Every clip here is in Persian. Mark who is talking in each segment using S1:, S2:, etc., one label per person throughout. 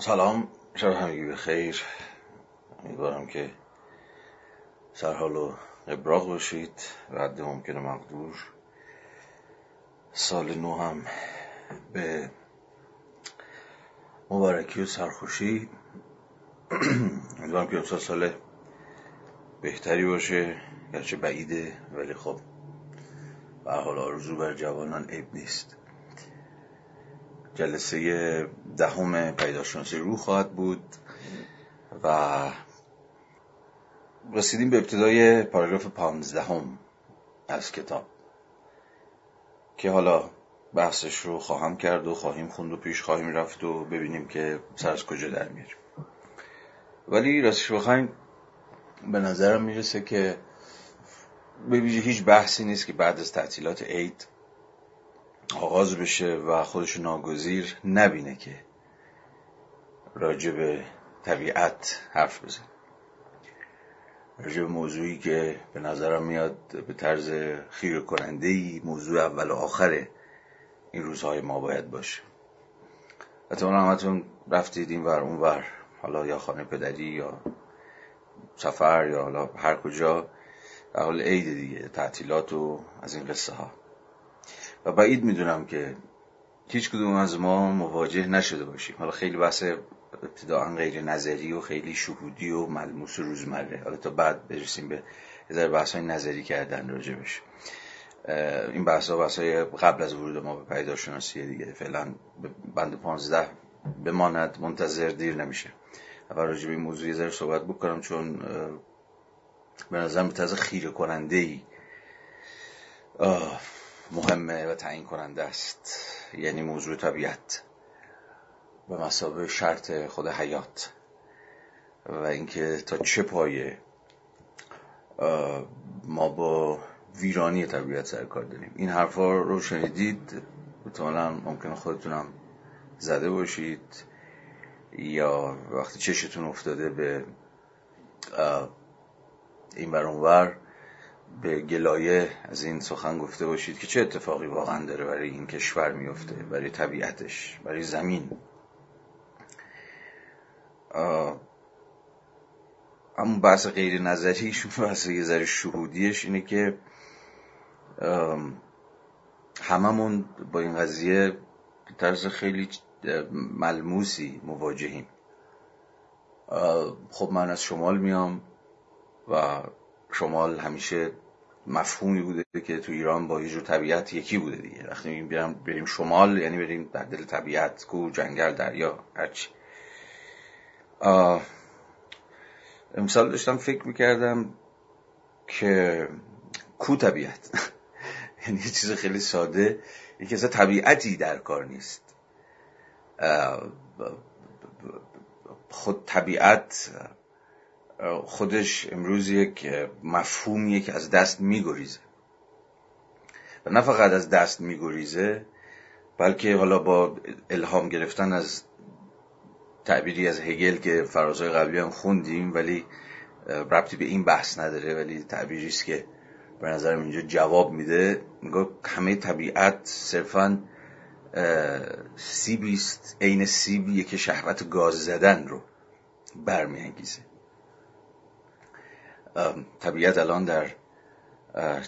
S1: سلام شب همگی به خیر امیدوارم که سرحال و ابراق باشید و حد ممکن مقدور. سال نو هم به مبارکی و سرخوشی. امیدوارم که امسال سال بهتری باشه گرچه بعیده ولی خب به حال آرزو بر جوانان عیب نیست. جلسه دهم پیداشناسی رو خواهد بود و رسیدیم به ابتدای پاراگراف پانزدهم از کتاب که حالا بحثش رو خواهم کرد و خواهیم خوند و پیش خواهیم رفت و ببینیم که سر از کجا در میاریم. ولی راستش بخوایم به نظرم می‌رسه که به هیچ بحثی نیست که بعد از تعطیلات عید آغاز بشه و خودش ناگزیر نبینه که راجع به طبیعت حرف بزن. راجع به موضوعی که به نظرم میاد به طرز خیر کننده ای موضوع اول و آخر این روزهای ما باید باشه. احتمالا همتون رفتید این ور اون ور حالا یا خانه پدری یا سفر یا حالا هر کجا. در حال عید دیگه تعطیلات و از این قصه ها و بعید می‌دونم که هیچ کدوم از ما مواجه نشده باشیم. حالا خیلی بحث ابتداعا غیر نظری و خیلی شهودی و ملموس و روزمره. حالا تا بعد برسیم به هزار بحث های نظری کردن راجبش این بحث ها بحث های قبل از ورود ما به پیداشناسی دیگه. فعلا بند پانزده بماند. منتظر دیر نمیشه. و راجع به این موضوع یه ذره صحبت بکنم چون به نظرم به طرز خیره کننده ای مهمه و تعیین کننده است. یعنی موضوع طبیعت به مسابه شرط خود حیات. و اینکه تا چه پایه ما با ویرانی طبیعت سر کار داریم. این حرفا رو شنیدید؟ احتمالا ممکن خودتونم زده باشید. یا وقتی چشتون افتاده به این برانور به گلایه از این سخن گفته باشید که چه اتفاقی واقعا داره برای این کشور میفته برای طبیعتش برای زمین. اما بحث غیر نظریش بحث یه ذره شهودیش اینه که هممون با این قضیه طرز خیلی ملموسی مواجهیم. خب من از شمال میام و شمال همیشه مفهومی بوده که تو ایران با یه جور طبیعت یکی بوده دیگه. وقتی بریم بریم شمال یعنی بریم در دل طبیعت کو جنگل دریا هرچی. امسال داشتم فکر می‌کردم که کو طبیعت. یعنی یه چیز خیلی ساده یکی اصلا طبیعتی در کار نیست. خود طبیعت خودش امروز یک مفهومیه که از دست میگریزه. و نه فقط از دست میگریزه بلکه حالا با الهام گرفتن از تعبیری از هگل که فرازهای قبلی هم خوندیم ولی ربطی به این بحث نداره ولی تعبیری است که به نظرم اینجا جواب میده. میگه همه طبیعت صرفا سیبی است عین سیبیه که شهوت گاز زدن رو برمیانگیزه. طبیعت الان در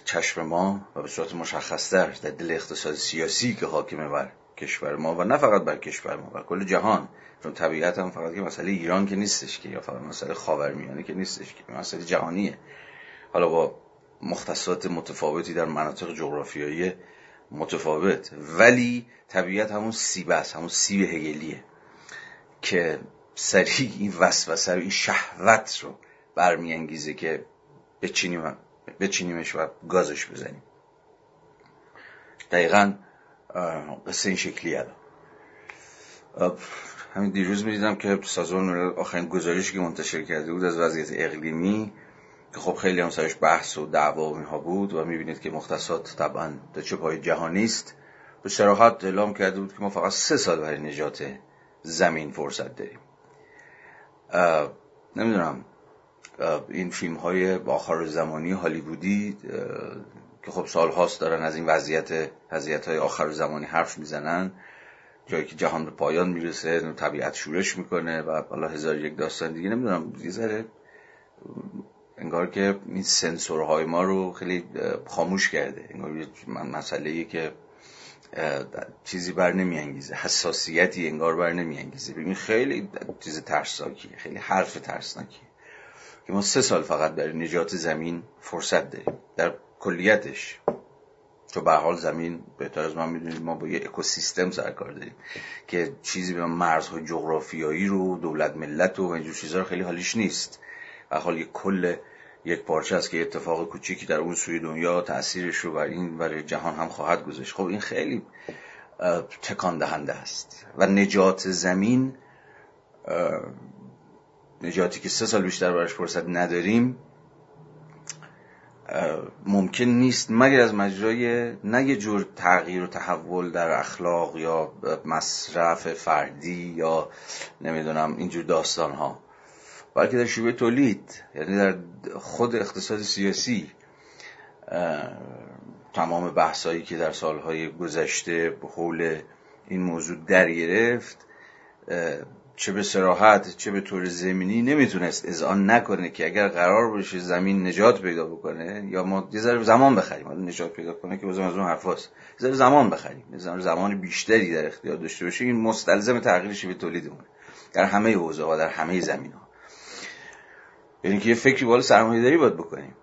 S1: چشم ما و به صورت مشخصتر در دل اقتصاد سیاسی که حاکمه بر کشور ما و نه فقط بر کشور ما بر کل جهان. چون طبیعت هم فقط که مسئله ایران که نیستش که یا فقط مسئله خاورمیانه که نیستش که مسئله جهانیه. حالا با مختصات متفاوتی در مناطق جغرافیایی متفاوت. ولی طبیعت همون سیب است همون سیب هگلیه که سریع این وسوسه این شهوت رو برمیانگیزه که بچینیم بچینیمش و گازش بزنیم. دقیقا قصه این شکلی الان. همین دیروز می‌دیدم که سازمان ملل آخرین گزارشی که منتشر کرده بود از وضعیت اقلیمی که خب خیلی هم سرش بحث و دعوا و اینها بود و می‌بینید که مختصات طبعا در چه پای جهانی است. به شراحت اعلام کرده بود که ما فقط سه سال برای نجات زمین فرصت داریم. نمی‌دونم. این فیلم های آخر زمانی هالیوودی که خب سال هاست دارن از این وضعیت وضعیت های آخر زمانی حرف می‌زنن. جایی که جهان به پایان می‌رسه طبیعت شورش می‌کنه و حالا هزار یک داستان دیگه. نمی‌دونم یه انگار که این سنسورهای ما رو خیلی خاموش کرده. انگار یه مسئله که چیزی بر نمیانگیزه حساسیتی انگار بر نمیانگیزه. ببین خیلی چیز ترسناکیه خیلی حرف ترسناکیه. که ما سه سال فقط برای نجات زمین فرصت داریم. در کلیتش. چون به حال زمین بهتر از من می‌دونید ما با یه اکوسیستم سرکار داریم که چیزی به مرزهای جغرافیایی رو دولت ملت و اینجور چیزها رو خیلی حالیش نیست. و حال یک کل یک پارچه است که اتفاق کوچیکی در اون سوی دنیا تاثیرش رو بر این برای جهان هم خواهد گذاشت. خب این خیلی تکان دهنده است. و نجات زمین نجاتی که سه سال بیشتر براش فرصت نداریم ممکن نیست مگر از مجرای نه یه جور تغییر و تحول در اخلاق یا مصرف فردی یا نمی‌دونم اینجور داستان ها بلکه در شیوه تولید یعنی در خود اقتصاد سیاسی تمام بحثایی که در سالهای گذشته به حول این موضوع در گرفت چه به سراحت چه به طور زمینی نمی‌تونست. اذعان نکنه که اگر قرار باشه زمین نجات پیدا بکنه یا ما یه ذره زمان بخریم. نجات پیدا کنه که بازم از اون حرفاست یه ذره زمان بخریم. یه زمان بیشتری در اختیار داشته باشه این مستلزم تغییرش به تولیدمون در همه حوزه ها در همه زمین ها یعنی که یه فکری بالا سرمایه داری باید بکنیم.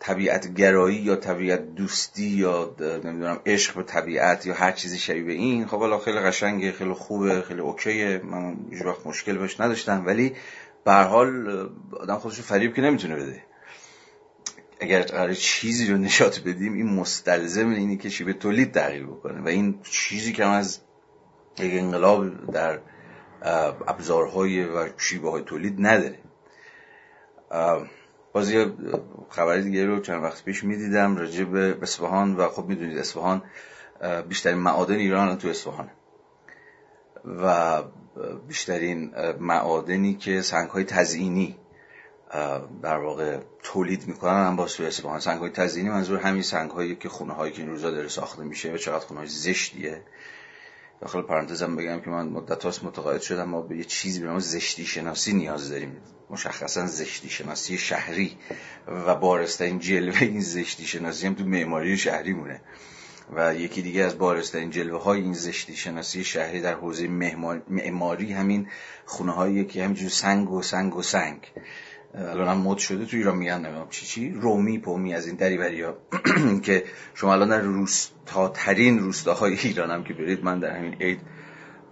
S1: طبیعت گرایی یا طبیعت دوستی یا نمی‌دونم عشق به طبیعت یا هر چیزی شبیه این خب حالا خیلی قشنگه خیلی خوبه خیلی اوکیه. من هیچ وقت مشکل بهش نداشتم ولی به حال آدم خودشو فریب که نمی‌تونه بده. اگر قرار چیزی رو نشات بدیم این مستلزم اینی که شیبه تولید تغییر بکنه و این چیزی که از یک انقلاب در ابزارهای و شیبه های تولید نداره. باز یه خبری دیگه رو چند وقت پیش می‌دیدم راجع به اصفهان و خب می‌دونید اصفهان بیشترین معادن ایران تو اصفهانه و بیشترین معادنی که سنگ های تزئینی در واقع تولید می‌کنن هم باز تو اصفهان. سنگ های منظور همین سنگ هایی که خونه هایی که این روزا داره ساخته میشه و چقدر خونه های زشتیه. داخل پرانتزم بگم که من مدت هاست متقاعد شدم ما به یه چیزی به نام زشتی شناسی نیاز داریم. مشخصا زشتی شناسی شهری و بارسترین جلوه این زشتی شناسی هم تو معماری شهری مونه. و یکی دیگه از بارسترین جلوه های این زشتی شناسی شهری در حوزه معماری همین خونه هایی که همینجور سنگ و سنگ و سنگ. الان هم مد شده تو ایران میگن نمی‌دونم چی چی رومی پومی از این دری ها. که شما الان در روستاترین روستاهای ایران هم که برید من در همین عید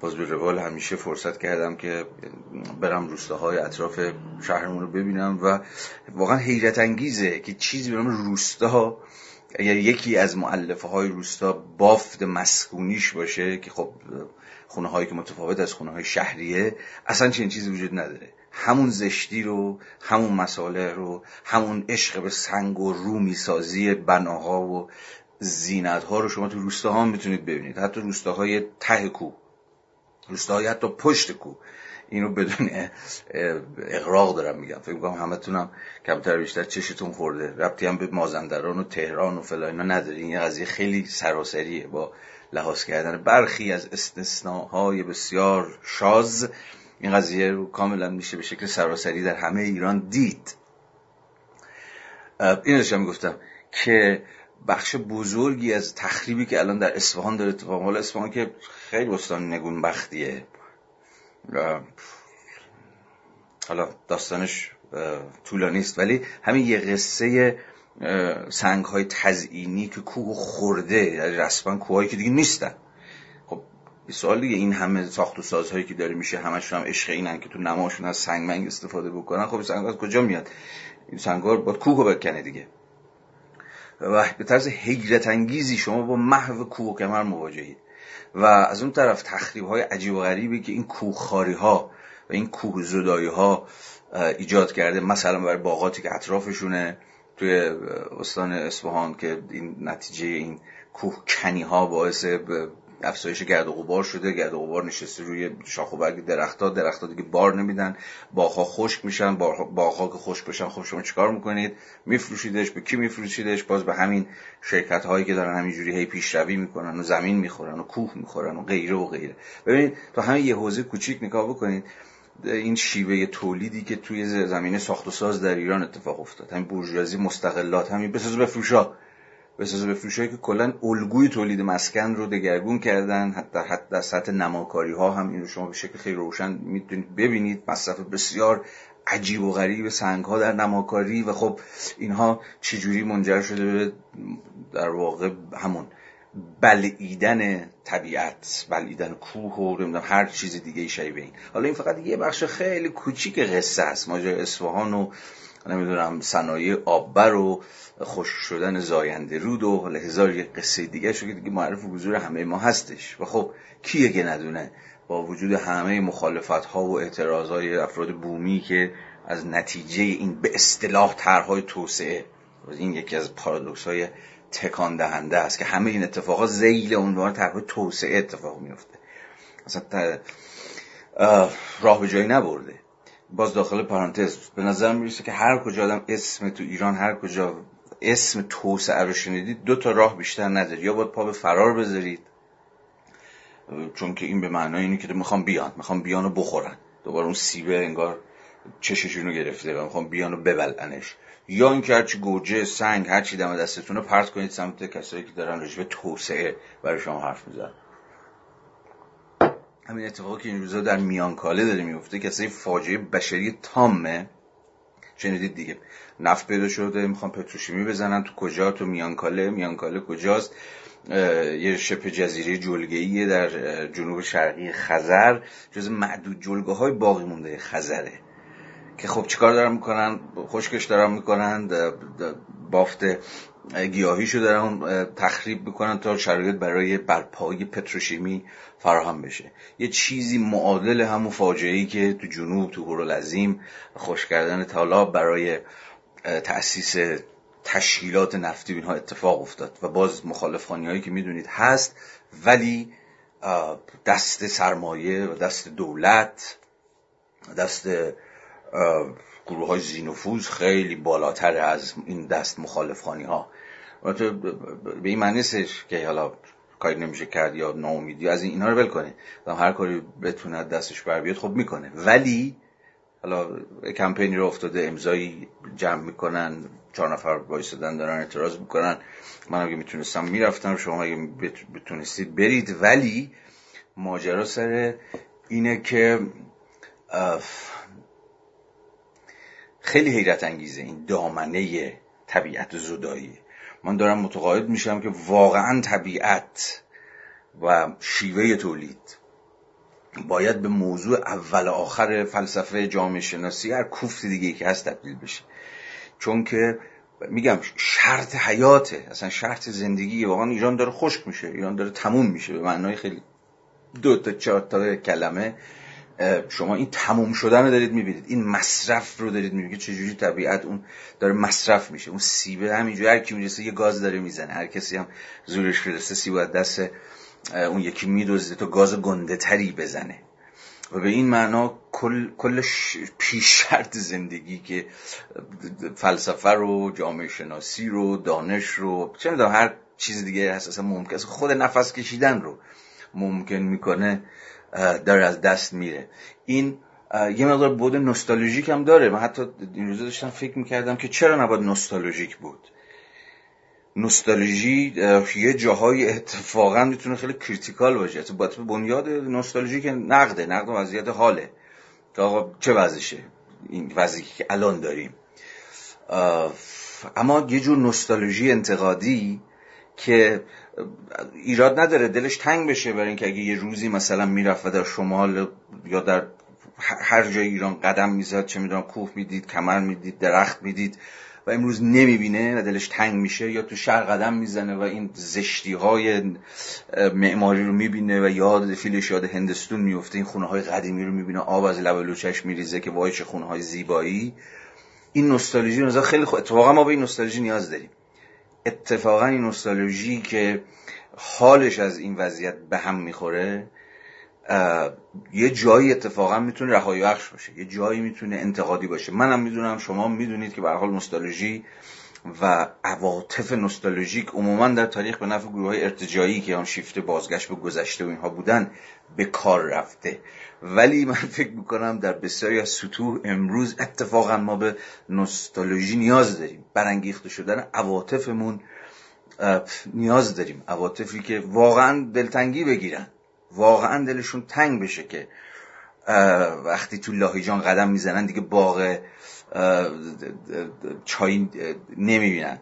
S1: باز به روال همیشه فرصت کردم که برم روستاهای اطراف شهرمون رو ببینم و واقعا حیرت انگیزه که چیزی به روستا اگر یکی از معلفه های روستا بافت مسکونیش باشه که خب خونه هایی که متفاوت از خونه های شهریه اصلا چنین چیزی وجود نداره. همون زشتی رو همون مساله رو همون عشق به سنگ و رومی سازی بناها و زینت ها رو شما تو روستاها می‌تونید ببینید. حتی روستاهای ته کو روستاهای حتی پشت کو اینو بدون اقراق دارم میگم. فکر کنم همتونم کمتر بیشتر چشتون خورده. ربطی هم به مازندران و تهران و فلا اینا نداره. این قضیه خیلی سراسریه با لحاظ کردن. برخی از استثناهای بسیار شاز این قضیه رو کاملا میشه به شکل سراسری در همه ایران دید. این داشتم می‌گفتم که بخش بزرگی از تخریبی که الان در اصفهان داره اتفاق حالا اصفهان که خیلی استان نگون بختیه حالا داستانش طولانی است ولی همین یه قصه سنگ های تزئینی که کوه خورده یعنی رسما کوهایی که دیگه نیستن. سوال دیگه این همه ساخت و سازهایی که داره میشه همش هم عشق اینن که تو نماشون از سنگ منگ استفاده بکنن خب سنگ از کجا میاد؟ این سنگار با کوه بکنه دیگه. و به طرز حیرت انگیزی شما با محو کوه و کمر مواجهید. و از اون طرف تخریب های عجیب و غریبی که این کوه خاری ها و این کوه زدایی ها ایجاد کرده مثلا برای باغاتی که اطرافشونه توی استان اصفهان که این نتیجه این کوه کنی ها باعث افزایش گرد و غبار شده گرد و غبار نشسته روی شاخ و برگ درختها درختها دیگه بار نمیدن باغها خشک میشن باغها که خشک بشن خب شما چیکار می‌کنید؟ میفروشیدش به کی میفروشیدش؟ باز به همین شرکت هایی که دارن همینجوری هی پیشروی می‌کنن و زمین می‌خورن و کوه می‌خورن و غیره و غیره. ببینید تو همین یه حوزه کوچیک نگاه بکنید این شیوه تولیدی که توی زمینه ساخت و ساز در ایران اتفاق افتاد. همین بورژوازی مستقلات همین بساز بفروشا. بساز بفروشایی که کلا الگوی تولید مسکن رو دگرگون کردن حتی حتی در سطح نماکاری ها هم این رو شما به شکل خیلی روشن می‌تونید ببینید. مصرف بسیار عجیب و غریب سنگ ها در نماکاری و خب اینها چجوری منجر شده به در واقع همون بلعیدن طبیعت بلعیدن کوه و نمی‌دونم هر چیز دیگه شبیه این. حالا این فقط یه بخش خیلی کوچیک قصه است. ماجرای اصفهان و نمی‌دونم صنایع آببر و خوش شدن زاینده رود و هزار یه قصه دیگه شو که دیگه معرف حضور همه ما هستش. و خب کیه که ندونه؟ با وجود همه مخالفت ها و اعتراض های افراد بومی که از نتیجه این به اصطلاح طرحهای توسعه این یکی از پارادوکس های تکان دهنده است که همه این اتفاقات زیل عنوان طرح توسعه اتفاق میفته اصلا راه به جایی نبرده. باز داخل پرانتز به نظر می‌رسه که هر کجا آدم اسم تو ایران هر کجا اسم توسعه رو شنیدید دو تا راه بیشتر نداری یا باید پا به فرار بذارید چون که این به معنای اینه که می‌خوام بیان می‌خوام بیان رو بخورن. دوباره اون سیبه انگار چششون رو گرفته و می‌خوام بیان رو ببلنش یا اینکه هرچی گوجه سنگ هرچی دم دستتون رو پرت کنید سمت کسایی که دارن رجبه توسعه برای شما حرف می‌زنن. همین اتفاقی که این روزا در میانکاله داره میفته کسایی فاجعه بشری تامه. شنیدید دیگه. نفت پیدا شده می‌خوان پتروشیمی بزنن. تو کجا؟ تو میانکاله. میانکاله کجاست؟ یه شبه جزیره جلگه‌ای در جنوب شرقی خزر. جز معدود جلگه های باقی مونده خزره. که خب چیکار دارن می‌کنن؟ خشکش دارن می‌کنن. بافت گیاهیشو دارن تخریب می‌کنن تا شرایط برای برپایی پتروشیمی فراهم بشه. یه چیزی معادل همون فاجعه ای که تو جنوب تو هورالعظیم خوش کردن تالاب برای تأسیس تشکیلات نفتی اینها اتفاق افتاد و باز مخالف هایی که می‌دونید هست ولی دست سرمایه و دست دولت دست گروه های زینفوز خیلی بالاتر از این دست مخالفخانی ها به این معنی که حالا کاری نمیشه کرد یا ناامیدی از این اینا رو ول کنه. هر کاری بتونه دستش بر بیاد خب می‌کنه. ولی حالا کمپینی رو افتاده امضایی جمع می‌کنن چهار نفر وایسادن دارن اعتراض می‌کنن. من اگه می‌تونستم می‌رفتم شما اگه بتونستید برید. ولی ماجرا سر اینه که خیلی حیرت انگیزه این دامنه طبیعت زدایی. من دارم متقاعد میشم که واقعا طبیعت و شیوه تولید باید به موضوع اول آخر فلسفه جامعه شناسی هر کوفت دیگه که هست تبدیل بشه. چون که میگم شرط حیاته اصلا شرط زندگی واقعا ایران داره خشک میشه ایران داره تموم میشه به معنای خیلی دو تا چهار تا کلمه. شما این تموم شدن رو دارید می‌بینید. این مصرف رو دارید می‌بینید چجوری طبیعت اون داره مصرف میشه. اون سیبه همینجوری هر کی می‌رسه یه گاز داره می‌زنه. هر کسی هم زورش برسه سیب دست اون یکی میدوزه تا گاز گنده تری بزنه. و به این معنا کل, کل پیش شرط زندگی که فلسفه رو جامعه شناسی رو دانش رو چه هر چیز دیگه هست اصلا ممکن خود نفس کشیدن رو ممکن می‌کنه. داره از دست میره. این یه مقدار بود نوستالژیک هم داره. من حتی این روزا داشتم فکر می‌کردم که چرا نباید نوستالژیک بود. نوستالژی یه جاهای اتفاقا می‌تونه خیلی کریتیکال باشه. با بنیاد نوستالژی که نقده. نقد وضعیت حاله. که آقا چه وضعشه؟ این وضعی که الان داریم. اما یه جور نوستالژی انتقادی که ایراد نداره دلش تنگ بشه برای اینکه اگه یه روزی مثلا می‌رفت و در شمال یا در هر جای ایران قدم می‌زد چه می‌دونم کوه می‌دید کمر می‌دید درخت می‌دید و امروز نمی‌بینه و دلش تنگ میشه یا تو شهر قدم می‌زنه و این زشتی های معماری رو می‌بینه و یاد فیلش یاد هندستون میفته این خونه های قدیمی رو می‌بینه آب از لب لوچش میریزه که وای چه خونه های زیبایی. این نوستالژی خیلی خود اتفاقا ما به این نوستالژی نیاز داریم. اتفاقا این نوستالژی که حالش از این وضعیت به هم می‌خوره یه جایی اتفاقا می‌تونه رهایی بخش باشه یه جایی می‌تونه انتقادی باشه. منم می‌دونم شما می‌دونید که به حال نوستالژی و عواطف نوستالژیک عموما در تاریخ به نفع گروه های ارتجایی که آن شیفته بازگشت به گذشته و اینها بودن به کار رفته. ولی من فکر می‌کنم در بسیاری از سطوح امروز اتفاقا ما به نوستالژی نیاز داریم. برانگیخته شدن عواطفمون نیاز داریم. عواطفی که واقعا دلتنگی بگیرن. واقعا دلشون تنگ بشه که وقتی تو لاهیجان قدم می‌زنن دیگه باغ چای نمی‌بینن.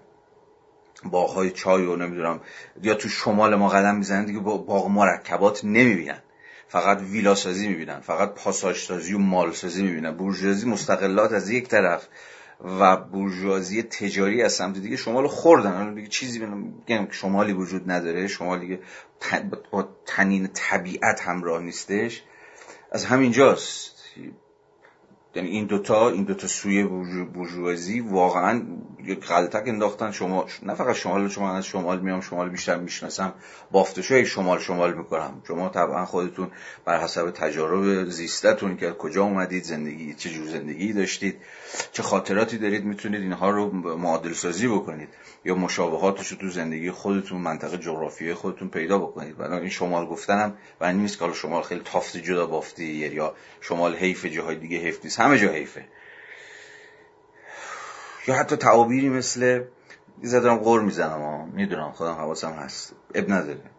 S1: باغهای چای و نمی‌دونم یا تو شمال ما قدم می‌زنن دیگه باغ مرکبات نمی‌بینن. فقط ویلا سازی می‌بینن فقط پاساژ سازی و مال سازی می‌بینن. بورژوازی مستقلات از یک طرف و بورژوازی تجاری از سمت دیگه شمال خوردن. دیگه چیزی بگم شمالی وجود نداره. شمالی با تنین طبیعت همراه نیستش. از همینجاست یعنی این دوتا این دوتا سوی بورژوازی واقعا یک غلطک انداختن. شما نه فقط شمال شما از شمال میام شمال بیشتر می‌شناسم. بافتشای شمال شمال می‌کنم. شما طبعا خودتون بر حسب تجارب زیستتون که کجا اومدید زندگی چه جور زندگی داشتید چه خاطراتی دارید می‌تونید اینها رو معادل سازی بکنید یا مشابهاتش رو تو زندگی خودتون منطقه جغرافیایی خودتون پیدا بکنید. و این شمال گفتنم و نیست که شمال خیلی تافت جدا بافتی یا شمال حیف جاهای دیگه حیف نیست. همه جا حیفه. یا حتی تعابیری مثل زدم غور می‌زنم می‌دونم خودم حواسم هست. اب نداره.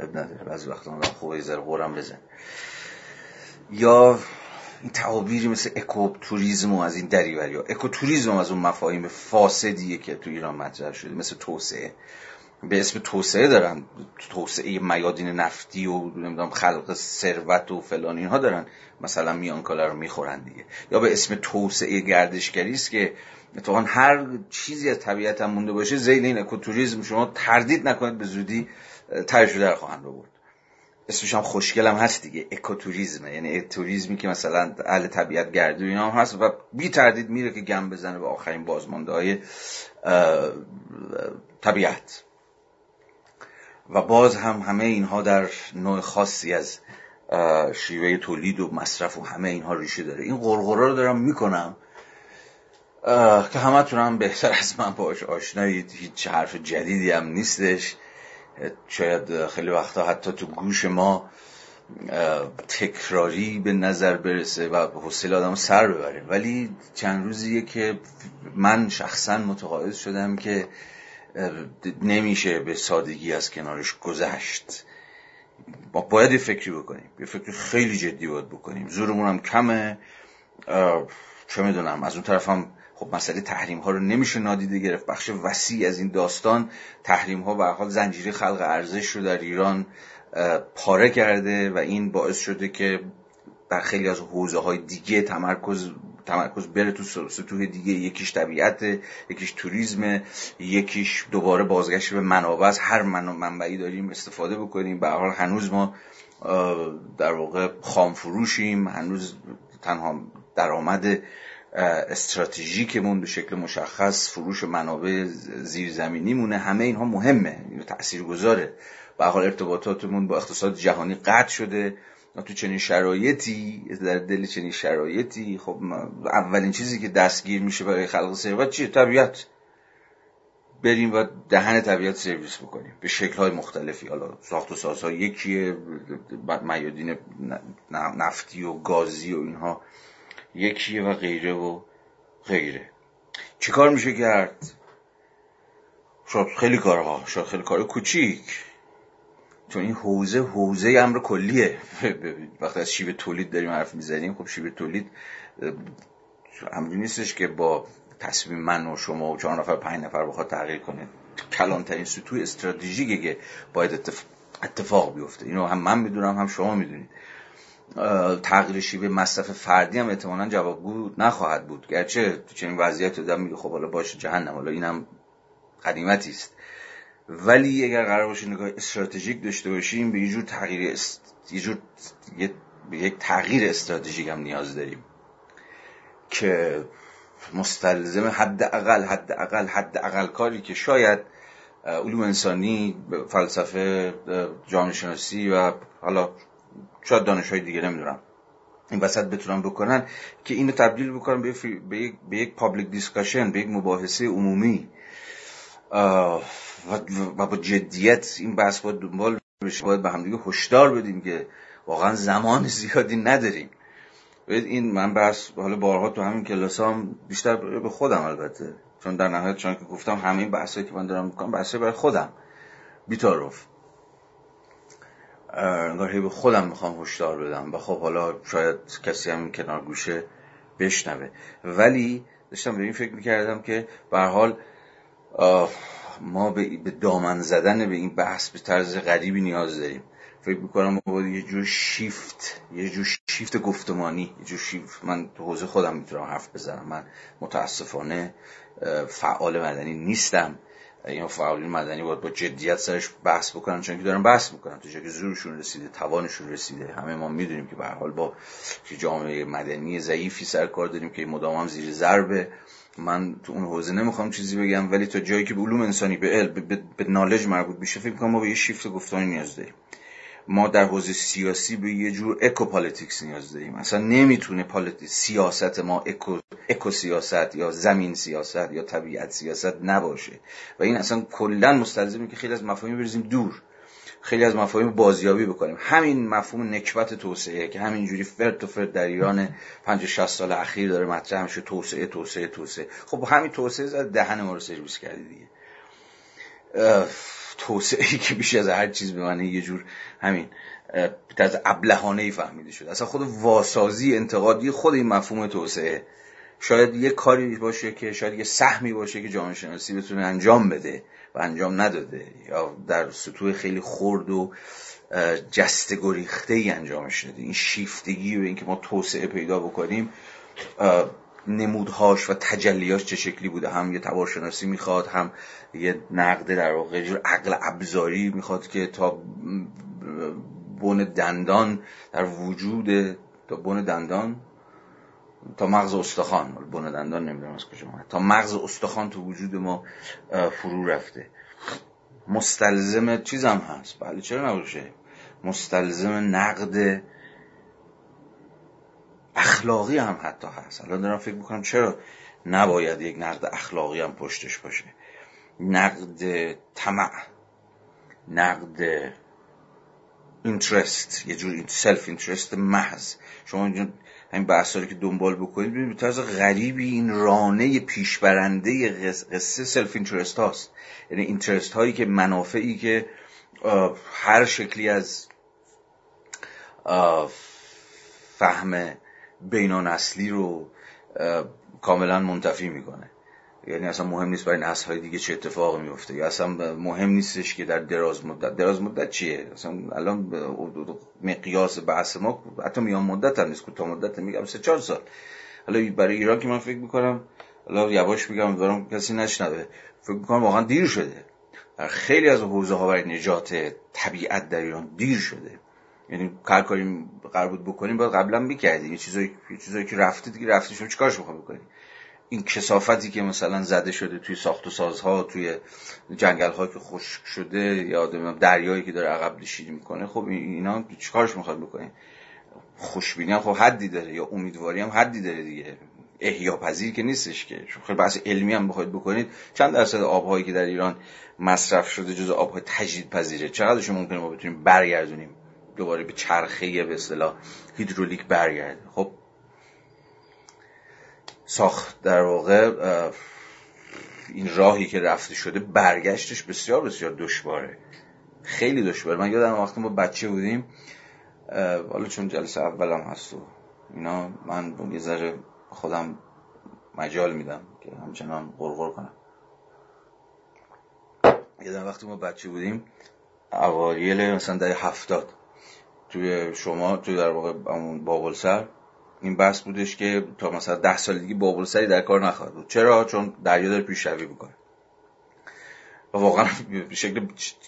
S1: اب نداره. بعضی وقتا خوبه یه ذره غورم بزن یا این تعابیری مثل اکوتوریزم از این دریوری ها. اکوتوریزم از اون مفاهیم فاسدیه که تو ایران مطرح شده مثل توسعه. به اسم توسعه دارن توسعه میادین نفتی و نمی‌دونم خلق ثروت و فلان اینها دارن. مثلا میانکالا رو می‌خورن دیگه. یا به اسم توسعه گردشگری است که اتفاقا هر چیزی از طبیعت هم مونده باشه زیل این اکوتوریزم شما تردید نکنید به زودی ترشو در خواهند بود اسمش هم خوشگل هم هست دیگه. اکوتوریزمه. یعنی توریزمی که مثلا اهل طبیعت گردو اینا هم هست و بی تردید میره که گم بزنه به آخرین بازمانده های طبیعت. و باز هم همه اینها در نوع خاصی از شیوه تولید و مصرف و همه اینها ریشه داره. این غرغرا رو دارم می‌کنم که همه هم بهتر از من باش آشنایید. هیچ حرف جدیدی هم نیستش. شاید خیلی وقتا حتی تو گوش ما تکراری به نظر برسه و حوصله آدم سر ببره. ولی چند روزیه که من شخصا متقاعد شدم که نمیشه به سادگی از کنارش گذشت. ما باید یه فکری بکنیم یه فکر خیلی جدی باید بکنیم. زورمون هم کمه چه می‌دونم از اون طرف هم خب مسئله تحریم ها رو نمیشه نادیده گرفت. بخش وسیع از این داستان تحریم ها به حال زنجیره خلق ارزش رو در ایران پاره کرده و این باعث شده که در خیلی از حوزه های دیگه تمرکز تمرکز بره تو سطوح دیگه. یکیش طبیعت یکیش توریسم یکیش دوباره بازگشت به منابع از هر منبعی داریم استفاده بکنیم. به حال هنوز ما در واقع خام فروشیم هنوز تنها درآمد استراتژیکمون به شکل مشخص فروش منابع زیرزمینی مونه همه اینها مهمه تأثیر گذاره به حال ارتباطاتمون با اقتصاد جهانی قطع شده. تو چنین شرایطی در دل چنین شرایطی خب اولین چیزی که دستگیر میشه برای خلق ثروت چیه؟ طبیعت. بریم و دهن طبیعت سرویس بکنیم. به شکل های مختلفی. حالا ساخت و سازها یکیه میادین نفتی و گازی و اینها. یکیه و غیره و غیره. چیکار میشه کرد؟ شاید خیلی کارها شاید خیلی کار کوچیک. چون این حوزه حوزه امر کلیه. وقتی از شیب تولید داریم حرف می‌زنیم خب شیب تولید همونی نیستش که با تصمیم من و شما و چهار نفر پنج نفر بخواد تغییر کنه. کلانترین سطوح استراتژیکه که باید اتفاق بیفته. اینو هم من می‌دونم هم شما می‌دونید. تغییر شیوه مصرف فردی هم احتمالا جوابگو نخواهد بود. گرچه تو چنین وضعیت دادم میگه خب حالا باشه جهنم حالا اینم قدیمتی است. ولی اگر قرار باشه نگاه استراتژیک داشته باشیم به یه تغییر است... یه جور یک تغییر استراتژیک هم نیاز داریم که مستلزم حد اقل حد اقل حد اقل کاری که شاید علوم انسانی فلسفه جامعه شناسی و حالا شاید دانش دیگه نمی‌دونم. این وسط بتونن بکنن که اینو تبدیل بکنن به, به یک public discussion به یک مباحثه عمومی. و با جدیت این بحث باید دنبال بشه باید به همدیگه هشدار بدیم که واقعا زمان زیادی نداریم. این من بحث حالا بارها تو همین کلاس هم بیشتر به خودم البته. چون در نهایت چون که گفتم همین بحثایی که من دارم می‌کنم بحثای برای خودم. بیتارف انگار به خودم می‌خوام هشدار بدم و خب حالا شاید کسی هم کنار گوشه بشنوه. ولی داشتم به این فکر می‌کردم که به حال ما به دامن زدن به این بحث به طرز غریبی نیاز داریم. فکر می‌کنم ما یه جور شیفت یه جور شیفت گفتمانی یه جور شیفت. من تو حوزه خودم می‌تونم حرف بزنم. من متاسفانه فعال مدنی نیستم. این فعالین مدنی باید با جدیت سرش بحث بکنن چون که دارن بحث می‌کنن. تو که زورشون رسیده توانشون رسیده. همه ما می‌دونیم که به حال با جامعه مدنی ضعیفی سر کار داریم که مدام هم زیر ضربه. من تو اون حوزه نمی‌خوام چیزی بگم ولی تا جایی که به علوم انسانی به علم به, به knowledge مربوط میشه فکر کنم ما به یه شیفت گفتانی نیاز داریم. ما در حوزه سیاسی به یه جور ecopolitics نیاز داریم. اصلا نمی‌تونه سیاست ما اکو, اکو سیاست یا زمین سیاست یا طبیعت سیاست نباشه. و این اصلا کلا مستلزمه که خیلی از مفاهیم بریزیم دور. خیلی از مفاهیم بازیابی بکنیم. همین مفهوم نکبت توسعه که همینجوری فرد و فرد در ایران 50 60 سال اخیر داره مطرح میشه. توسعه توسعه توسعه. خب همین توسعه زد دهن ما رو سرویس کردی دیگه. توسعه ای که بیش از هر چیز به معنی یه جور همین از ابلهانه ای فهمیده شده. اصلا خود واسازی انتقادی خود این مفهوم توسعه. شاید یه کاری باشه که شاید یه سهمی باشه که جامعه شناسی بتونه انجام بده و انجام نداده یا در سطوح خیلی خرد و جست گریخته ای انجام شده این شیفتگی و اینکه ما توسعه پیدا بکنیم نمودهاش و تجلیاش چه شکلی بوده؟ هم یه تبارشناسی می‌خواد هم یه نقد در واقع جور عقل ابزاری می‌خواد که تا بن دندان در وجود تا بن دندان تا مغز استخوان. بن دندان نمی‌دونم از کجا تا مغز استخوان تو وجود ما فرو رفته. مستلزم چیزم هست. بله چرا نباشه؟ مستلزم نقد اخلاقی هم حتی هست. الان دارم فکر می‌کنم چرا نباید یک نقد اخلاقی هم پشتش باشه. نقد طمع نقد interest یه جور self-interest محض. شما همین بحثایی که دنبال بکنید ببینید به طرز غریبی این رانه پیشبرنده قصه self-interest هاست. یعنی interest هایی که منافعی که هر شکلی از فهم بینان اصلی رو کاملا منتفی می‌کنه. یعنی اصلا مهم نیست برای نسل های دیگه چه اتفاقی میفته یا اصلا مهم نیستش که در دراز مدت دراز مدت چیه؟ اصلا الان مقیاس بحث ما حتی میان مدت هم نیست کوتاه مدت میگم سه چهار سال. حالا برای ایران که من فکر می‌کنم حالا یواش میگم دارم کسی نشنوه. فکر می‌کنم واقعا دیر شده. خیلی از حوزه ها برای نجات طبیعت در ایران دیر شده. یعنی هر کاری قرار بود بکنیم باید قبلا می‌کردیم. یه چیزایی چیزایی که رفته دیگه رفته شما چیکارش می‌خوام بکنیم این کسافتی که مثلا زده شده توی ساخت و سازها توی جنگل ها که خشک شده یا دریایی که داره عقب نشینی می‌کنه خب اینا چیکارش می‌خواد بکنه خوشبینی هم خب حدی داره یا امیدواری هم حدی داره دیگه. احیا پذیر که نیستش که. خیلی بحث علمی هم بخواید بکنید. چند درصد آبهایی که در ایران مصرف شده جز آبهای تجدید پذیره ممکنه ما بتونیم برگردونیم دوباره به چرخه به اصطلاح هیدرولیک برگرده خب ساخت در واقع این راهی که رفته شده برگشتش بسیار بسیار دشواره. خیلی دشواره. من یادم وقتی ما بچه بودیم حالا چون جلسه اولم هست و اینا من یه ذره خودم مجال میدم که همچنان غرغر کنم. یادم وقتی ما بچه بودیم اوایل مثلا در هفتاد توی شما توی در واقع بابل سر این بحث بودش که تا مثلا ده سال دیگه بابل سری در کار نخواهد بود. چرا؟ چون دریا داره پیشروی می‌کنه. و واقعا به شکل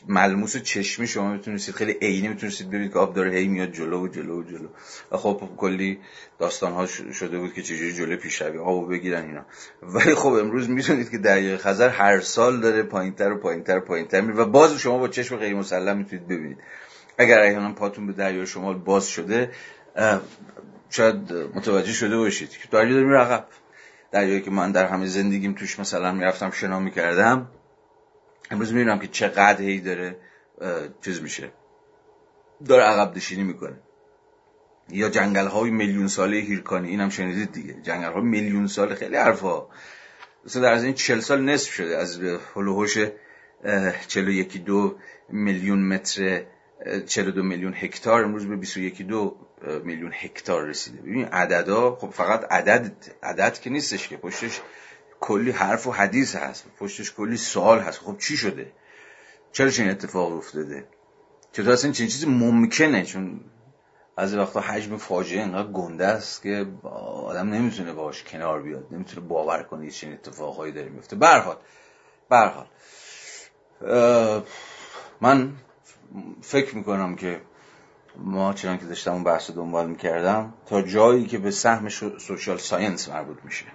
S1: ملموس چشمی شما می‌تونستید خیلی عینی می‌تونستید ببینید که آب داره هی میاد جلو و جلو و جلو. و خب کلی داستان ها شده بود که چجوری جلو پیشروی آبو بگیرن اینا. ولی خب امروز می‌تونید که دریای خزر هر سال داره پایینتر و پایینتر و پایینتر میره و باز شما با چشم غیر مسلم می‌تونید ببینید. اگر احیانا پاتون به دریای شمال باز شده شاید متوجه شده باشید که دریا داره میره عقب. دریایی که من در همه زندگیم توش مثلا می‌رفتم شنا می‌کردم امروز می‌بینم که چقدر هی داره چیز میشه. داره عقب نشینی می‌کنه. یا جنگل های میلیون ساله هیرکانی اینم شنیدید دیگه. جنگل های میلیون ساله خیلی حرفا. مثلا در از این چل سال نصف شده از هلوهوش چلو یکی دو میلیون متر چلو دو میلیون هکتار امروز به بیسو یکی دو میلیون هکتار رسیده. ببین عددا خب فقط عدد عدد که نیستش که پشتش کلی حرف و حدیث هست. پشتش کلی سوال هست. خب چی شده؟ چرا چنین اتفاق افتاده؟ چطور اصلا چنین چیزی ممکنه؟ چون از وقتا حجم فاجعه انقدر گنده است که آدم نمی‌تونه باش کنار بیاد. نمی‌تونه باور کنه چنین اتفاقهایی داره میفته برحال برحال من فکر می‌کنم که ما چنان که داشتم اون بحث دنبال می‌کردم تا جایی که به سهم سوشال ساینس مربوط میشه.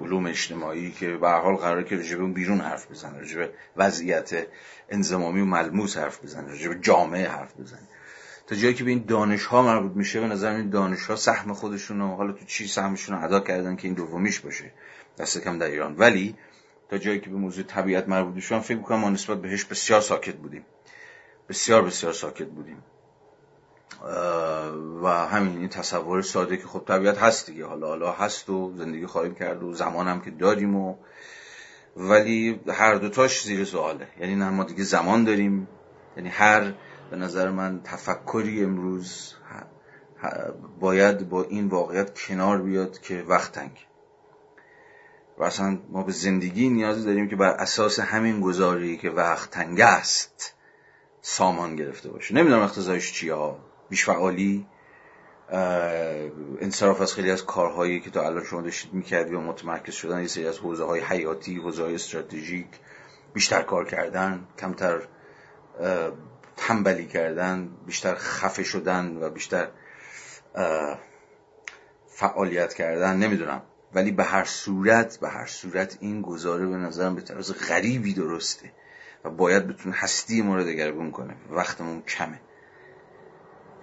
S1: علوم اجتماعی که به حال قراره که رجبه اون بیرون حرف بزنه رجبه وضعیت انزمامی و ملموس حرف بزنه رجبه جامعه حرف بزنه. تا جایی که به این دانش ها مربوط میشه به نظر این دانش ها سهم خودشون رو حالا تو چی سهمشون رو ادا کردن که این دومیش باشه دست کم در ایران. ولی تا جایی که به موضوع طبیعت مربوط میشه فکر می‌کنم ما نسبت بهش بسیار ساکت بودیم. بسیار بسیار ساکت بودیم. و همین این تصور ساده که خب طبیعت هست دیگه. حالا حالا هست و زندگی خواهیم کرد و زمان هم که داریم و ولی هر دوتاش زیر سواله. یعنی نه ما دیگه زمان داریم. یعنی هر به نظر من تفکری امروز باید با این واقعیت کنار بیاد که وقت تنگ. و اصلا ما به زندگی نیاز داریم که بر اساس همین گذاری که وقت تنگ است. سامان گرفته باشه. نمی‌دونم اقتضایش چیه. ها بیشفعالی انصراف از خیلی از کارهایی که تا الان شما داشتید می‌کردی و متمرکز شدن یه سری از حوزه های حیاتی حوزه های استراتژیک بیشتر کار کردن کمتر تنبلی کردن بیشتر خفه شدن و بیشتر فعالیت کردن. نمی‌دونم. ولی به هر صورت به هر صورت این گزاره به نظرم به طرز غریبی درسته. و باید بتونه هستی ما رو دگرگون کنه. وقتمون کمه.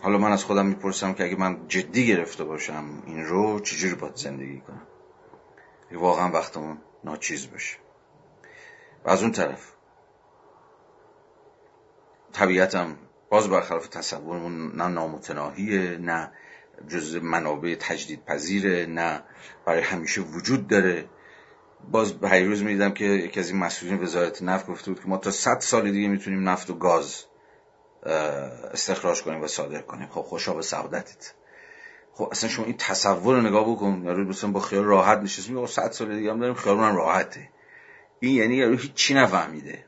S1: حالا من از خودم می‌پرسم که اگه من جدی گرفته باشم این رو چجوری باید زندگی کنم؟ واقعا وقتمون ناچیز باشه. و از اون طرف طبیعتم باز برخلاف تصورمون نه نامتناهیه نه جز منابع تجدید پذیره نه برای همیشه وجود داره. باز روز می‌دیدم که یکی از این مسئولین وزارت نفت گفته بود که ما تا صد سال دیگه می‌تونیم نفت و گاز استخراج کنیم و صادر کنیم. خب خوشا به سعادتت. خب اصلا شما این تصور رو نگاه بکن. یارو مثلا با خیال راحت نشست میگه 100 سال دیگه هم داریم خیالمون راحته. این یعنی یارو هیچ نفهمیده.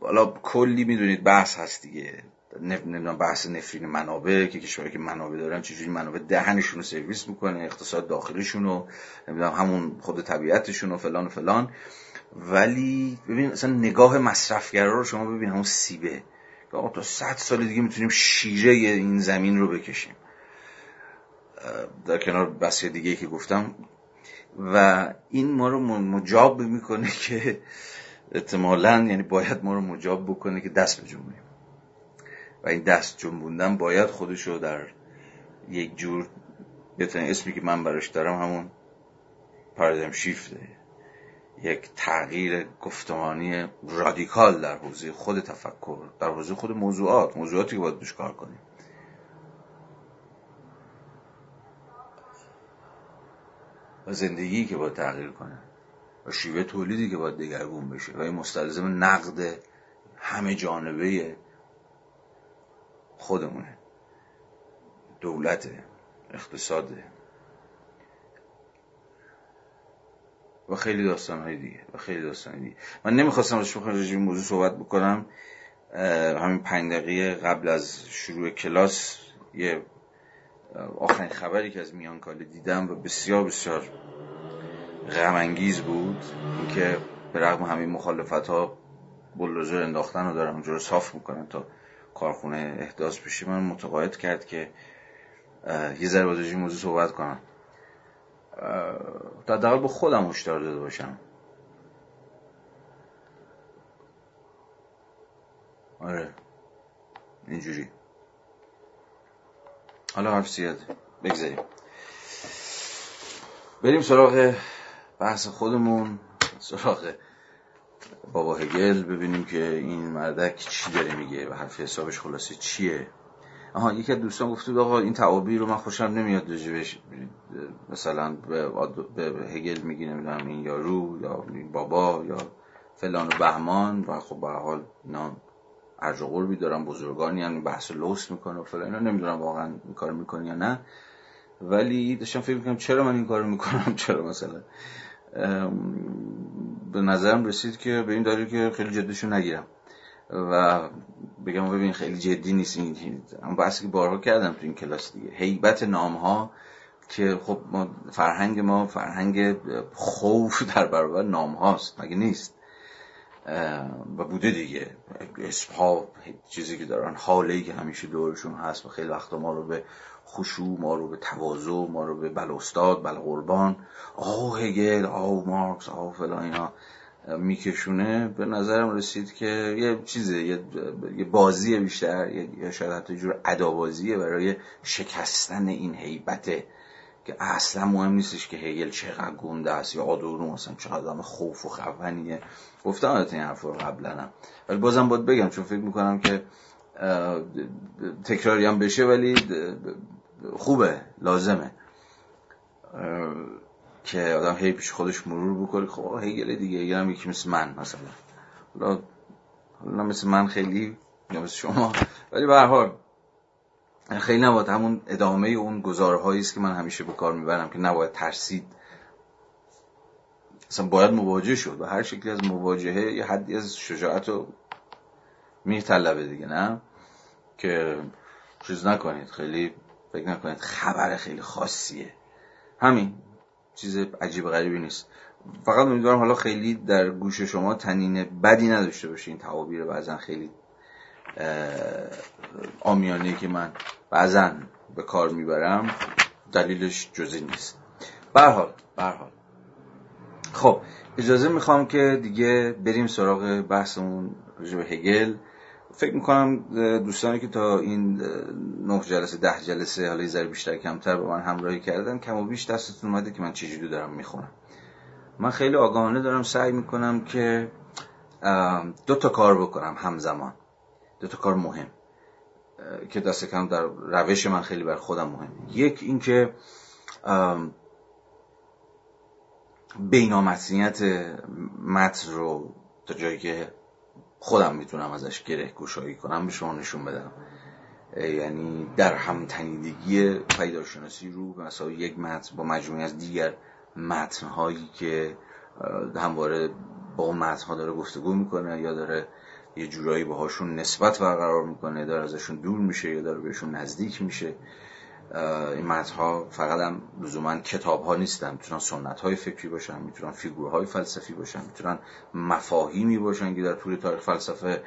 S1: حالا کلی می‌دونید بحث هست دیگه. نمی‌دونم بحث نفرین منابع که کشورهایی که منابع دارن چجوری منابع دهنشون رو سرویس می‌کنه اقتصاد داخلیشون رو نمی‌دونم همون خود طبیعتشون و فلان و فلان. ولی ببین اصلا نگاه مصرفگرا رو شما ببین همون سیبه. که تا صد سال دیگه می‌تونیم شیره این زمین رو بکشیم. در کنار بحث دیگه که گفتم. و این ما رو مجاب می‌کنه که احتمالا یعنی باید ما رو مجاب بکنه که دست بجنبونیم و این دست جنبوندن باید خودش رو در یک جور بهترین اسمی که من براش دارم همون پارادایم شیفته یک تغییر گفتمانی رادیکال در حوزه خود تفکر در حوزه خود موضوعات موضوعاتی که باید دوش کار کنیم. و زندگی که باید تغییر کنه. و شیوه تولیدی که باید دگرگون بشه. و این مستلزم نقد همه جانبه خودمونه. دولت اقتصاده. و خیلی داستان های دیگه و خیلی داستان دیگه. من نمی‌خواستم راجع به موضوع صحبت بکنم. همین پنج دقیقه قبل از شروع کلاس یه آخرین خبری که از میان کاله دیدم و بسیار بسیار غم انگیز بود. اینکه به رغم همین مخالفت ها بلوزر انداختن و دارم اونجا رو صاف می‌کنن تا کارخونه احداث بشه من متقاعد کرد که یه ذره این موضوع صحبت کنم. در دقیق به خودم هشدار داده باشم. آره اینجوری. حالا حرف زیاد بگذاریم. بریم سراغ بحث خودمون سراغ بابا هگل ببینیم که این مردک چی داره میگه و حرف حسابش خلاصه چیه. آها یکی از دوستان گفته آقا این تعابیر رو من خوشم نمیاد بهش مثلا به, هگل میگی نمی‌دونم این یارو یا بابا یا فلان و بهمان و خب به حال اینا ارج و دارن بزرگانی هم بحث لوس می‌کنه و فلان اینا. نمی‌دونم واقعا این کار می‌کنی یا نه. ولی داشتم فکر می‌کنم چرا من این کار می‌کنم؟ چرا مثلا؟ به نظرم رسید که به این دلیل که خیلی جدیشون نگیرم. و بگم ببین خیلی جدی نیست این اما بحثی که بارها کردم تو این کلاس دیگه. حیبت نام ها که خب ما فرهنگ ما فرهنگ خوف در برابر نام هاست مگه نیست؟ و بوده دیگه. اسم ها چیزی که دارن حاله که همیشه دورشون هست و خیلی وقتا ما رو به خشوع ما رو به تواضع ما رو به بل استاد بل قربان آه هگل آه مارکس آه فلان اینا میکشونه. به نظرم رسید که یه چیزه یه, بازی بیشتر یا شاید حتی جور عدابازیه برای شکستن این حیبته که اصلا مهم نیستش که هگل چقدر گنده است یا آدورو مثلا چقدر آدم خوف و خفنیه. گفتم البته این حرف رو قبلا ولی بازم باید بگم چون فکر می‌کنم که تکراری هم بشه ولی خوبه لازمه. که آدم هی پیش خودش مرور بکنه. خب هیگل دیگه هیگل هم یکی مثل من مثلا. حالا حالا مثل من خیلی یا مثل شما. ولی به حال خیلی نباید همون ادامه اون گزارهایی است که من همیشه به کار می‌برم که نباید ترسید. اصلا باید مواجه شد. و هر شکلی از مواجهه یه حدی از شجاعت رو میطلبه دیگه نه؟ که چیز نکنید خیلی فکر نکنید خبر خیلی خاصیه. همین چیز عجیب غریبی نیست. فقط امیدوارم حالا خیلی در گوش شما تنین بدی نداشته باشه این تعابیر بعضا خیلی آمیانه که من بعضا به کار می‌برم دلیلش جزی نیست. برحال برحال خب اجازه می‌خوام که دیگه بریم سراغ بحثمون به هگل. فکر می‌کنم دوستانی که تا این نه جلسه ده جلسه حالا ذره بیشتر کمتر با من همراهی کردن کم و بیش دستتون اومده که من چجوری دارم می‌خونم. من خیلی آگاهانه دارم سعی می‌کنم که دو تا کار بکنم همزمان. دو تا کار مهم که دست کم در روش من خیلی بر خودم مهم یک اینکه بینامتنیت متن رو تا جایی که خودم می‌تونم ازش گره گشایی کنم به شما نشون بدم. یعنی در همتنیدگی پیداشناسی رو مثلا یک متن با مجموعی از دیگر متنهایی که همواره با اون متنها داره گفتگو می‌کنه یا داره یه جورایی باهاشون نسبت برقرار می‌کنه داره ازشون دور میشه یا داره بهشون نزدیک میشه. این متنها فقط هم لزوما کتاب ها نیستن. می‌تونن سنت های فکری باشن می‌تونن فیگورهای فلسفی باشن می‌تونن مفاهیمی باشن که در طول تاریخ فلسفه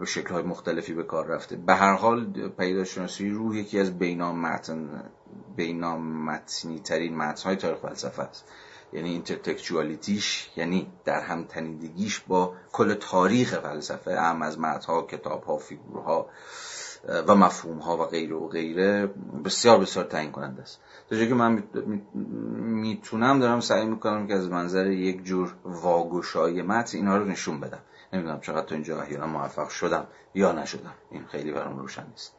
S1: به شکل های مختلفی به کار رفته. به هر حال پدیدارشناسی روح یکی از بینامتن بینامتنی ترین متن های تاریخ فلسفه است. یعنی intertextuality ش یعنی در هم تنیدگیش با کل تاریخ فلسفه هم از متنها کتاب ها فیگورها. و مفهوم ها و غیره و غیره بسیار بسیار تعیین کننده است. تا که من می‌تونم دارم سعی می‌کنم که از منظر یک جور واگشای متن اینها رو نشون بدم. نمی‌دونم چقدر تا اینجا احیانا موفق شدم یا نشدم. این خیلی برام روشن نیست.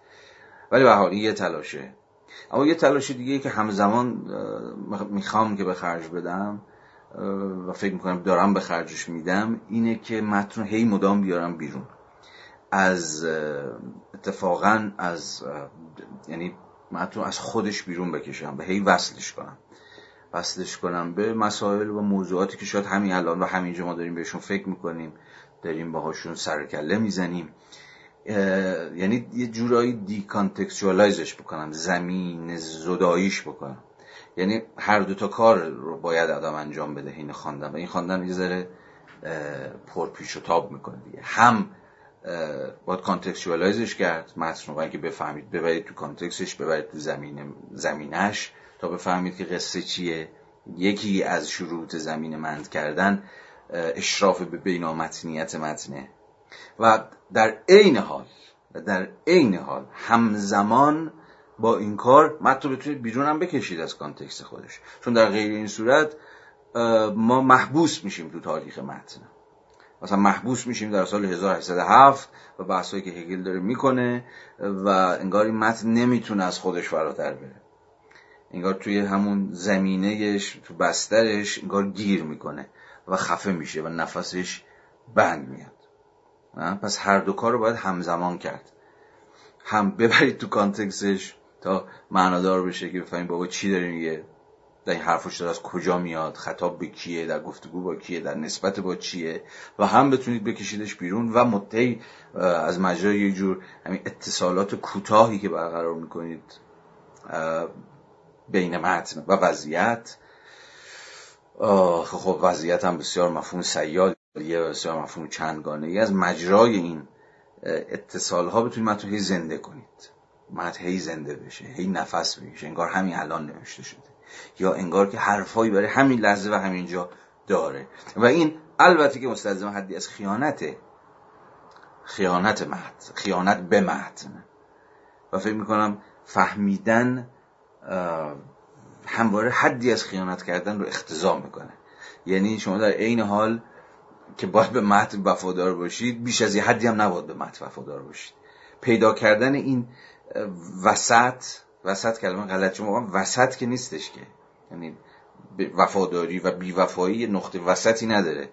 S1: ولی به حال یه تلاشه. اما یه تلاش دیگه که همزمان می‌خوام که به خرج بدم و فکر می‌کنم دارم به خرجش میدم اینه که متن هی مدام بیارم بیرون. از اتفاقا از یعنی متن از خودش بیرون بکشم به هی وصلش کنم. وصلش کنم به مسائل و موضوعاتی که شاید همین الان و همینجا ما داریم بهشون فکر می‌کنیم داریم باهاشون سرکله می‌زنیم. یعنی یه جورایی دیکانتکچوالایزش بکنم زمین زداییش بکنم. یعنی هر دو تا کار رو باید آدم انجام بده این خواندن. و این خواندن یه ذره پرپیچ و تاب می‌کنه دیگه. هم باید contextualize ش کرد. متن رو اگه بفهمید ببرید تو context ش ببرید تو زمینه زمینه‌ش تا بفهمید که قصه چیه. یکی از شروط زمینه مند کردن اشراف به بینامتنیت متنه. و در عین حال و در عین حال همزمان با این کار متن رو بتونید بیرون هم بکشید از context خودش. چون در غیر این صورت ما محبوس میشیم تو تاریخ متن. مثلا محبوس میشیم در سال 1807 و بحثایی که هگل داره می‌کنه و انگار این متن نمی‌تونه از خودش فراتر بره. انگار توی همون زمینهش تو بسترش انگار گیر می‌کنه و خفه میشه و نفسش بند میاد. پس هر دو کار رو باید همزمان کرد. هم ببرید تو کانتکستش تا معنادار بشه که بفهمید بابا چی داره میگه. در این حرفش از کجا میاد خطاب به کیه در گفتگو با کیه در نسبت با چیه و هم بتونید بکشیدش بیرون و مدعی از مجرای یه جور همین اتصالات کوتاهی که برقرار می‌کنید بین متن و وضعیت. خب وضعیت هم بسیار مفهوم سیال یه بسیار مفهوم چندگانه از مجرای این اتصال ها بتونید متن زنده کنید. متن هی زنده بشه هی نفس بکشه انگار همین الان نوشته شده. یا انگار که حرفایی برای همین لحظه و همینجا داره. و این البته که مستلزم حدی از خیانته خیانت متن خیانت به متن و فکر می‌کنم فهمیدن همواره حدی از خیانت کردن رو اختضا می‌کنه. یعنی شما در عین حال که باید به متن وفادار باشید بیش از یه حدی هم نباید به متن وفادار باشید. پیدا کردن این وسط وسط کلمه غلط شما وسط که نیستش که. یعنی وفاداری و بیوفایی نقطه وسطی نداره.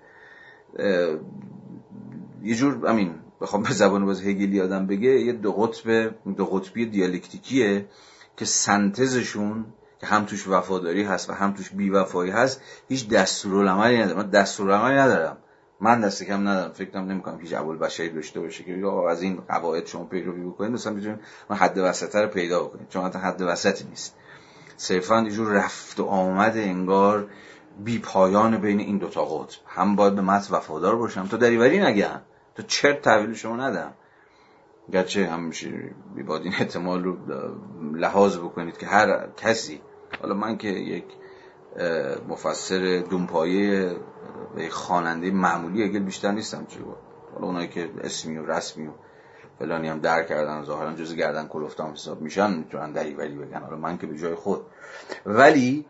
S1: یه جور امین بخوام به زبان باز هگلی آدم بگه یه دو قطب دو قطبی دیالکتیکیه که سنتزشون که هم توش وفاداری هست و هم توش بیوفایی هست هیچ دستورالعملی نداره من دستورالعملی ندارم. من دست کم ندارم فکرم نمی‌کنم هیچ بشری داشته باشه که از این قواعد شما پیروی بکنید مثلا می‌تونید من حد وسطه رو پیدا بکنید چون حد وسطی نیست. صرفا یه جور رفت و آمد انگار بی پایان بین این دوتا قطب. هم باید به متن وفادار باشم. تا دریوری نگم تا چرت تحویل شما ندم گرچه همیشه باید این احتمال رو لحاظ بکنید که هر کسی. حالا من که یک مفسر دونپایه خواننده معمولی اگل بیشتر نیستم چه حالا اونایی که اسمی و رسمی و فلانی هم در کردن ظاهرا جز گردن کلفتام حساب میشن می‌تونن دریوری بگن. حالا من که به جای خود. ولی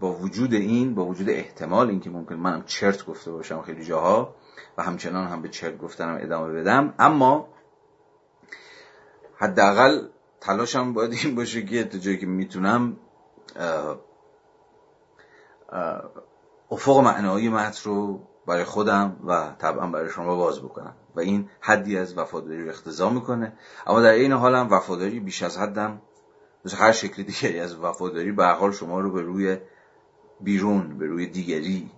S1: با وجود این با وجود احتمال اینکه ممکن منم چرت گفته باشم خیلی جاها و همچنان هم به چرت گفتنم ادامه بدم اما حداقل تلاشم باید این باشه که تا جایی که می‌تونم افق معنایی متن رو برای خودم و طبعا برای شما باز بکنم. و این حدی از وفاداری رو اختضا می‌کنه. اما در این هم وفاداری بیش از حدم مثل هر شکل دیگری از وفاداری به حال شما رو به روی بیرون به روی دیگری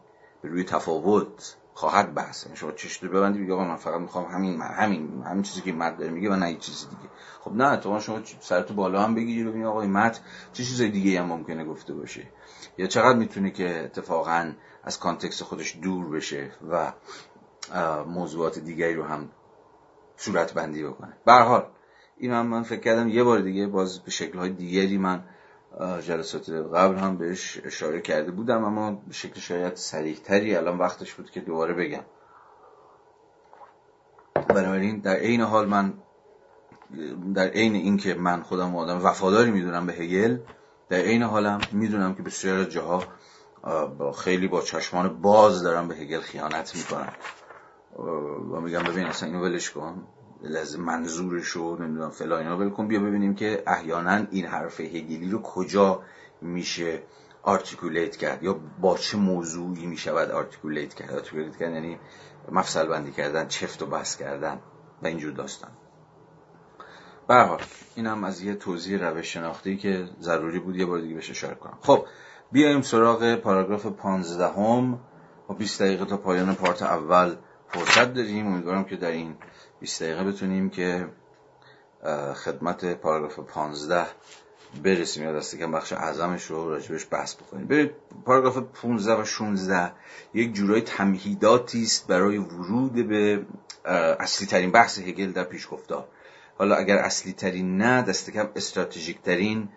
S1: به روی تفاوت خواهد بحث یعنی شما چشت رو ببندی بگی آقا من فقط می‌خوام همین همین همین چیزی که مرد داره میگه و نه چیزی دیگه. خب نه تو شما سرتو بالا هم بگیری ببینی آقا متن چه چیزای دیگه هم ممکنه گفته باشه. یا چقدر می‌تونه که اتفاقا از کانتکست خودش دور بشه و موضوعات دیگری رو هم صورت بندی بکنه. به حال این من, من فکر کردم یه بار دیگه باز به شکل های دیگری من جلسات قبل هم بهش اشاره کرده بودم اما به شکل شاید سریحتری الان وقتش بود که دوباره بگم. بنابراین در عین حال من در عین اینکه من خودم آدم وفاداری می‌دونم به هگل در عین حالم می‌دونم که بسیار جاها خیلی با چشمان باز دارم به هگل خیانت می‌کنم. و میگم ببین اصلا اینو ولش کن. لازم منظورش رو نمی‌دونم فلان اینا ول کن بیا ببینیم که احیانا این حرف هگلی رو کجا میشه articulate کرد یا با چه موضوعی می‌شود articulate کرد. articulate کرد یعنی مفصل بندی کردن چفت و بس کردن و اینجور داستان. برحال این هم از یه توضیح روش شناختی که ضروری بود یه بار دیگه بهش اشاره کنم. خب بیایم سراغ پاراگراف 15 هم و 20 دقیقه تا پایان پارت اول فرصت داریم. امیدوارم که در این 20 دقیقه بتونیم که خدمت پاراگراف 15 برسیم. یا دسته که بخش اعظمش رو راجبش بحث بکنیم. ببینید پاراگراف 15 و 16 یک جورای تمهیداتی است برای ورود به اصلی ترین بحث هگل در پیشگفتار حالا اگر اصلی ترین نه دست کم استراتژیک ترین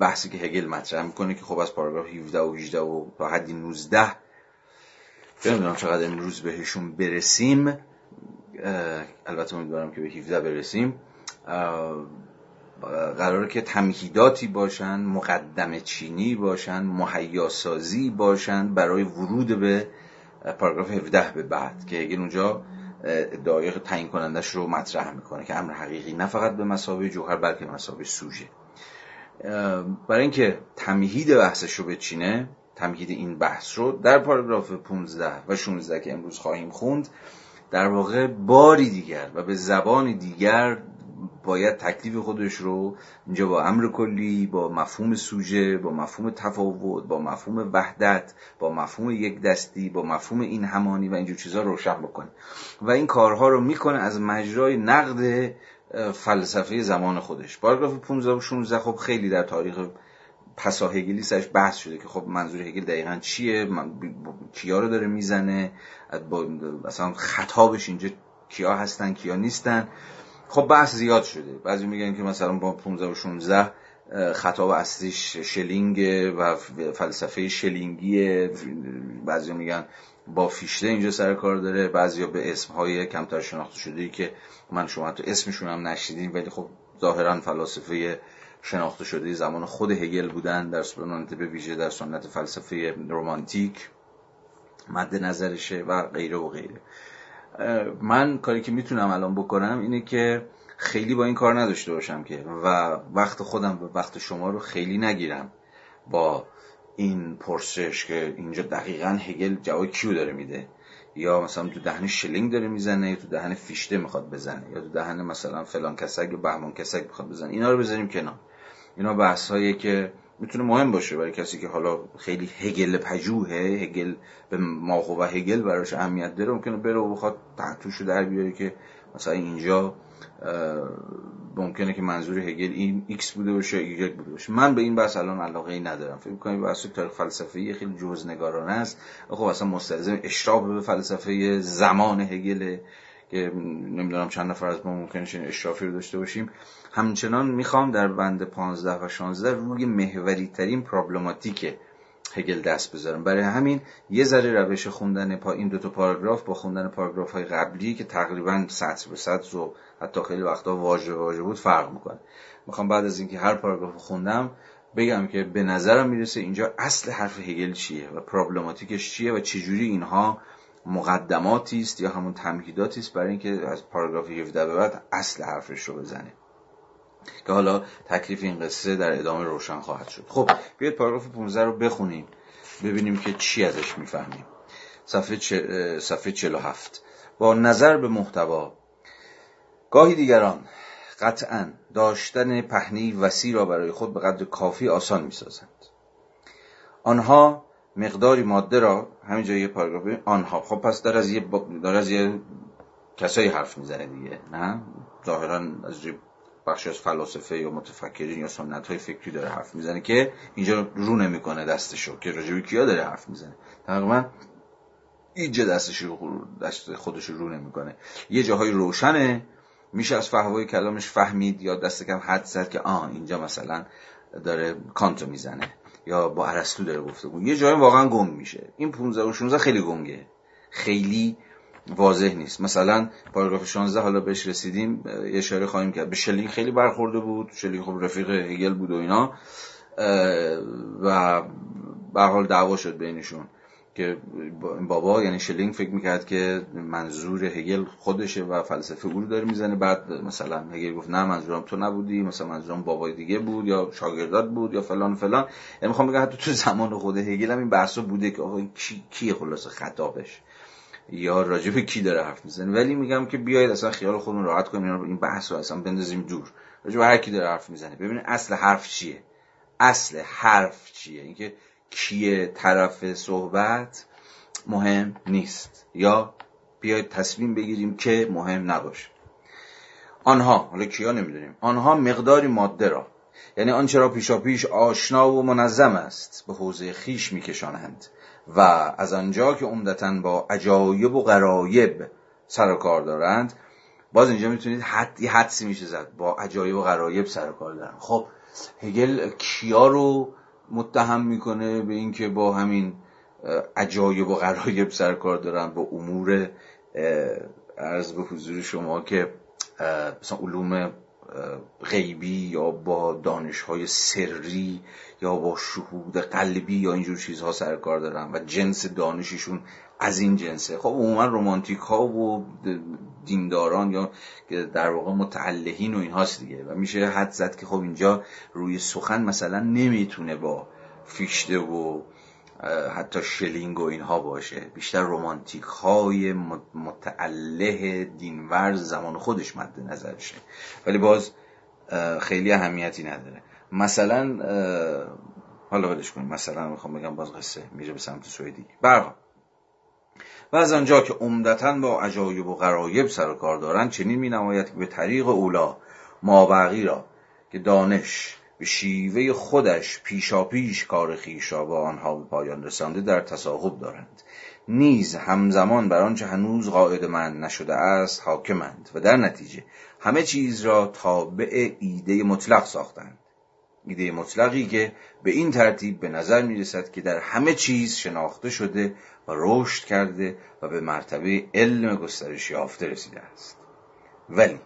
S1: بحثی که هگل مطرح می‌کنه که خب از پاراگراف 17 و 18 و تا حدی 19 نمی‌دونم چقدر امروز بهشون برسیم. البته امیدوارم که به 17 برسیم. قراره که تمهیداتی باشن مقدم چینی باشن مهیاسازی باشن برای ورود به پاراگراف 17 به بعد که هگل اونجا ادعای تعیین کنندش رو مطرح می‌کنه که امر حقیقی نه فقط به مسابقه جوهر بلکه مسابقه سوژه. برای اینکه تمهید بحثش رو بچینه تمهید این بحث رو در پاراگراف 15 و 16 که امروز خواهیم خوند در واقع باری دیگر و به زبان دیگر باید تکلیف خودش رو اینجا با امر کلی با مفهوم سوژه با مفهوم تفاوت با مفهوم وحدت با مفهوم یک دستی با مفهوم این همانی و اینجور چیزها روشن بکنه. و این کارها رو می‌کنه از مجرای نقد فلسفه زمان خودش. پاراگراف 15 و 16 خب خیلی در تاریخ پسا هگلی سرش بحث شده که خب منظور هگل دقیقا چیه؟ کیا رو داره می‌زنه؟ با خطابش اینجا کیا هستن کیا نیستن؟ خب بحث زیاد شده. بعضی میگن که مثلا با 15 و 16 خطاب اصلیش شلینگ و فلسفه شلینگی بعضی میگن با فیشته اینجا سر کار داره. بعضی به اسمهای کمتر شناخته شده که من شما تو اسمشون هم نشیدیم ولی خب ظاهرا فلاسفه شناخته شده زمان خود هگل بودن در سنت به ویژه در سنت فلسفه رومانتیک مد نظرشه و غیره و غیره. من کاری که می‌تونم الان بکنم اینه که خیلی با این کار نداشته باشم که و وقت خودم و وقت شما رو خیلی نگیرم با این پرسش که اینجا دقیقا هگل جواب کیو داره میده. یا مثلا تو دهن شلینگ داره می‌زنه یا تو دهن فیشته می‌خواد بزنه یا تو دهن مثلا فلان کسک یا بهمان کسک می‌خواد بزنه. اینا رو بذاریم کنار. اینا بحث که می‌تونه مهم باشه برای کسی که حالا خیلی هگل پژوهه هگل به ماهو هگل براش اهمیت داره ممکنه بره و بخواد توشو در بیاره که مثلا اینجا ممکنه که منظور هگل این ایکس بوده باشه ایگرگ بوده باشه. من به این بحث الان علاقه ای ندارم. فکر کنم بحث تاریخ فلسفی خیلی جزئی‌نگارانه است. خب اصلا مستلزم اشراف به فلسفه زمان هگل که نمی‌دونم چند نفر از ما ممکنه چنین اشرافی رو داشته باشیم. همچنان می‌خوام در بند 15 و 16 روی محوری ترین پرابلماتیک هگل دست بذارم. برای همین یه ذره روش خوندن پا این دوتا پاراگراف با خوندن پاراگراف های قبلی که تقریبا سطر به سطر رو حتی خیلی وقتا واژه واژه بود فرق می‌کنه. می‌خوام بعد از اینکه هر پاراگراف خوندم بگم که به نظرم می‌رسه اینجا اصل حرف هگل چیه و پرابلماتیکش چیه و چجوری اینها مقدماتی است یا همون تمهیداتی است برای اینکه از پاراگراف 17 به بعد اصل حرفش رو بزنه که حالا تکلیف این قصه در ادامه روشن خواهد شد. خب بیاید پاراگراف 15 رو بخونیم. ببینیم که چی ازش می‌فهمیم. صفحه. صفحه 47 با نظر به محتوا. گاهی دیگران قطعا داشتن پهنی وسیع را برای خود به قدر کافی آسان می‌سازند. آنها مقداری ماده را همینجا یه پاراگراف آنها. خب پس در از یه داره از یه کسایی حرف می‌زنه دیگه نه؟ ظاهرا از بخشی از فلاسفه یا متفکرین یا سنت های فکری داره حرف می‌زنه که اینجا رو نمی‌کنه دستشو که راجبی کیا داره حرف می‌زنه؟ تقریبا اینجا دستش رو دست خودش رو نمی‌کنه. یه جاهای روشنه. میشه از فهوای کلامش فهمید یا دست کم حد زد که آه اینجا مثلا داره کانتو می‌زنه. یا با ارسطو داره گفته بود یه جایی واقعا گنگ میشه. این 15 و 16 خیلی گنگه. خیلی واضح نیست. مثلا پاراگراف 16 حالا بهش رسیدیم یه اشاره خواهیم کرد. به شلینگ خیلی برخورده بود. شلینگ خب رفیق هگل بود و اینا. و به حال دعوا شد بینشون. که بابا یعنی شلینگ فکر می‌کرد که منظور هگل خودشه و فلسفه او رو داره می‌زنه. بعد مثلا هگل گفت نه منظورم تو نبودی مثلا منظورم بابای دیگه بود یا شاگردات بود یا فلان فلان. یعنی می‌خوام بگم حتی تو زمان خود هگل هم این بحثا بوده که آقا کی کی خلاصه خطابش؟ یا راجع به کی داره حرف می‌زنه؟ ولی میگم که بیاید اصلا خیال خودمون راحت کنیم این بحث رو اصلا بندازیم دور. راجع به هر کی داره حرف می‌زنه. ببینید اصل حرف چیه؟ اصل حرف چیه؟ اینکه کیه طرف صحبت مهم نیست. یا بیاید تصمیم بگیریم که مهم نباشه. آنها حالا کیا نمی‌دونیم. آنها مقداری ماده را یعنی آنچه را پیشا پیش آشنا و منظم است به حوزه خیش میکشانند و از آنجا که عمدتا با عجایب و غرایب سر و کار دارند باز اینجا می‌تونید حد یه حدسی میشه زد با عجایب و غرایب سر و کار دارن خب هگل کیا رو متهم می‌کنه به اینکه با همین عجایب و غرایب سر کار دارن با امور ارز به حضور شما که مثلا علوم غیبی یا با دانش های سری یا با شهود قلبی یا اینجور چیزها سر کار دارن و جنس دانششون از این جنسه. خب عموما رومانتیک ها و دینداران یا در واقع متعلهین و اینهاست دیگه. و میشه حد زد که خب اینجا روی سخن مثلا نمی‌تونه با فیشته و حتی شلینگ و اینها باشه. بیشتر رومانتیک های متعله دینورز زمان خودش مد نظرشه. ولی باز خیلی اهمیتی نداره. مثلا حالا بدش کنیم. مثلا می‌خوام بگم باز قصه میره به سمت سویدی برها و از آنجا که عمدتا با عجایب و غرایب سر و کار دارند چنین می نماید که به طریق اولا مابقی را که دانش به شیوه خودش پیشاپیش کار خیشا با آنها به پایان رسانده در تصاحب دارند. نیز همزمان بر آنچه هنوز قاعد من نشده است حاکمند و در نتیجه همه چیز را تابع ایده مطلق ساختند. ایده مطلقی که به این ترتیب به نظر می رسد که در همه چیز شناخته شده و رشد کرده و به مرتبه علم گسترش یافته رسیده است. ولی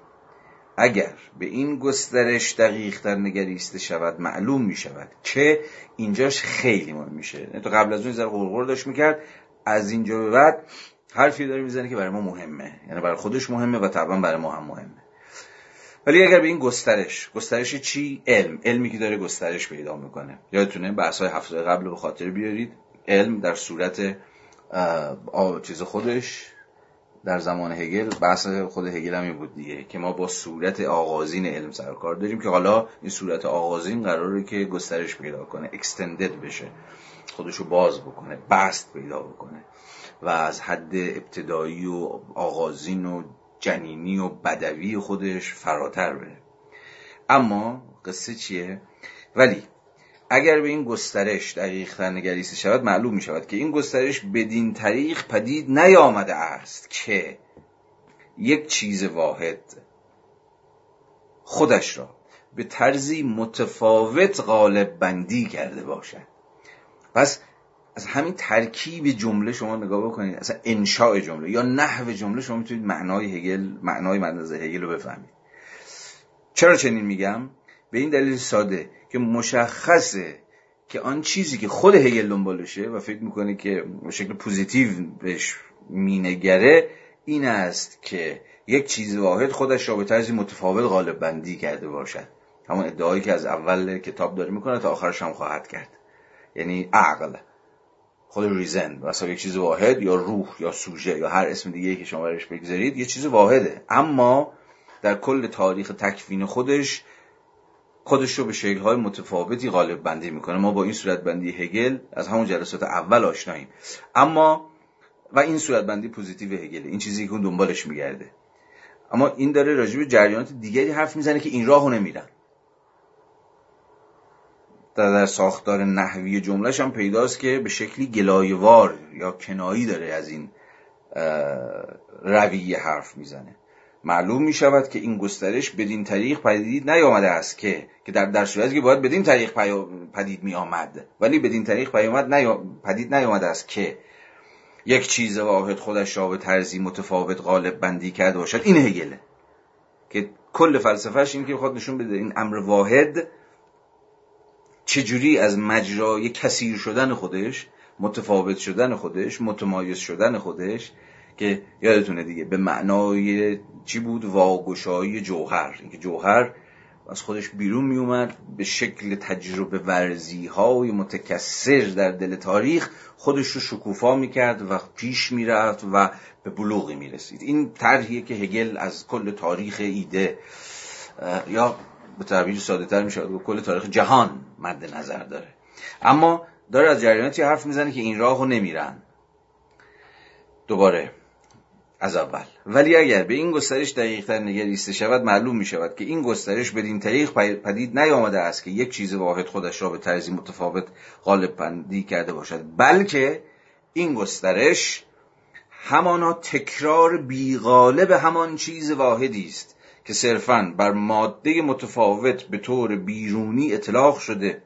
S1: اگر به این گسترش دقیق در نگریسته شود معلوم می شود که اینجاش خیلی مهم میشه. یعنی تو قبل از اون زر قرقر داشت می‌کرد از اینجا به بعد حرفی داره می‌زنه که برای ما مهمه. یعنی برای خودش مهمه و طبعا برای ما هم مهمه. ولی اگر به این گسترش گسترش چی؟ علم. علمی که داره گسترش پیدا می‌کنه. یادتونه بحث های هفته قبل به خاطر بیارید. علم در صورت چیز خودش در زمان هگل بحث خود هگل هم بود دیگه که ما با صورت آغازین علم سر کار داریم که حالا این صورت آغازین قراره که گسترش پیدا کنه اکستندد بشه. خودشو باز بکنه بست پیدا بکنه. و از حد ابتدایی و آغازین و جنینی و بدوی خودش فراتر بره اما قصه چیه؟ ولی اگر به این گسترش دقیق نگریسته شود معلوم می شود که این گسترش بدین طریق پدید نیامده است که یک چیز واحد خودش را به طرزی متفاوت قالب بندی کرده باشد پس از همین ترکیب جمله شما نگاه بکنید اصلا انشاء جمله یا نحو جمله شما می‌تونید معنای هگل معنای مدنظر هگل رو بفهمید. چرا چنین میگم؟ به این دلیل ساده که مشخصه که آن چیزی که خود هگل دنبالشه و فکر می‌کنه که به شکل پوزیتیو بهش مینگره این است که یک چیز واحد خودش را به طرزی متفاوت غالب بندی کرده باشد. همون ادعایی که از اول کتاب داره می‌کنه تا آخرش هم خواهد کرد. یعنی عقل. خود ریزن مثلا یک چیز واحد یا روح یا سوژه یا هر اسم دیگه که شما برش بگذارید یه چیز واحده. اما در کل تاریخ تکوین خودش خودش رو به شکل‌های متفاوتی غالب بندی می‌کنه. ما با این صورت بندی هگل از همون جلسات اول آشناییم. اما و این صورت بندی پوزیتیو هگل این چیزی که اون دنبالش میگرده. اما این داره راجع به جریانات دیگری حرف می‌زنه که این راهو نمیرن در, ساختار نحوی جملهش هم پیداست که به شکلی گلایه‌وار یا کنایی داره از این رویه حرف می‌زنه. معلوم می شود که این گسترش بدین طریق پدید نیامده است که که در در صورتی که باید بدین طریق پدید می آمد ولی بدین طریق پدید نیامده است که یک چیز واحد خودش را به طرزی متفاوت غالب بندی کرده باشد. این هگله که کل فلسفهش این که خود نشون بده این امر واحد چجوری از مجرای کثیر شدن خودش متفاوت شدن خودش متمایز شدن خودش که یادتونه دیگه به معنای چی بود؟ واگشایی جوهر. اینکه جوهر از خودش بیرون می اومد به شکل تجربه ورزی های متکثر در دل تاریخ خودش رو شکوفا می‌کرد و پیش می‌رفت و به بلوغی می‌رسید. این طرحیه که هگل از کل تاریخ ایده یا به تعبیر ساده تر میشه به کل تاریخ جهان مد نظر داره. اما داره از جریاناتی حرف می‌زنه که این راه رو نمیرن. دوباره از اول. ولی اگر به این گسترش دقیقتر نگریسته شود معلوم می شود که این گسترش بدین طریق پدید نیامده است که یک چیز واحد خودش را به طرزی متفاوت غالب بندی کرده باشد. بلکه این گسترش همانا تکرار بیغالب همان چیز واحدی است. که صرفا بر ماده متفاوت به طور بیرونی اطلاق شده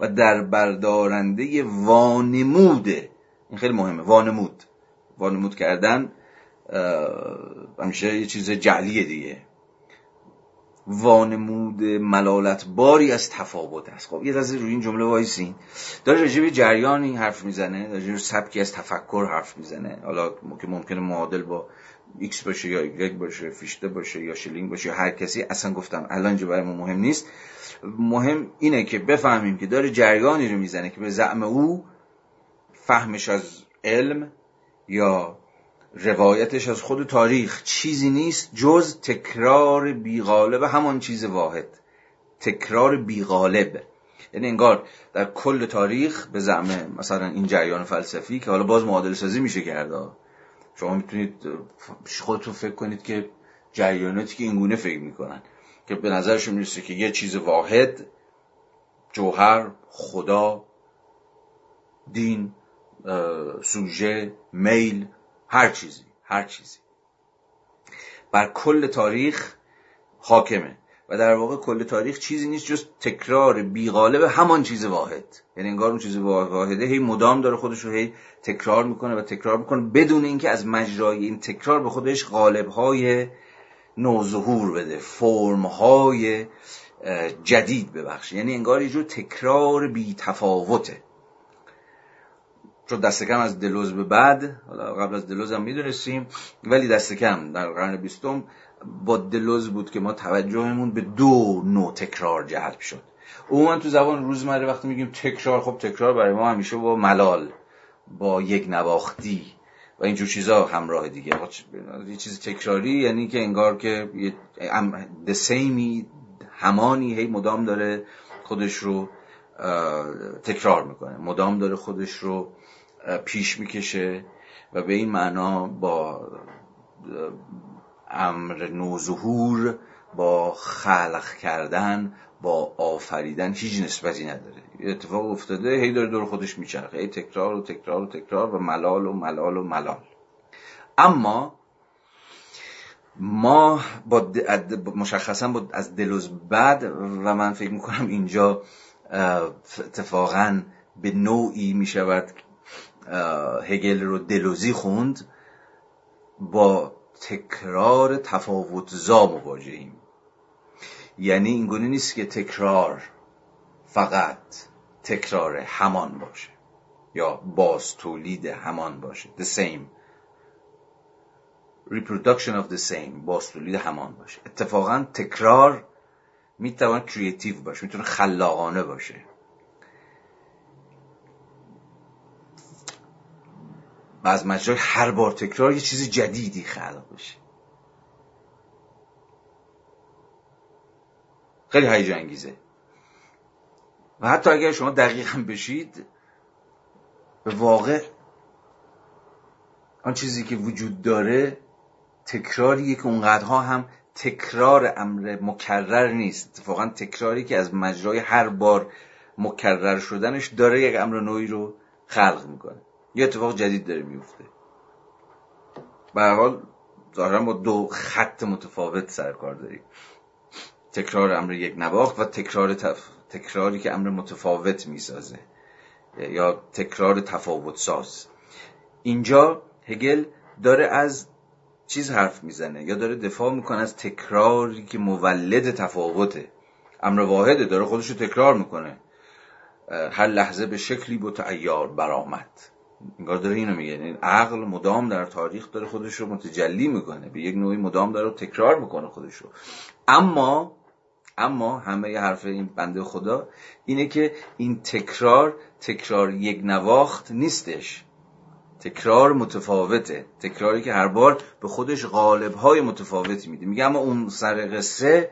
S1: و در بردارنده وانموده این خیلی مهمه وانمود. وانمود کردن همیشه یه چیز جعلیه دیگه. وانمود ملالت باری از تفاوت است. خب یه لحظه روی این جمله وایسین. داره راجع جریانی حرف می‌زنه به سبکی از تفکر حرف می‌زنه. حالا که ممکنه معادل با ایکس باشه یا ایگرگ باشه فیشته باشه یا شلینگ باشه هر کسی اصلا گفتم الان اینجا برای ما مهم نیست. مهم اینه که بفهمیم که داره جریانی رو می‌زنه که به زعم او فهمش از علم یا روایتش از خود تاریخ چیزی نیست جز تکرار بیغالب همان چیز واحد. تکرار بیغالب. یعنی انگار در کل تاریخ به زعم مثلا این جریان فلسفی که حالا باز معادل سازی میشه کرده شما می‌تونید خودتون فکر کنید که جریاناتی که اینگونه فکر می‌کنن که به نظرشون می‌رسه که یه چیز واحد جوهر خدا دین سوژه میل هر چیزی هر چیزی. بر کل تاریخ حاکمه. و در واقع کل تاریخ چیزی نیست جز تکرار بیغالب همان چیز واحد. یعنی انگار اون چیز واحده هی مدام داره خودش رو هی تکرار می‌کنه و تکرار می‌کنه بدون اینکه از مجرای این تکرار به خودش غالبهای نوظهور بده فرمهای جدید ببخشه. یعنی انگار یه جور تکرار بی تفاوته چون دست کم از دلوز به بعد حالا قبل از دلوز هم می‌دونستیم ولی دست کم در قرن بیستم با دلوز بود که ما توجهمون به دو نوع تکرار جلب شد. عموما تو زبان روزمره وقتی میگیم تکرار خب تکرار برای ما همیشه با ملال با یک نواختی و اینجور چیزا همراه دیگه. یه چیز تکراری یعنی که انگار که دسیمی همانی هی مدام داره خودش رو تکرار می‌کنه. مدام داره خودش رو پیش می‌کشه و به این معنا با امر نوظهور با خلق کردن با آفریدن هیچ نسبتی نداره. اتفاق افتاده هی داره دور خودش میچرخه. هی تکرار و تکرار و تکرار و ملال و ملال و ملال. اما ما با مشخصا با از دلوز بعد و من فکر می‌کنم اینجا اتفاقا به نوعی می‌شود هگل رو دلوزی خوند با تکرار تفاوت زا مواجهیم. یعنی این گونه نیست که تکرار فقط تکرار همان باشه یا باز تولید همان باشه. The same. Reproduction of the same. باز تولید همان باشه. اتفاقا تکرار می‌توان کریتیو باشه می‌تونه خلاقانه باشه. و از مجرای هر بار تکرار یه چیز جدیدی خلق بشه. خیلی هیجان انگیزه و حتی اگر شما دقیقا بشید به واقع آن چیزی که وجود داره تکراریه که اونقدرها هم تکرار امر مکرر نیست. اتفاقا تکراری که از مجرای هر بار مکرر شدنش داره یک امر نوعی رو خلق می‌کنه. یه اتفاق جدید داره میفته. به حال ظاهرا با دو خط متفاوت سر کار داریم. تکرار امر یک نواخت و تکرار تکراری که امر متفاوت می‌سازه. یا تکرار تفاوت ساز اینجا هگل داره از چیز حرف می‌زنه یا داره دفاع می‌کنه از تکراری که مولد تفاوته. امر واحده داره خودش رو تکرار می‌کنه. هر لحظه به شکلی با تعیار برآمد. انگار داره اینو میگه. این یعنی عقل مدام در تاریخ داره خودش رو متجلی می‌کنه. به یک نوعی مدام داره تکرار می‌کنه خودش رو اما اما همه حرف این بنده خدا اینه که این تکرار تکرار یک نواخت نیستش. تکرار متفاوته. تکراری که هر بار به خودش غالب های متفاوتی میده. میگه اما اون سر قصه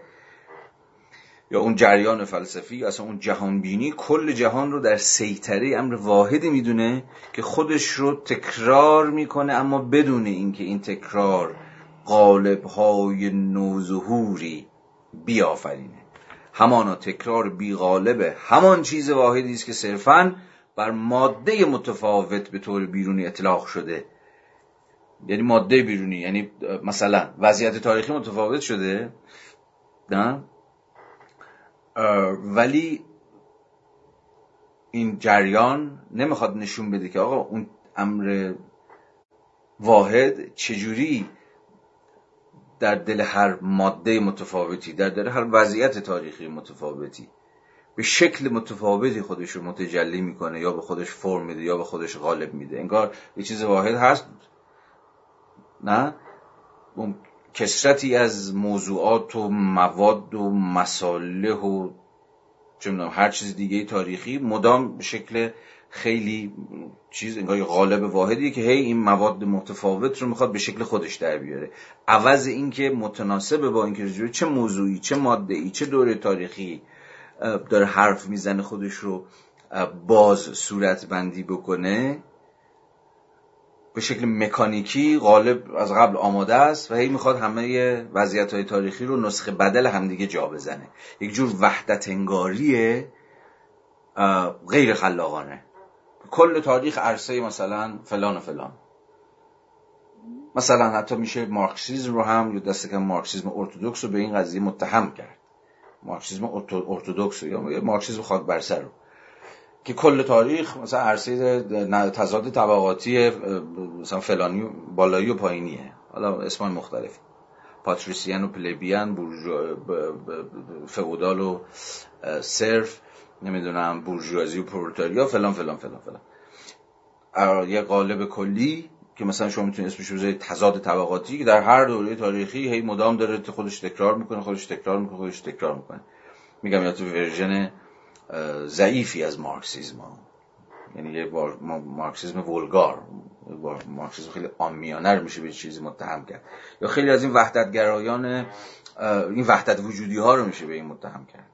S1: یا اون جریان فلسفی اصلا اون جهانبینی کل جهان رو در سیطره امر واحدی می‌دونه که خودش رو تکرار می‌کنه اما بدون اینکه این تکرار قالب های نوظهوری بیافرینه. همانا تکرار بیغالبه. همان چیز واحدی است که صرفا بر ماده متفاوت به طور بیرونی اطلاق شده. یعنی ماده بیرونی یعنی مثلا وضعیت تاریخی متفاوت شده نه؟ ولی این جریان نمی‌خواد نشون بده که آقا اون امر واحد چجوری در دل هر ماده متفاوتی در دل هر وضعیت تاریخی متفاوتی به شکل متفاوتی خودش رو متجلی می‌کنه یا به خودش فرم میده یا به خودش غالب میده. انگار یه چیز واحد هست. نه؟ کسرتی از موضوعات و مواد و مساله و چه هر چیز دیگه تاریخی مدام به شکل خیلی چیز انگار غالب واحدیه که هی این مواد متفاوت رو می‌خواد به شکل خودش در بیاره. عوض اینکه متناسب با اینکه چه موضوعی چه ماده ای چه دوره تاریخی داره حرف می‌زنه خودش رو باز صورت بندی بکنه به شکل مکانیکی غالب از قبل آماده است و هی می‌خواد همه وضعیت های تاریخی رو نسخه بدل همدیگه جا بزنه. یک جور وحدت انگاری غیر خلاقانه. کل تاریخ عرصه مثلا فلان و فلان. مثلا حتی میشه مارکسیزم رو هم یا دست کم مارکسیزم ارتودکس رو به این قضیه متهم کرد. مارکسیزم ارتودکس یا مارکسیزم خاک بر سر رو. که کل تاریخ مثلا عرصه تضاد طبقاتی مثلا فلانی بالایی و پایینیه. حالا اسمان مختلف پاتریسیان و پلیبیان فئودال و سرف نمی‌دونم بورژوازی و پرولتاریا فلان فلان فلان فلان. یه قالب کلی که مثلا شما می‌تونید اسمش بذارید تضاد طبقاتی که در هر دوره تاریخی هی مدام داره خودش تکرار می‌کنه خودش تکرار می‌کنه خودش تکرار می‌کنه. میگم یا تو version ضعیفی از مارکسیزم یعنی یه مارکسیزم vulgar مارکسیزم خیلی آمیانه رو میشه به چیزی متهم کرد. یا خیلی از این وحدتگرایان این وحدت وجودی ها رو میشه به این متهم کرد.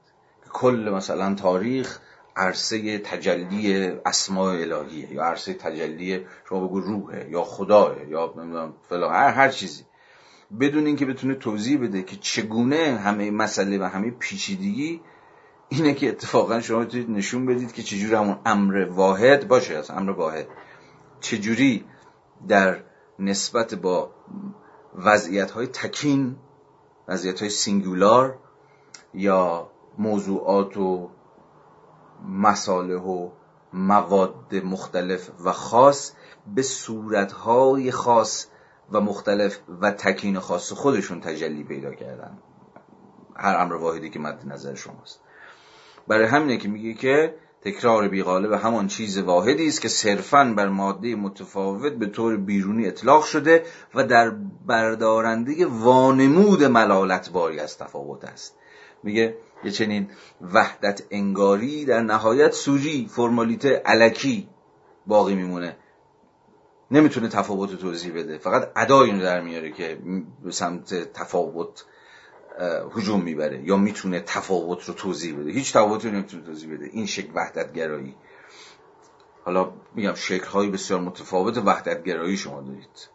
S1: کل مثلا تاریخ عرصه تجلی اسماء الهیه یا عرصه تجلی شما بگو روحه یا خداه یا نمی‌دونم فلان هر هر چیزی. بدون اینکه بتونه توضیح بده که چگونه همه مسئله و همه پیچیدگی اینه که اتفاقا شما می‌تونید نشون بدید که چجوری همون امر واحد باشه. از امر واحد چجوری در نسبت با وضعیت های تکین وضعیت های سینگولار یا موضوعات و مساله و مواد مختلف و خاص به صورتهای خاص و مختلف و تکین خاص خودشون تجلی پیدا کردن. هر امر واحدی که مد نظر شماست. برای همینه که میگه که تکرار بیغالب همان چیز واحدی است که صرفا بر ماده متفاوت به طور بیرونی اطلاق شده و در بردارنده وانمود ملالت باری از تفاوت است. میگه یه چنین وحدت انگاری در نهایت سوری فرمالیته علکی باقی میمونه. نمی‌تونه تفاوت توضیح بده. فقط ادای اینو در میاره که به سمت تفاوت هجوم می‌بره یا می‌تونه تفاوت رو توضیح بده. هیچ تفاوتی رو نمی‌تونه توضیح بده. این شکل وحدت گرایی حالا میگم شکل های بسیار متفاوت وحدت گرایی شما دارید.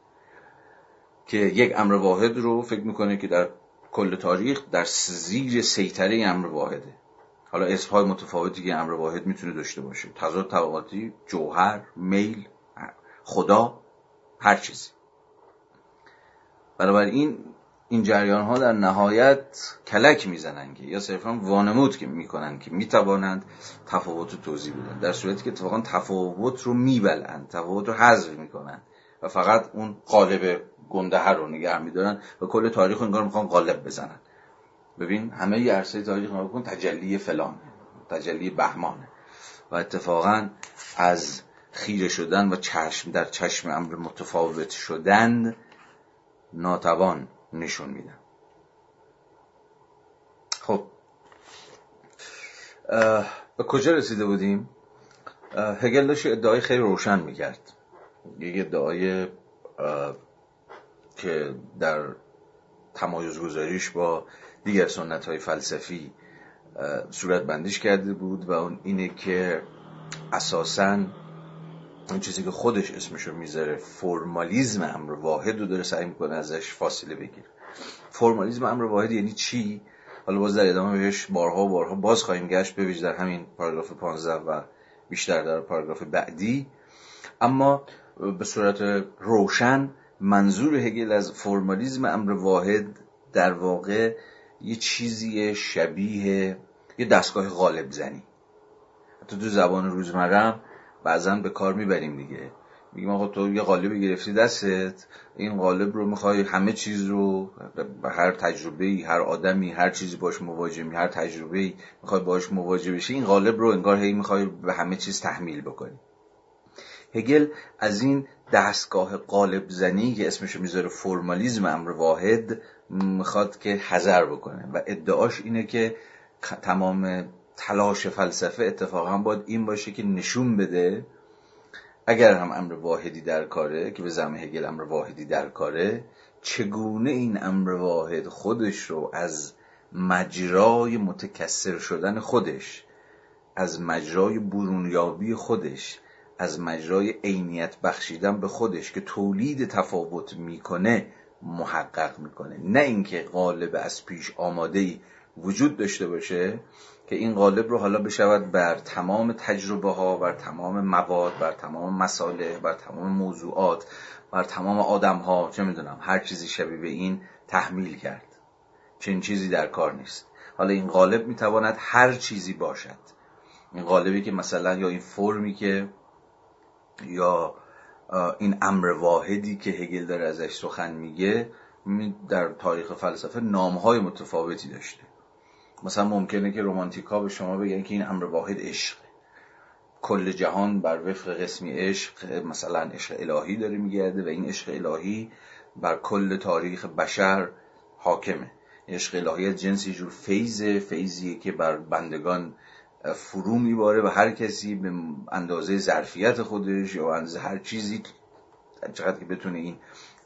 S1: که یک امر واحد رو فکر می‌کنه که در کل تاریخ در زیر سیطره امر واحده. حالا اسمهای متفاوتی که امر واحد می‌تونه داشته باشه. تضاد طبقاتی جوهر میل خدا هر چیزی. بنابراین این جریان ها در نهایت کلک می‌زنن که یا صرفا وانمود که می‌کنن که می‌توانند تفاوت رو توضیح بدن. در صورتی که اتفاقا تفاوت رو میبلند تفاوت رو حذف می‌کنن و فقط اون قالب گنده رو نگه میدارن و کل تاریخ انگار می‌خوان قالب بزنن. ببین همه ی عرصه تاریخ رو کن تجلی فلان تجلی بهمانه. و اتفاقا از خیره شدن و چشم در چشم امر متفاوت شدن ناتوان. نشون میدن خب. به کجا رسیده بودیم؟ هگل داشت ادعای خیلی روشن می‌کرد. یک ادعای که در تمایز گذاریش با دیگر سنت های فلسفی صورت بندیش کرده بود و اون اینه که اساسا اون چیزی که خودش اسمشو می‌ذاره فرمالیزم امر واحد رو داره سعی می‌کنه ازش فاصله بگیره. فرمالیزم امر واحد یعنی چی؟ حالا باز در ادامه بهش بارها و بارها باز خواهیم گشت ببینید در همین پاراگراف 15 و بیشتر در پاراگراف بعدی. اما به صورت روشن منظور هگل از فرمالیزم امر واحد در واقع یه چیزی شبیه یه دستگاه غالب زنی. حتی تو زبان روزمرم بعضا به کار می‌بریم دیگه. میگیم آقا تو یه قالب گرفتی دستت این قالب رو می‌خوای همه چیز رو هر تجربه هر آدمی هر چیزی باش مواجه می هر تجربه می‌خوای باش مواجه بشی این قالب رو انگار هی می‌خوای به همه چیز تحمیل بکنی. هگل از این دستگاه قالب زنی که اسمش می‌ذاره فرمالیزم امر واحد می‌خواد که حذر بکنه. و ادعاش اینه که تمام تلاش فلسفه اتفاقا باید این باشه که نشون بده اگر هم امر واحدی در کاره که به زم هگل امر واحدی در کاره چگونه این امر واحد خودش رو از مجرای متکثر شدن خودش از مجرای برونیابی خودش از مجرای عینیت بخشیدن به خودش که تولید تفاوت می‌کنه محقق می‌کنه. نه اینکه قالب از پیش آماده ای وجود داشته باشه. که این قالب رو حالا بشود بر تمام تجربه ها بر تمام مواد بر تمام مساله بر تمام موضوعات بر تمام آدم ها چه می‌دونم هر چیزی شبیه به این تحمیل کرد. چنین چیزی در کار نیست. حالا این قالب می‌تواند هر چیزی باشد. این قالبی که مثلا یا این فرمی که یا این امر واحدی که هگل داره ازش سخن میگه در تاریخ فلسفه نامهای متفاوتی داشته. مثلا ممکنه که رومانتیکا به شما بگن که این امر واحد عشق. کل جهان بر وفق قسمی عشق مثلا عشق الهی داره میگرده و این عشق الهی بر کل تاریخ بشر حاکمه. عشق الهی از جنسی جور فیض فیضیه که بر بندگان فرو میباره و هر کسی به اندازه ظرفیت خودش یا اندازه هر چیزی چقدر که بتونه این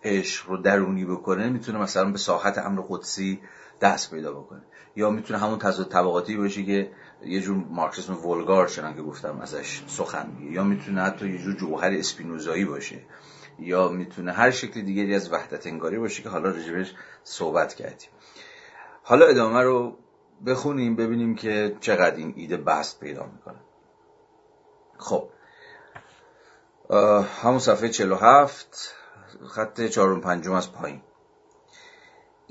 S1: عشق رو درونی بکنه می‌تونه مثلا به ساحت امر قدسی دست پیدا بکنه. یا می‌تونه همون تضاد طبقاتی باشه که یه جور مارکسیسم ولگار چنان که گفتم ازش سخن میگه. یا می‌تونه حتی یه جور جوهر اسپینوزایی باشه. یا می‌تونه هر شکل دیگری از وحدت انگاری باشه که حالا رجبش صحبت کردیم. حالا ادامه رو بخونیم ببینیم که چقدر این ایده بست پیدا می‌کنه. خب. همون صفحه 47 خط چهارم پنجم از پایین.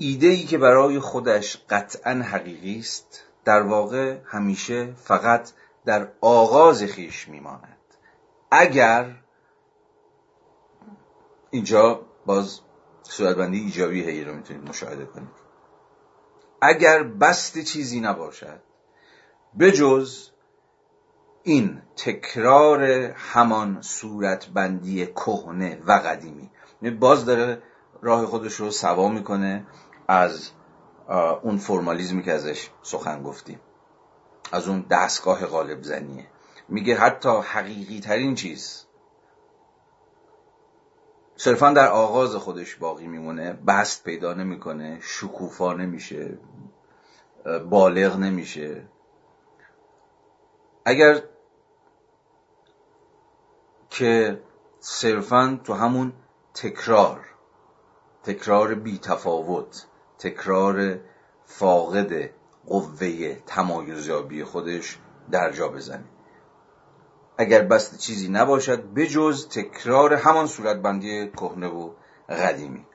S1: ایده ای که برای خودش قطعا حقیقی است در واقع همیشه فقط در آغاز خیش میماند. اگر اینجا باز صورتبندی ایجابی هی رو می‌تونید مشاهده کنید. اگر بست چیزی نباشد بجز این تکرار همان صورتبندی کهنه و قدیمی. یعنی باز داره راه خودش رو سوا می‌کنه. از اون فرمالیزمی که ازش سخن گفتیم از اون دستگاه غالب زنیه. میگه حتی حقیقی ترین چیز. صرفا در آغاز خودش باقی میمونه بست پیدا نمی‌کنه شکوفا نمیشه بالغ نمیشه. اگر که صرفا تو همون تکرار تکرار بی تفاوت تکرار فاقد قوه تمایزیابی خودش در جا بزنه. اگر بست چیزی نباشد بجز تکرار همان صورتبندی کهنه و قدیمی.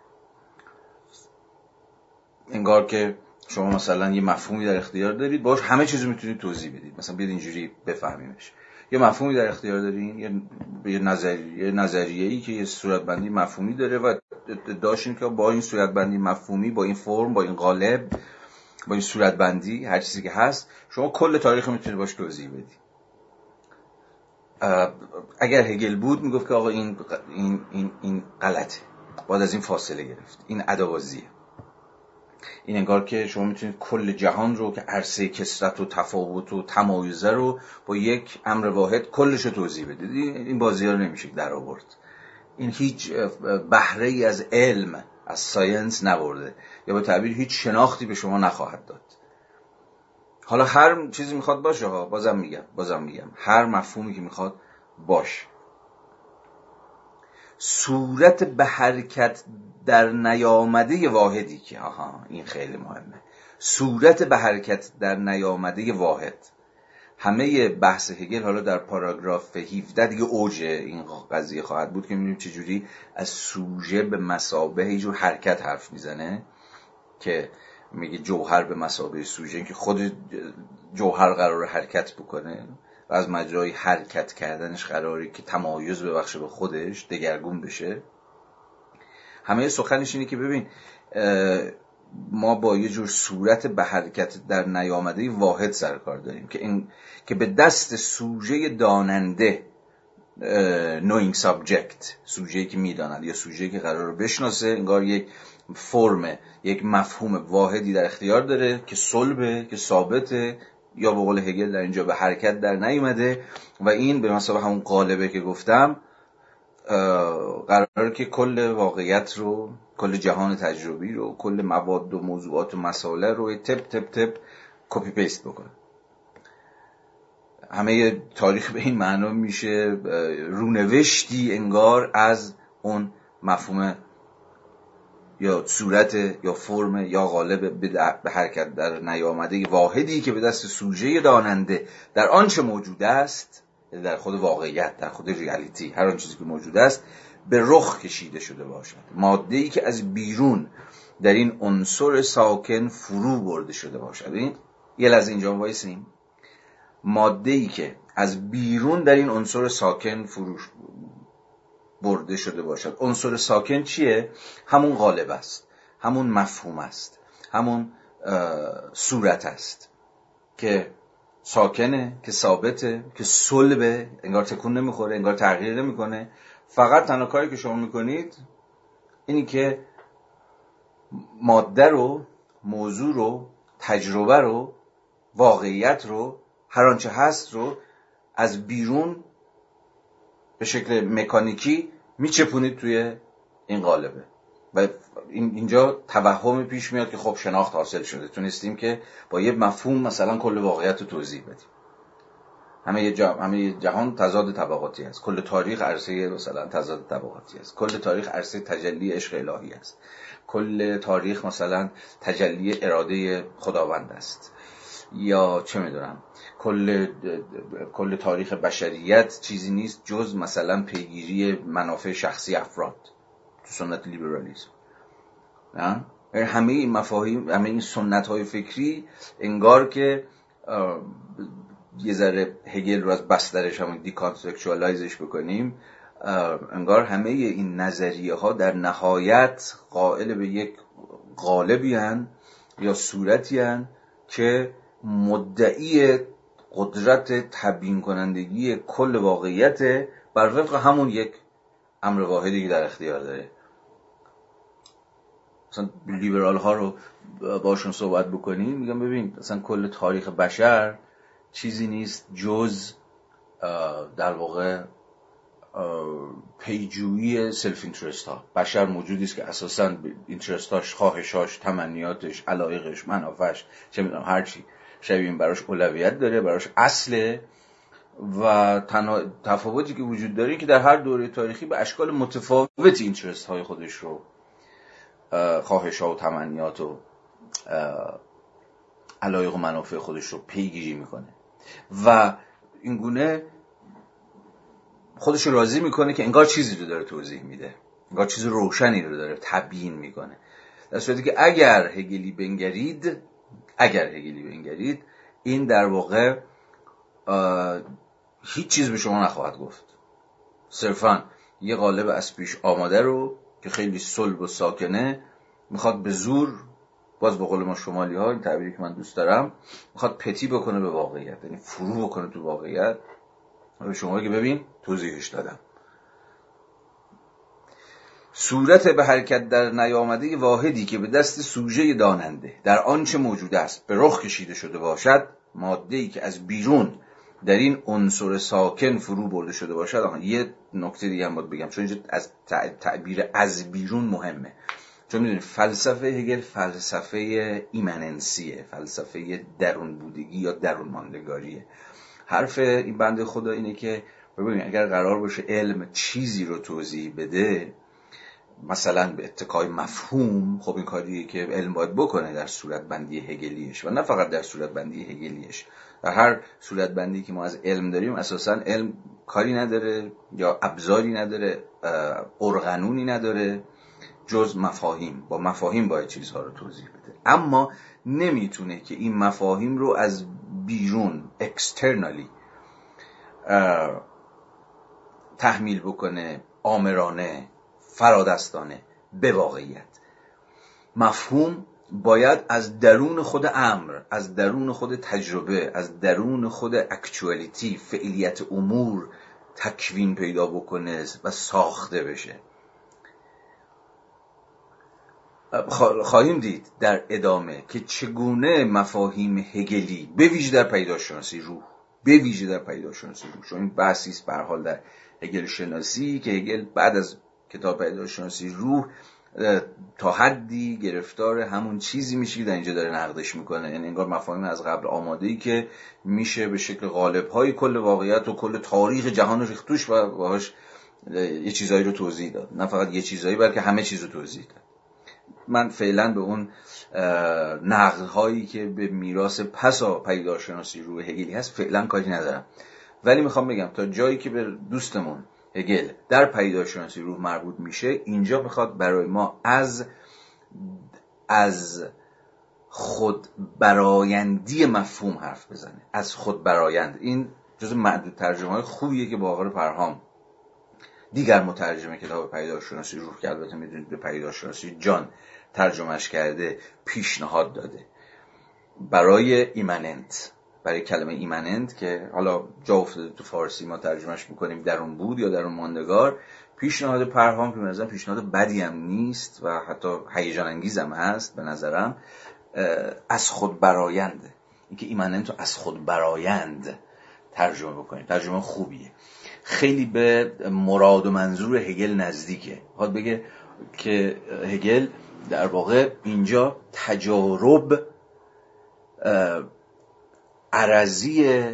S1: انگار که شما مثلا یه مفهومی در اختیار دارید باش همه چیز می‌تونید توضیح بدید. مثلا بیاد اینجوری بفهمیمش. یه مفهومی در اختیار دارین؟ یه نظریه نظریه ای که یه صورتبندی مفهومی داره و داشتین که با این صورتبندی مفهومی با این فرم با این قالب با این صورتبندی هر چیزی که هست شما کل تاریخ می‌تونید باش توضیح بدید اگر هگل بود می‌گفت که آقا این این این این غلطه. باید از این فاصله گرفت. این ادوازیه. این انگار که شما می‌تونید کل جهان رو که عرصه کسرت و تفاوت و تمایزه رو با یک امر واحد کلش رو توضیح بدید. این بازی ها نمیشه در آورد. این هیچ بهره ای از علم از ساینس نبرده یا به تعبیر هیچ شناختی به شما نخواهد داد. حالا هر چیزی می‌خواد باشه ها بازم میگم بازم میگم. هر مفهومی که می‌خواد باش صورت به حرکت در نیامده واحدی که آها این خیلی مهمه. صورت به حرکت در نیامده واحد. همه بحث هگل حالا در پاراگراف 17 دیگه اوج این قضیه خواهد بود که می‌بینیم چجوری از سوژه به مسابه یه حرکت حرف می‌زنه که میگه جوهر به مسابه سوژه که خود جوهر قرار حرکت بکنه. و از مجرای حرکت کردنش قراری که تمایز ببخشه به خودش دگرگون بشه. همه سخنش اینه که ببین ما با یه جور صورت به حرکت در نیامده واحد سرکار داریم که این که به دست سوژه داننده knowing subject سوژه که می‌داند یا سوژه که قرار رو بشناسه انگار یک فرم یک مفهوم واحدی در اختیار داره که صلبه که ثابته یا به قول هگل در اینجا به حرکت در نیومده و این به مثابه همون قالبه که گفتم قرار که کل واقعیت رو کل جهان تجربی رو کل مواد و موضوعات و مسائل رو تپ تپ تپ copy paste بکنه. همه تاریخ به این معنا میشه رونوشتی انگار از اون مفهوم یا صورت یا فرم یا قالب به حرکت در نیامده واحدی که به دست سوژه داننده در آنچه موجود است یعنی در خود واقعیت در خود ریالیتی هر آن چیزی که موجود است به رخ کشیده شده باشد. ماده ای که از بیرون در این عنصر ساکن فرو برده شده باشد. این یه لحظه اینجا وایسیم ماده ای که از بیرون در این عنصر ساکن فروش برده شده باشد. عنصر ساکن چیه؟ همون غالب است. همون مفهوم است. همون صورت است. که ساکنه که ثابته که صلبه. انگار تکون نمی‌خوره انگار تغییر نمی‌کنه. فقط تنها کاری که شما می‌کنید اینی که ماده رو موضوع رو تجربه رو واقعیت رو هر آنچه هست رو از بیرون به شکل مکانیکی میچپونید توی این قالبه. و اینجا توهم پیش میاد که خب شناخت حاصل شده. تونستیم که با یه مفهوم مثلا کل واقعیت رو توضیح بدیم. همه همه جهان تضاد طبقاتی است کل تاریخ عرصه مثلا تضاد طبقاتی است کل تاریخ عرصه تجلی عشق الهی است کل تاریخ مثلا تجلی اراده خداوند است. یا چه می‌دونم کل کل تاریخ بشریت چیزی نیست جز مثلا پیگیری منافع شخصی افراد تو سنت لیبرالیسم. همه این مفاهیم همه این سنت های فکری انگار که یه ذره هگل رو از بسترش همون deconceptualize ش بکنیم انگار همه این نظریه ها در نهایت قائل به یک قالبی یا صورتی که مدعی قدرت تبیین کنندگی کل واقعیت بر وفق همون یک امر واحدی که در اختیار داره. مثلا لیبرال ها رو باشون صحبت بکنیم میگم ببین مثلا کل تاریخ بشر چیزی نیست جز در واقع پیجویی self-interest ها بشر موجودی است که اساسا interest اش خواهشاش تمنیاتش علایقش منافعش چه می‌دونم هر چی شبیه براش اولویت داره براش اصله. و تنها تفاوتی که وجود داره که در هر دوره تاریخی به اشکال متفاوت interest های خودش رو خواهش ها و تمنیات و علایق و منافع خودش رو پیگیری می‌کنه. و اینگونه خودش رو راضی می‌کنه که انگار چیزی رو داره توضیح میده. انگار چیز روشنی رو داره تبیین می‌کنه. در صورتی که اگر هگلی بنگرید اگر هگلی بنگرید این در واقع هیچ چیز به شما نخواهد گفت. صرفا یه قالب از پیش آماده رو که خیلی صلب و ساکنه می‌خواد به زور باز به قول ما شمالی ها این تعبیری که من دوست دارم می‌خواد پتی بکنه به واقعیت یعنی فرو بکنه تو واقعیت. به شما که ببین توضیحش دادم. صورت به حرکت در نیامده واحدی که به دست سوژه داننده در آنچه موجود است به رخ کشیده شده باشد ماده که از بیرون در این عنصر ساکن فرو برده شده باشد آها یه نکته دیگه هم باید بگم چون از تعبیر از بیرون مهمه. چون می‌دونید فلسفه هگل فلسفه ایمننسیه فلسفه درون بودگی یا درون ماندگاریه حرف این بنده خدا اینه که ببینید اگر قرار باشه علم چیزی رو توضیح بده مثلا به اتکای مفهوم خب این کاریه که علم باید بکنه در صورت بندی هگلیش و نه فقط در صورت بندی هگلیش در هر صورت بندی که ما از علم داریم اساسا علم کاری نداره یا ابزاری نداره ارغنونی نداره جز مفاهیم. با مفاهیم باید چیزها رو توضیح بده. اما نمی‌تونه که این مفاهیم رو از بیرون اکسترنالی تحمیل بکنه آمرانه فرادستانه به واقعیت. مفهوم باید از درون خود امر از درون خود تجربه از درون خود اکچوالیتی فعلیت امور تکوین پیدا بکنه و ساخته بشه. خواهیم دید در ادامه که چگونه مفاهیم هگلی به ویژه در پیداشناسی روح به ویژه در پیداشناسی روح. چون این بحثی است حال در هگل شناسی که هگل بعد از کتاب پیداشناسی روح تا حدی گرفتار همون چیزی میشه که در اینجا داره نقدش می‌کنه. یعنی انگار مفاهیم از قبل آماده ای که میشه به شکل غالب های کل واقعیت و کل تاریخ جهان ریختوش و باهاش یه چیزایی رو توضیح داد. نه فقط یه چیزایی بلکه همه چیز رو توضیح داد. من فعلا به اون نقد هایی که به میراث پسا پیداشناسی روح هگلی هست فعلا کاری ندارم. ولی می‌خوام بگم تا جایی که به دوستمون هگل در پیداشناسی روح مربوط میشه اینجا می‌خواد برای ما از از خود برایندی مفهوم حرف بزنه. از خود برایند. این جز معدود ترجمه های خوبیه که با آقای پرهام دیگر مترجم کتاب پیداشناسی روح که البته می‌دونید به پیداشناسی جان ترجمهش کرده پیشنهاد داده. برای ایمننت. برای کلمه ایمننت که حالا جا افتاده تو فارسی ما ترجمهش می‌کنیم در اون بود یا در اون ماندگار. پیشنهاد پرهام که نظرم پیشنهاد بدی هم نیست و حتی هیجان انگیزم هست به نظرم از خود براینده اینکه ایمننت رو از خود برایند ترجمه بکنیم. ترجمه خوبیه. خیلی به مراد و منظور هگل نزدیکه. خواهد بگه که هگل در واقع اینجا تجارب عرضی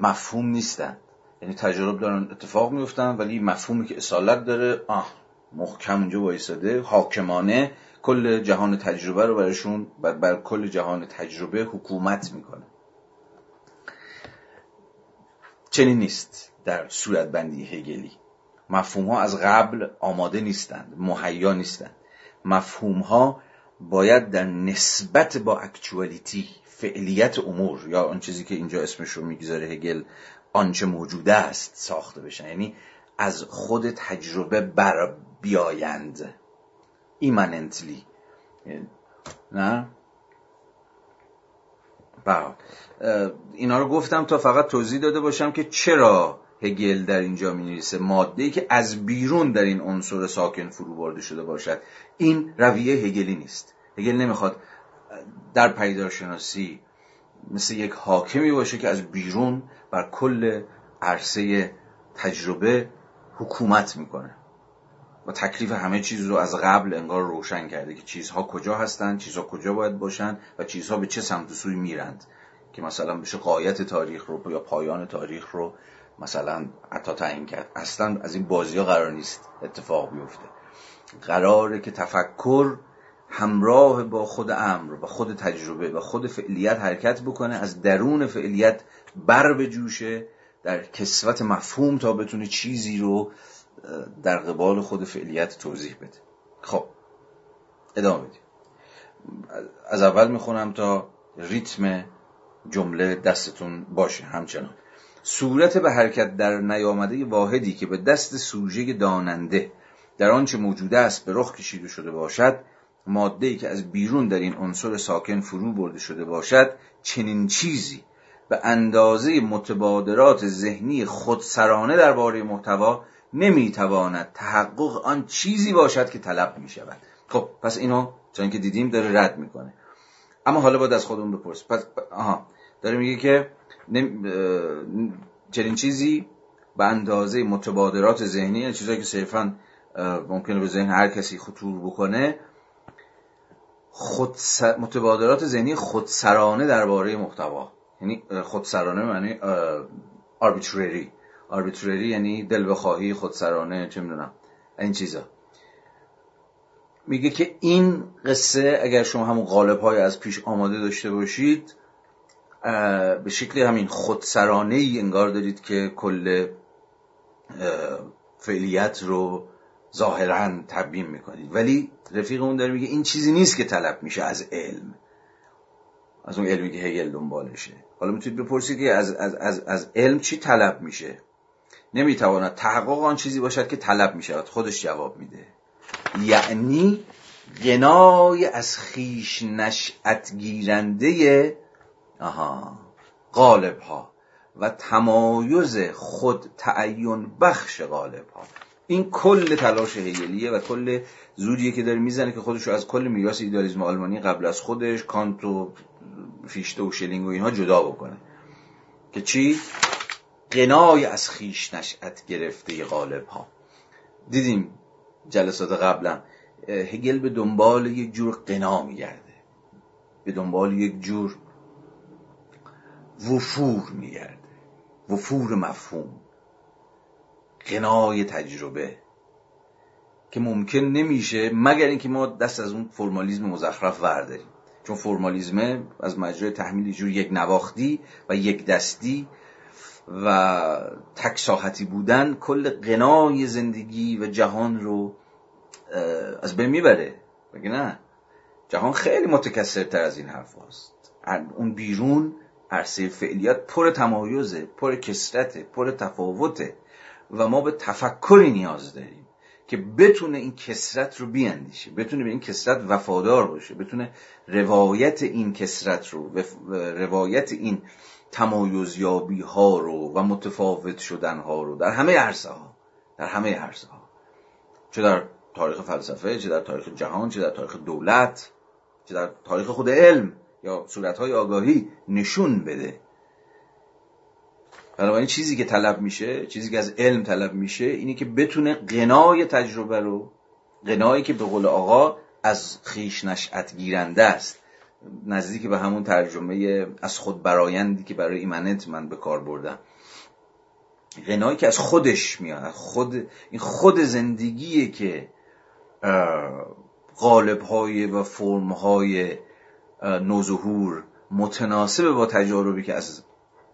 S1: مفهوم نیستن. یعنی تجارب دارن اتفاق میفتن ولی مفهومی که اصالت داره آه محکم اونجا وایساده حاکمانه کل جهان تجربه رو برشون بر, بر کل جهان تجربه حکومت می‌کنه. چنین نیست در صورت بندی هگلی. مفهوم ها از قبل آماده نیستند مهیا نیستند. مفهوم ها باید در نسبت با اکچوالیتی فعلیت امور یا آن چیزی که اینجا اسمش رو می‌گذاره هگل آنچه موجوده است ساخته بشن. یعنی از خود تجربه بر بیایند ایمننتلی. نه؟ بله اینا رو گفتم تا فقط توضیح داده باشم که چرا هگل در اینجا می نویسه ماده که از بیرون در این عنصر ساکن فرو برده شده باشد. این رویه هگلی نیست. هگل نمی‌خواد در پیدارشناسی مثل یک حاکمی باشه که از بیرون بر کل عرصه تجربه حکومت می‌کنه. و تکلیف همه چیز رو از قبل انگار روشن کرده که چیزها کجا هستند چیزها کجا باید باشند و چیزها به چه سمت و سوی میرند. که مثلا بشه قایت تاریخ رو یا پایان تاریخ رو مثلا حتی تعیین کرد. اصلا از این بازی ها قرار نیست اتفاق بیفته. قراره که تفکر همراه با خود امر و خود تجربه و خود فعلیت حرکت بکنه از درون فعلیت بر به جوشه در کسوت مفهوم تا بتونه چیزی رو در قبال خود فعلیت توضیح بده. خب ادامه بدیم. از اول می‌خونم تا ریتم جمله دستتون باشه همچنان. صورت به حرکت در نیامده واحدی که به دست سوژه داننده در آنچه موجوده است به رخ کشیده شده باشد ماده که از بیرون در این عنصر ساکن فرو برده شده باشد چنین چیزی به اندازه متبادرات ذهنی خودسرانه درباره محتوا نمی‌تواند تحقق آن چیزی باشد که طلب می شود خب پس اینو چون که دیدیم داره رد می‌کنه. اما حالا باید از خودمون بپرس پس آها داره میگه که چنین چیزی به اندازه متبادرات ذهنی یعنی چیزایی که صرفا ممکنه به ذهن هر کسی خطور بکنه خود متبادرات ذهنی خودسرانه درباره محتوا. یعنی خودسرانه معنی آربیترری آربیترری یعنی دل بخواهی خودسرانه چه می‌دونم این چیزا. میگه که این قصه اگر شما همون غالب های از پیش آماده داشته باشید به شکل همین خودسرانه ای انگار دارید که کل فعلیت رو ظاهرا تبیین می‌کنید. ولی رفیق اون داره میگه این چیزی نیست که طلب میشه از علم. از اون علمی که هگل دنبالشه. حالا می‌تونید بپرسید که از, از, از, از علم چی طلب میشه؟ نمی‌تواند تحقق آن چیزی باشد که طلب می‌شود. خودش جواب میده. یعنی غنای از خیش نشأت گیرنده آها غالب ها و تمایز خود تعین بخش غالب ها این کل تلاش هگلیه و کل زودیه که داره می‌زنه که خودش رو از کل میراث ایدالیسم آلمانی قبل از خودش کانت و فیشته و شلینگ و اینها جدا بکنه. که چی؟ قنای از خیش نشأت گرفته غالب ها دیدیم جلسات قبلا هگل به دنبال یک جور قنا میگرده. به دنبال یک جور وفور میگرده. وفور مفهوم. قنای تجربه که ممکن نمیشه مگر اینکه ما دست از اون فرمالیزم مزخرف ورداریم. چون فرمالیزم از مجرای تحمیل جور یک نواختی و یک دستی و تک بودن کل قنای زندگی و جهان رو از بین می‌بره. بگه نه؟ جهان خیلی متکثرتر از این حرف هست. اون بیرون عرصه فعلیات پر تمایزه پر کسرته پر تفاوته. و ما به تفکری نیاز داریم که بتونه این کسرت رو بیاندیشه بتونه به این کسرت وفادار باشه بتونه روایت این کسرت رو روایت این تمایزیابی ها رو و متفاوت شدن ها رو در همه عرصه ها در همه عرصه ها چه در تاریخ فلسفه چه در تاریخ جهان چه در تاریخ دولت چه در تاریخ خود علم یا صورت های آگاهی نشون بده. بنابراین چیزی که طلب میشه چیزی که از علم طلب میشه اینه که بتونه قنای تجربه رو قنایی که به قول آقا از خیش نشأت گیرنده است نزدیک به همون ترجمه از خود برایندی که برای ایمنت من به کار بردم. غنایی که از خودش میاد خود این خود زندگیه که قالب های و فرم های نوظهور متناسب با تجاربی که از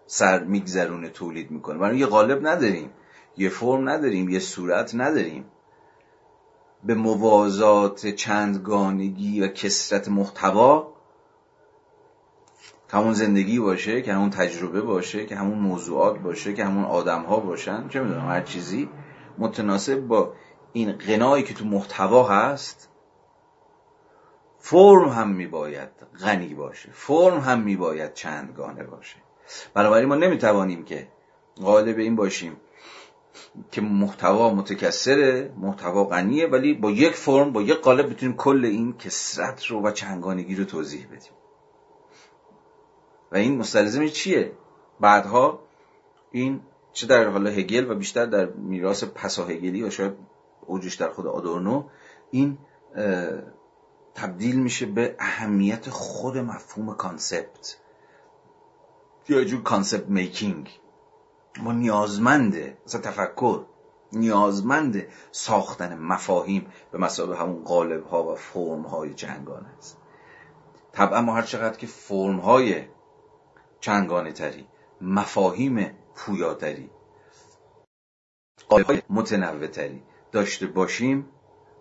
S1: سر میگذرونه تولید می‌کنه. برای یه قالب نداریم یه فرم نداریم یه صورت نداریم. به موازات چندگانگی و کسرت محتوا که همون زندگی باشه که همون تجربه باشه که همون موضوعات باشه که همون آدم ها باشن. چه می‌دونم هر چیزی. متناسب با این قنایی که تو محتوا هست فرم هم میباید غنی باشه. فرم هم میباید چندگانه باشه. بنابراین ما نمی‌توانیم که غالب این باشیم که محتوا متکثره محتوا غنیه ولی با یک فرم با یک قالب بتونیم کل این کسرت رو و چنگانگی رو توضیح بدیم. و این مستلزم چیه؟ بعدها این چه در خود هگل و بیشتر در میراث پسا هگلی و شاید اوجش در خود آدورنو این تبدیل میشه به اهمیت خود مفهوم concept. یا جور concept making ما نیازمنده مثلا تفکر نیازمند ساختن مفاهیم به مثابه همون قالب ها و فرم های چندگانه است. طبعا ما هر چقدر که فرم های چنگانه تری مفاهیم پویاتری قالب های متنوع تری داشته باشیم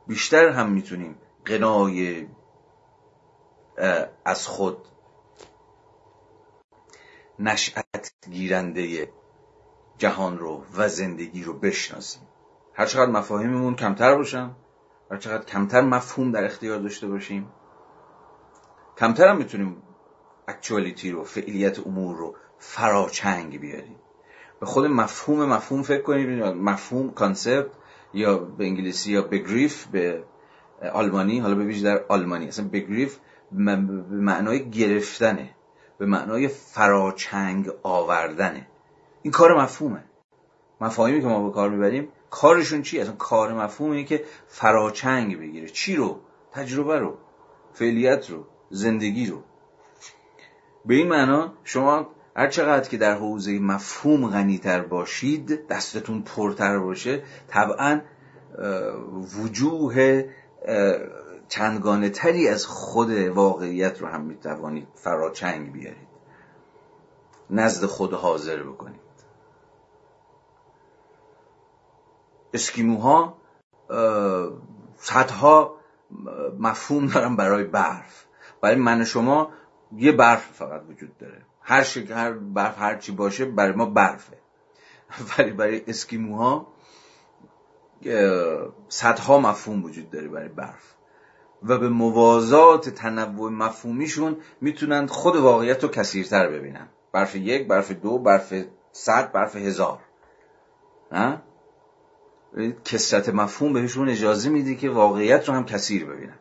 S1: بیشتر هم می‌تونیم قنای از خود نشأت گیرنده جهان رو و زندگی رو بشناسیم. هر چقدر مفاهیممون کمتر باشن هر چقدر کمتر مفهوم در اختیار داشته باشیم کمتر هم می‌تونیم actuality رو فعلیت امور رو فراچنگ بیاریم. به خود مفهوم مفهوم فکر کنیم مفهوم concept یا به انگلیسی یا Begriff به آلمانی حالا به در آلمانی. اصلا Begriff به معنای گرفتنه. به معنای فراچنگ آوردنه. این کار مفهومه. مفاهیمی که ما به کار می‌بریم. کارشون چی؟ اصلا کار مفهومه که فراچنگ بگیره. چی رو؟ تجربه رو. فعلیت رو. زندگی رو. به این معنا شما هر چقدر که در حوزه مفهوم غنیتر باشید دستتون پرتر باشه طبعا وجوه چندگانه تری از خود واقعیت رو هم می‌توانید فراچنگ بیارید. نزد خود حاضر بکنید. اسکیموها صدها مفهوم دارن برای برف. برای من شما یه برف فقط وجود داره. هر شکل هر برف هر چی باشه برای ما برفه. ولی برای اسکیموها صدها مفهوم وجود داره برای برف. و به موازات تنوع مفهومیشون می‌تونن خود واقعیت رو کثیرتر ببینن. برف یک برف دو برف صد برف هزار. کسرت مفهوم بهشون اجازه میده که واقعیت رو هم کثیر ببینن.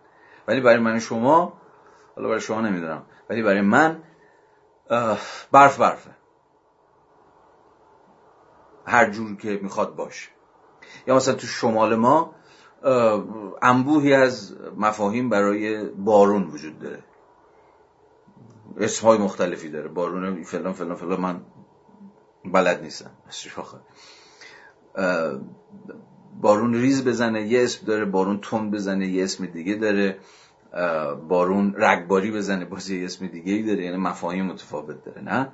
S1: ولی برای من شما حالا برای شما نمی‌دونم ولی برای من برف برفه. هر جور که می‌خواد باشه. یا مثلا تو شمال ما انبوهی از مفاهیم برای بارون وجود داره. اسم های مختلفی داره. بارون فلان فلان فلان. من بلد نیستم. بارون ریز بزنه یه اسم داره. بارون تند بزنه یه اسم دیگه داره. بارون رگباری بزنه باز یه اسم دیگه داره. یعنی مفاهیم متفاوت داره نه؟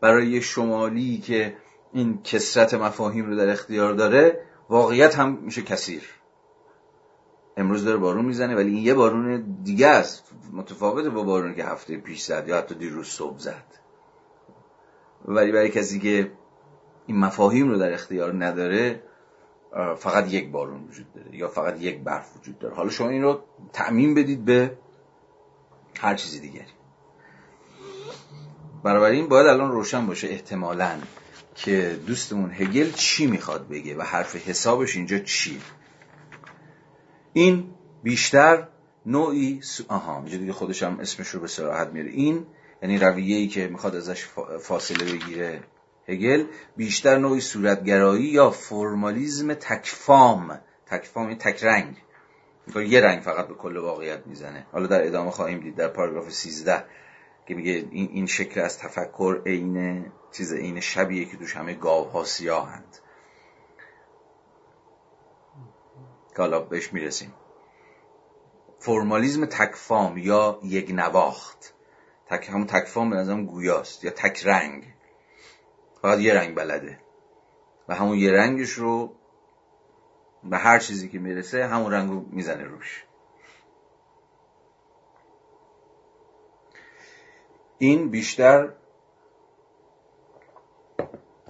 S1: برای شمالی که این کسرت مفاهیم رو در اختیار داره واقعیت هم میشه کثیر. امروز داره بارون می‌زنه ولی این یه بارون دیگه است. متفاوته با بارونی که هفته پیش زد یا حتی دیروز صبح زد. ولی برای کسی که این مفاهیم رو در اختیار نداره فقط یک بارون وجود داره یا فقط یک برف وجود داره. حالا شما این رو تعمین بدید به هر چیزی دیگری. این باید الان روشن باشه احتمالا که دوستمون هگل چی می‌خواد بگه و حرف حسابش اینجا چیه. این بیشتر نوعی آها اینجا دیگه خودش هم اسمش رو به سراحت میاره. این یعنی رویه‌ای که می‌خواد ازش فاصله بگیره هگل بیشتر نوعی صورتگرایی یا فرمالیزم تکفام. تکفام یعنی تک رنگ. یه رنگ فقط به کل واقعیت می‌زنه. حالا در ادامه خواهیم دید در پاراگراف 13 که میگه این, این شکل از تفکر عین چیز عین شبیه که دوش همه گاوها سیاهند. که حالا بهش می‌رسیم. فرمالیزم تکفام یا یک نواخت. تک همون تکفام به نظرم گویاست یا تک رنگ. فقط یه رنگ بلده. و همون یه رنگش رو به هر چیزی که می‌رسه همون رنگ رو می‌زنه روش. این بیشتر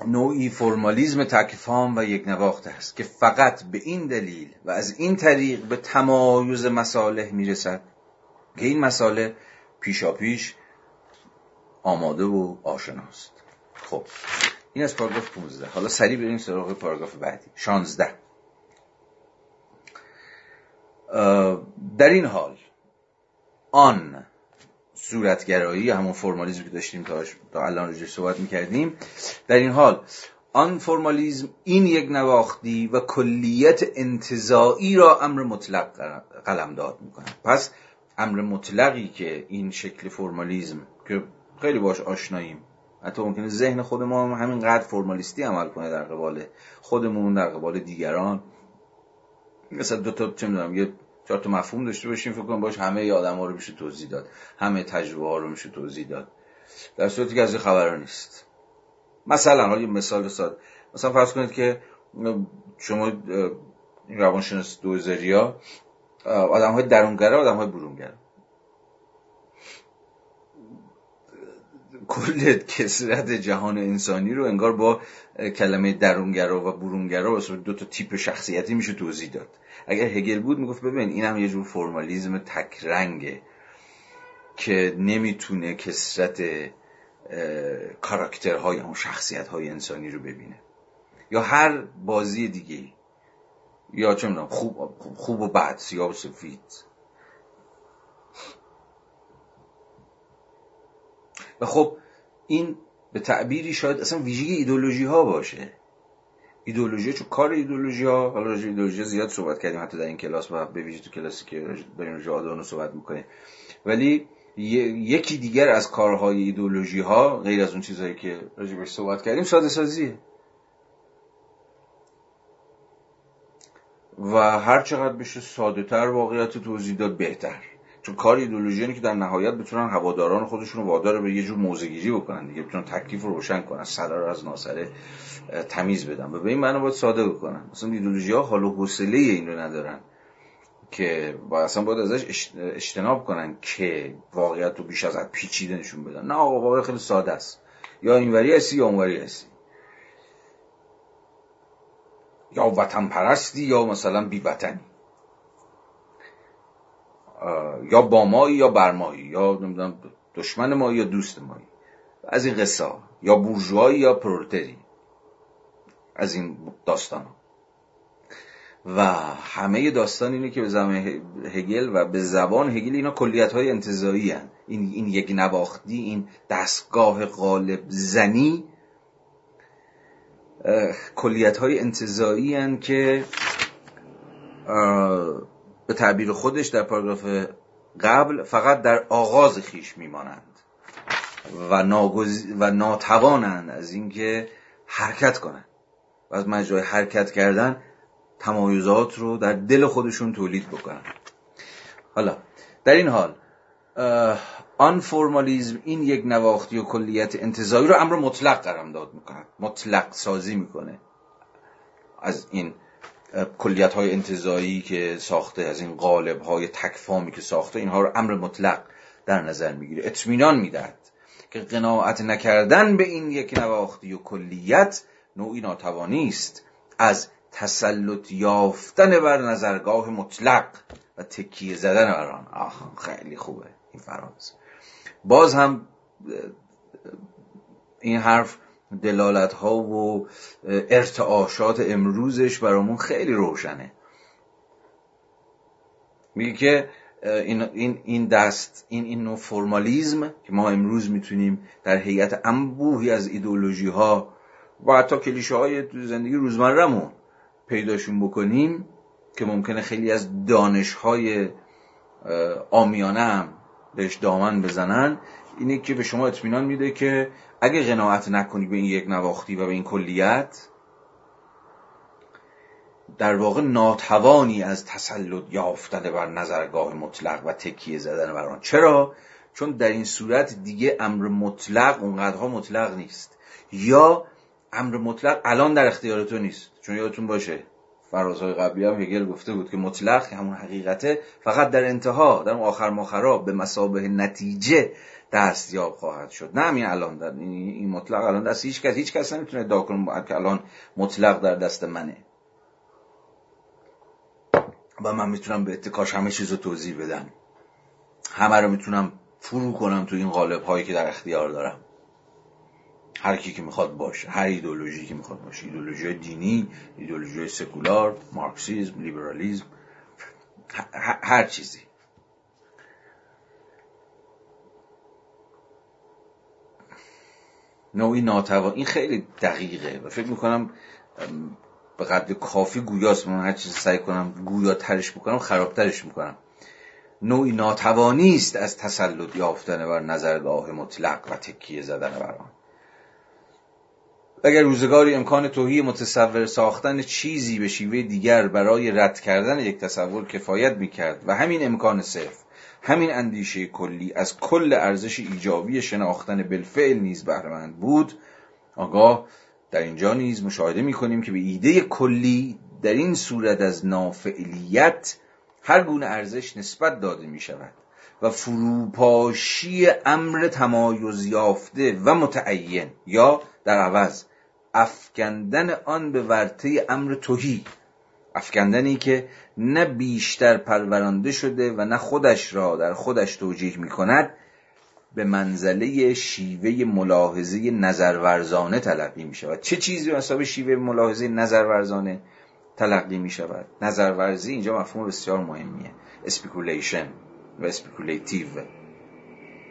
S1: نوعی فرمالیزم تکفام و یک نواخت است که فقط به این دلیل و از این طریق به تمایز مصالح می‌رسد که این مساله پیشا پیش آماده و آشناست. خب این از پاراگراف 15 حالا سریع بریم سراغ پاراگراف بعدی. 16 در این حال آن صورتگرایی همون فرمالیزم که داشتیم تا الان رو صحبت می‌کردیم. در این حال آن فرمالیزم این یک نواختی و کلیت انتظاعی را امر مطلق قلمداد می‌کنه پس امر مطلقی که این شکل فرمالیزم که خیلی باش آشناییم حتی ممکنه ذهن خود ما هم همینقدر فرمالیستی عمل کنه در قبال خودمون در قبال دیگران. مثلا دو تا چه می‌دونم یه چهار تا مفهوم داشته باشیم فکر کنم باش همه آدم ها رو میشه توضیح داد. همه تجربه ها رو میشه توضیح داد. در صورتی که از این نیست. مثلا حالا یه مثال ساده. مثلا فرض کنید که شما روانشناس دوزاری ها آدم های درونگره آدم های برونگره. کل کسرت جهان انسانی رو انگار با کلمه درونگرا و برونگرا و دو تا تیپ شخصیتی میشه توضیح داد. اگر هگل بود می‌گفت ببین این هم یه جور فرمالیزم تکرنگه که نمی‌تونه کسرت کاراکترهای اون شخصیت های انسانی رو ببینه. یا هر بازی دیگه یا چه خوب, خوب و بد سیاه و سفید. و خب این به تعبیری شاید اصلا ویژگی ایدولوژی ها باشه. ایدولوژی چون کار ایدولوژی ها حالا راجع ایدولوژی زیاد صحبت کردیم حتی در این کلاس و به ویژه تو کلاسی که داریم راجع آدانو صحبت می‌کنیم. ولی یکی دیگر از کارهای ایدولوژی ها غیر از اون چیزهایی که راجع بهش صحبت کردیم ساده سازیه. و هر چقدر بشه ساده تر واقعیت توضیح داد بهتر. چون کار ایدولوژی که در نهایت بتونن هواداران خودشون رو وادار به یه جور موزگیری بکنن دیگه بتونن تکلیف رو روشن کنن سلا رو از ناسره تمیز بدن. و به این معنی باید ساده بکنن مثلا ایدولوژی ها حال و حوصله این رو ندارن که با اصلا باید ازش اجتناب کنن که واقعیت رو بیش از حد پیچیده نشون بدن. نه آقا واقعا خیلی ساده است. یا اینوری هستی یا اونوری هستی. یا وطن پرستی یا مثلا بی وطنی یا با مایی یا برمایی یا نمی‌دونم دشمن مایی یا دوست مایی. از این قصه یا بورژوایی یا پرولتری. از این داستان و همه داستان اینه که به زمان هگل و به زبان هگل اینا کلیت های انتظایی. این, این یک نواختی این دستگاه غالب زنی کلیت های انتظایی که به تعبیر خودش در پاراگراف قبل فقط در آغاز خیش میمانند و, ناگز... و ناتوانند از اینکه حرکت کنند و از مجرای حرکت کردن تمایزات رو در دل خودشون تولید بکنن حالا در این حال آن فرمالیزم این یک نواختی و کلیت انتظایی رو امر مطلق قرم داد می‌کنه مطلق سازی می‌کنه. از این کلیت های انتظایی که ساخته از این قالب های تکفامی که ساخته اینها رو امر مطلق در نظر می‌گیره اطمینان می‌دهد که قناعت نکردن به این یک نواختی و کلیت نوعی ناتوانی است از تسلط یافتن بر نظرگاه مطلق و تکیه زدن بر آن. آه خیلی خوبه این فراز باز هم این حرف دلالت ها و ارتعاشات امروزش برامون خیلی روشنه. میگه که این, این, این دست این, این نوع فرمالیزم که ما امروز می‌تونیم در هیئت انبوهی از ایدولوژی ها و حتی کلیشه های زندگی روزمرهمون پیداشون بکنیم که ممکنه خیلی از دانش های آمیانه هم بهش دامن بزنن اینه که به شما اطمینان میده که اگه قناعت نکنی به این یک نواختی و به این کلیت در واقع ناتوانی از تسلط یافتن بر نظرگاه مطلق و تکیه زدن بر آن. چرا؟ چون در این صورت دیگه امر مطلق اونقدرها مطلق نیست. یا امر مطلق الان در اختیار تو نیست. چون یادتون باشه فرازهای قبلی هم هگل گفته بود که مطلق همون حقیقته فقط در انتها در آخر ماخرا به مسابه نتیجه دستیاب خواهد شد. نه همین الان در این مطلق الان دست هیچ کس هیچ کس نمی‌تونه ادعا کنه که الان مطلق در دست منه. و من می‌تونم به اتکاش همه چیز رو توضیح بدم. همه رو می‌تونم فرو کنم تو این قالب هایی که در اختیار دارم. هر کی که می‌خواد باشه هر ایدولوژی که می‌خواد باشه. ایدولوژی دینی ایدولوژی سکولار مارکسیزم لیبرالیزم هر چیزی. نوعی ناتوان این خیلی دقیقه. و فکر می‌کنم به قدر کافی گویاست. من هر چیزی سعی کنم گویا ترش بکنم خرابترش می‌کنم. نوعی ناتوانی است از تسلط یافتن بر نظرگاه مطلق و تکیه زدن بر آن. اگر روزگاری امکان توهی متصور ساختن چیزی به شیوه دیگر برای رد کردن یک تصور کفایت می‌کرد و همین امکان صرف همین اندیشه کلی از کل ارزش ایجابی شناختن بالفعل نیز بهرهمند بود آگاه در اینجا نیز مشاهده می‌کنیم که به ایده کلی در این صورت از نافعلیت هر گونه ارزش نسبت داده می شود و فروپاشی امر تمایز یافته و متعین یا در عوض افکندن آن به ورطه امر توهی افکندنی که نه بیشتر پرورانده شده و نه خودش را در خودش توجیه می کند به منزله شیوه ملاحظه نظرورزانه تلقی می شود چه چیزی حساب شیوه ملاحظه نظرورزانه تلقی می شود نظرورزی اینجا مفهوم بسیار مهمیه. speculation و speculative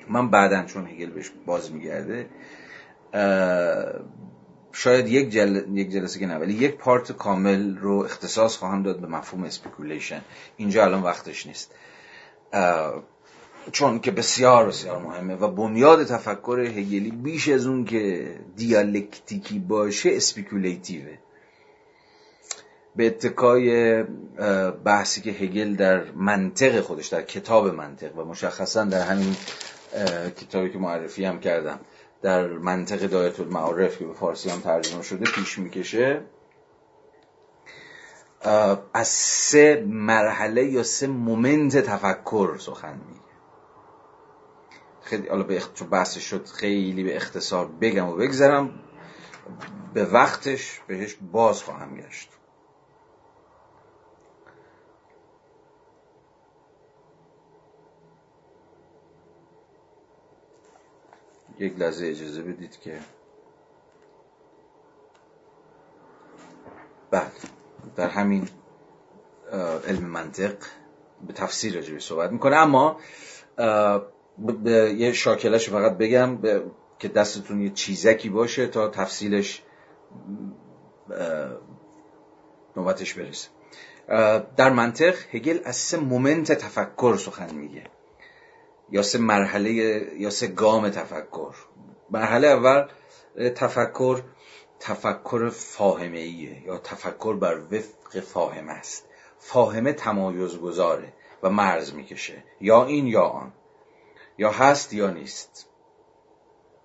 S1: من بعدا چون هگل بهش باز میگرده شاید یک, جل... یک جلسه که نه ولی یک part کامل رو اختصاص خواهم داد به مفهوم speculation اینجا الان وقتش نیست. چون که بسیار بسیار مهمه و بنیاد تفکر هگلی بیش از اون که دیالکتیکی باشه speculative ه به اتکای بحثی که هگل در منطق خودش در کتاب منطق و مشخصا در همین کتابی که معرفی هم کردم. در منطق دایت المعارف که به فارسی هم ترجمه شده پیش می‌کشه. از سه مرحله یا سه مومنت تفکر سخن میگه. خیلی حالا به اخت... بحثش شد خیلی به اختصار بگم و بگذرم. به وقتش بهش باز خواهم گشت. یک لحظه اجازه بدید که بعد در همین علم منطق به تفسیر راجبی صحبت می‌کنه. اما یه شاکلش فقط بگم که دستتون یه چیزکی باشه تا تفصیلش نوبتش برسه. در منطق هگل از سه مومنت تفکر سخن میگه. یا سه مرحله یا سه گام تفکر. مرحله اول تفکر تفکر فاهمه ایه یا تفکر بر وفق فاهمه است. فاهمه تمایز گذاره و مرز می‌کشه. یا این یا آن. یا هست یا نیست.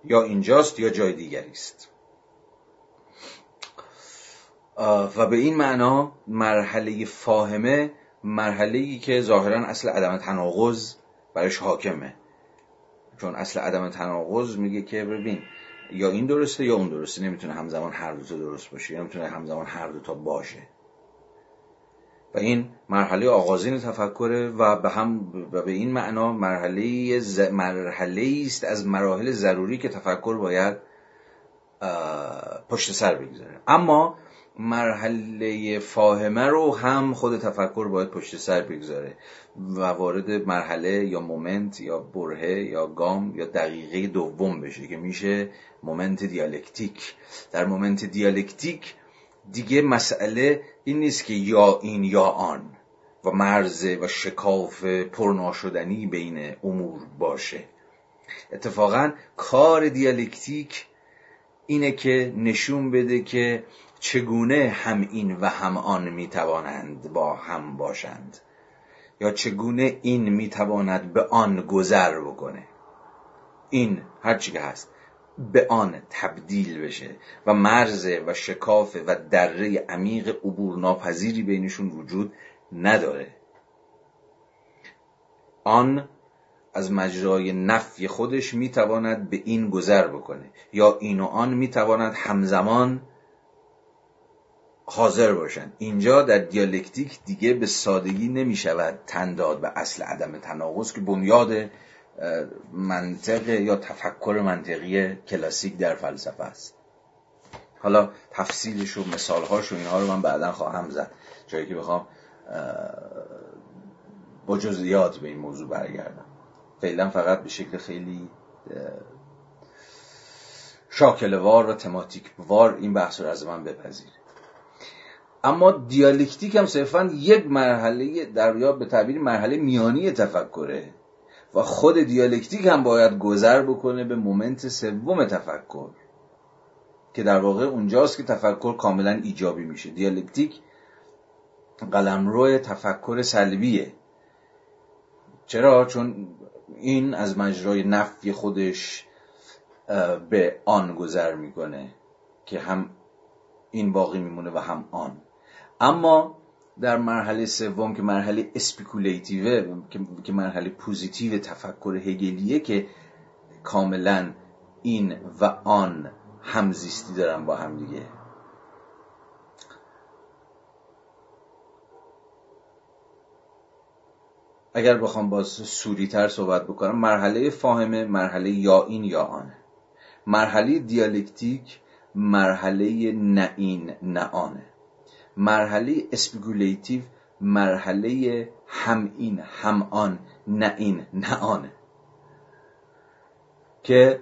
S1: یا اینجاست یا جای دیگری است. و به این معنا مرحله فاهمه مرحله ای که ظاهرا اصل عدم تناقض برش حاکمه. چون اصل عدم تناقض میگه که ببین یا این درسته یا اون درسته نمی‌تونه همزمان هر دو تا درست باشه یا نمی‌تونه همزمان هر دو تا باشه. و این مرحله آغازین تفکره و به هم و به این معنا مرحله ز... مرحله است از مراحل ضروری که تفکر باید پشت سر بگذاره. اما مرحله فاهمه رو هم خود تفکر باید پشت سر بگذاره. و وارد مرحله یا moment یا برهه یا گام یا دقیقه دوم بشه که میشه moment دیالکتیک. در moment دیالکتیک دیگه مسئله این نیست که یا این یا آن و مرز و شکاف پرناشدنی بین امور باشه. اتفاقا کار دیالکتیک اینه که نشون بده که چگونه هم این و هم آن می‌توانند با هم باشند؟ یا چگونه این می‌تواند به آن گذر بکنه؟ این هرچی که هست به آن تبدیل بشه و مرز و شکاف و دره عمیق عبور ناپذیری بینشون وجود نداره. آن از مجرای نفی خودش می‌تواند به این گذر بکنه. یا این و آن می‌تواند همزمان حاضر باشن. اینجا در دیالکتیک دیگه به سادگی نمی شود تنداد به اصل عدم تناقض که بنیاد منطق یا تفکر منطقی کلاسیک در فلسفه است. حالا تفصیلش و مثالهاش و اینها رو من بعدا خواهم زد. جایی که بخوام با جزئیات به این موضوع برگردم. فعلا فقط به شکل خیلی شاکله‌وار و شماتیک وار این بحث رو از من بپذیر. اما دیالکتیک هم صرفا یک مرحله در یا به تعبیر مرحله میانی تفکره و خود دیالکتیک هم باید گذر بکنه به moment سوم تفکر که در واقع اونجاست که تفکر کاملا ایجابی میشه. دیالکتیک قلمرو تفکر سلبیه. چرا؟ چون این از مجرای نفی خودش به آن گذر می‌کنه که هم این باقی میمونه و هم آن. اما در مرحله سوم که مرحله speculative ه که مرحله positive تفکر هگلیه که کاملا این و آن همزیستی دارن با هم دیگه. اگر بخوام باز صوری تر صحبت بکنم مرحله فاهمه مرحله یا این یا آن. مرحله دیالکتیک مرحله نه این نه آنه مرحله speculative مرحله هم این هم آن نه این نه آنه که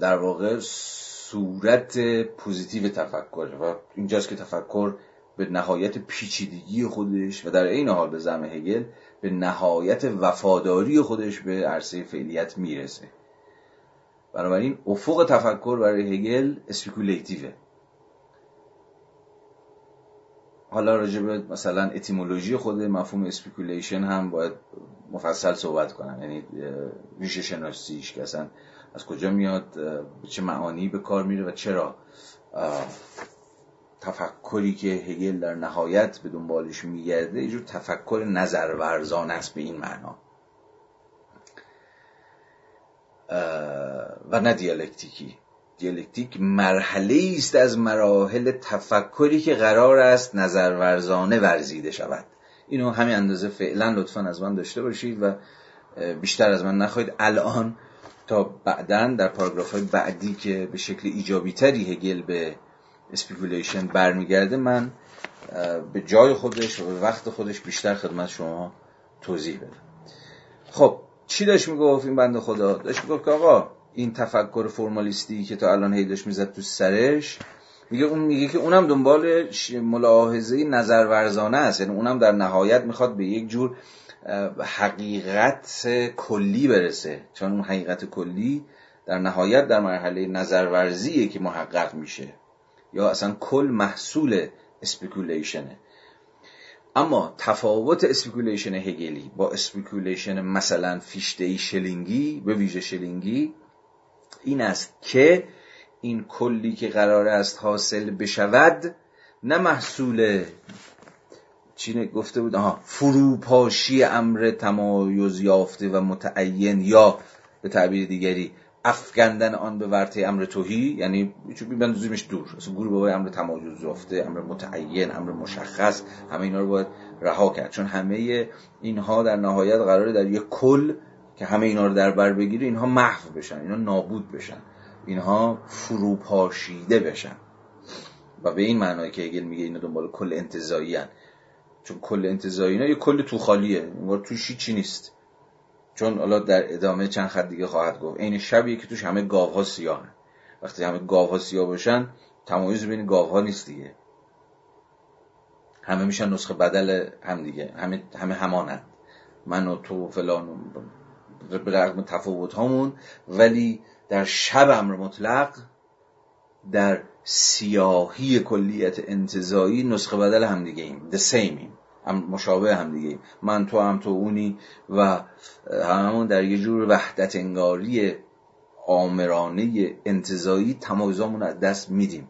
S1: در واقع صورت positive تفکر و اینجاست که تفکر به نهایت پیچیدگی خودش و در این حال به زعم هگل به نهایت وفاداری خودش به عرصه فعلیت می‌رسه. بنابراین افق تفکر برای هگل speculative ه. حالا راجع به مثلا اتیمولوژی خود مفهوم speculation هم باید مفصل صحبت کنم. یعنی ریشه شناسیش که اصلا از کجا میاد چه معانی به کار میره و چرا؟ تفکری که هگل در نهایت به دنبالش میگرده یه جور تفکر نظرورزان است به این معنا. و نه دیالکتیکی. دیالکتیک مرحله است از مراحل تفکری که قرار است نظرورزانه ورزیده شود. اینو همین اندازه فعلا لطفا از من داشته باشید و بیشتر از من نخواهید. الان تا بعدا در پاراگراف های بعدی که به شکل ایجابی تری هگل به speculation برمیگرده من به جای خودش و به وقت خودش بیشتر خدمت شما توضیح بدم. خب چی داشت می‌گفت این بنده خدا؟ داشت می‌گفت که آقا این تفکر فرمالیستی که تا الان هی داشت می‌زد تو سرش میگه اون میگه که اونم دنبال ملاحظه نظر ورزانه است. یعنی اونم در نهایت می‌خواد به یک جور حقیقت کلی برسه. چون اون حقیقت کلی در نهایت در مرحله نظرورزیه که محقق میشه. یا اصلا کل محصول speculation ه. اما تفاوت speculation هگلی با speculation مثلا فیشته شلینگی به ویژه شلینگی این است که این کلی که قرار است حاصل بشود نه محصول چی گفته بود آها فروپاشی امر تمایز یافته و متعین یا به تعبیر دیگری افگندن آن به ورطه امر توهی یعنی چون بندازیمش دور. اصلا گروه بابای امر تمایز یافته امر متعین امر مشخص همه اینا رو باید رها کرد. چون همه اینها در نهایت قراره در یک کل که همه اینا رو در بر بگیره اینها محو بشن اینا نابود بشن. اینها فروپاشیده بشن. و به این معنای که هگل میگه اینا دنبال کل انتزاعی. چون کل انتزاعی اینا یه کل تو خالیه. انگار توش چی نیست. چون حالا در ادامه چند خط دیگه خواهد گفت. عین شبیه که توش همه گاوها سیاهن وقتی همه گاوها سیاه باشن تمایز بین گاوها نیست دیگه. همه میشن نسخه بدل هم دیگه. همه همه همانند من و تو و فلان به رغم تفاوت هامون ولی در شب امر مطلق در سیاهی کلیت انتظایی نسخه بدل هم دیگه ایم. The same ایم. هم مشابه هم دیگه من تو هم تو اونی و هممون در یه جور وحدت انگاری آمرانه انتظایی تمایزامون از دست میدیم.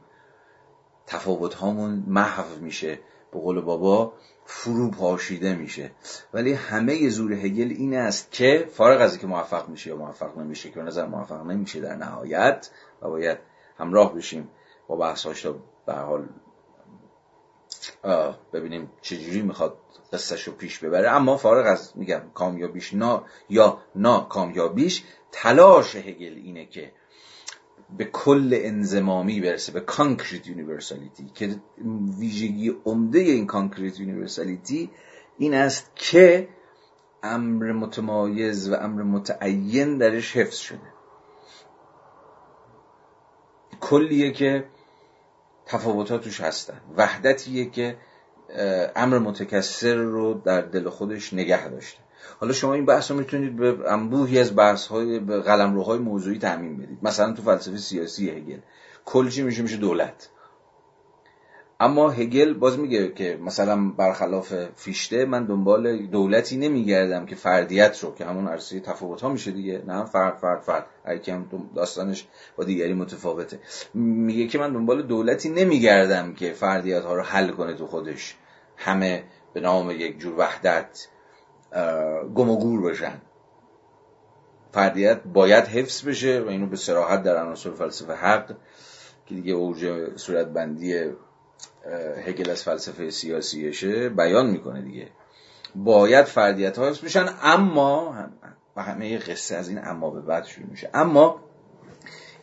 S1: تفاوت هامون محو میشه. به قول بابا فرو پاشیده میشه. ولی همه زور هگل این است که فارغ از اینکه موفق میشه یا موفق نمیشه که نظر موفق نمیشه در نهایت و باید همراه بشیم با بحثاش تا به حال ببینیم چجوری می‌خواد قصهش رو پیش ببره. اما فارغ از میگم کامیابیش نا یا نا کامیابیش تلاش هگل اینه که به کل انضمامی برسه به concrete universality که ویژگی عمده این concrete universality این است که امر متمایز و امر متعین درش حفظ شده. کلیه که تفاوتاتش هستن. وحدتیه که امر متکسر رو در دل خودش نگه داشته. حالا شما این بحث رو می‌تونید به انبوهی از بحث های به قلمروهای موضوعی تعمین بدید. مثلا تو فلسفه سیاسی هگل. کل چی میشه؟ میشه دولت. اما هگل باز میگه که مثلا برخلاف فیشته من دنبال دولتی نمیگردم که فردیت رو که همون عرصه تفاوت ها میشه دیگه. نه فرد فرد فرد. هم داستانش با دیگری متفاوته. میگه که من دنبال دولتی نمیگردم که فردیت ها رو حل کنه تو خودش. همه به نام یک جور وحدت. گم و گور بشن فردیت باید حفظ بشه و اینو به صراحت در عناصر فلسفه حق که دیگه اوج صورت بندی هگل از فلسفه سیاسیشه بیان می‌کنه دیگه. باید فردیت ها حفظ بشن اما و همه قصه از این اما به بعد شروع میشه. اما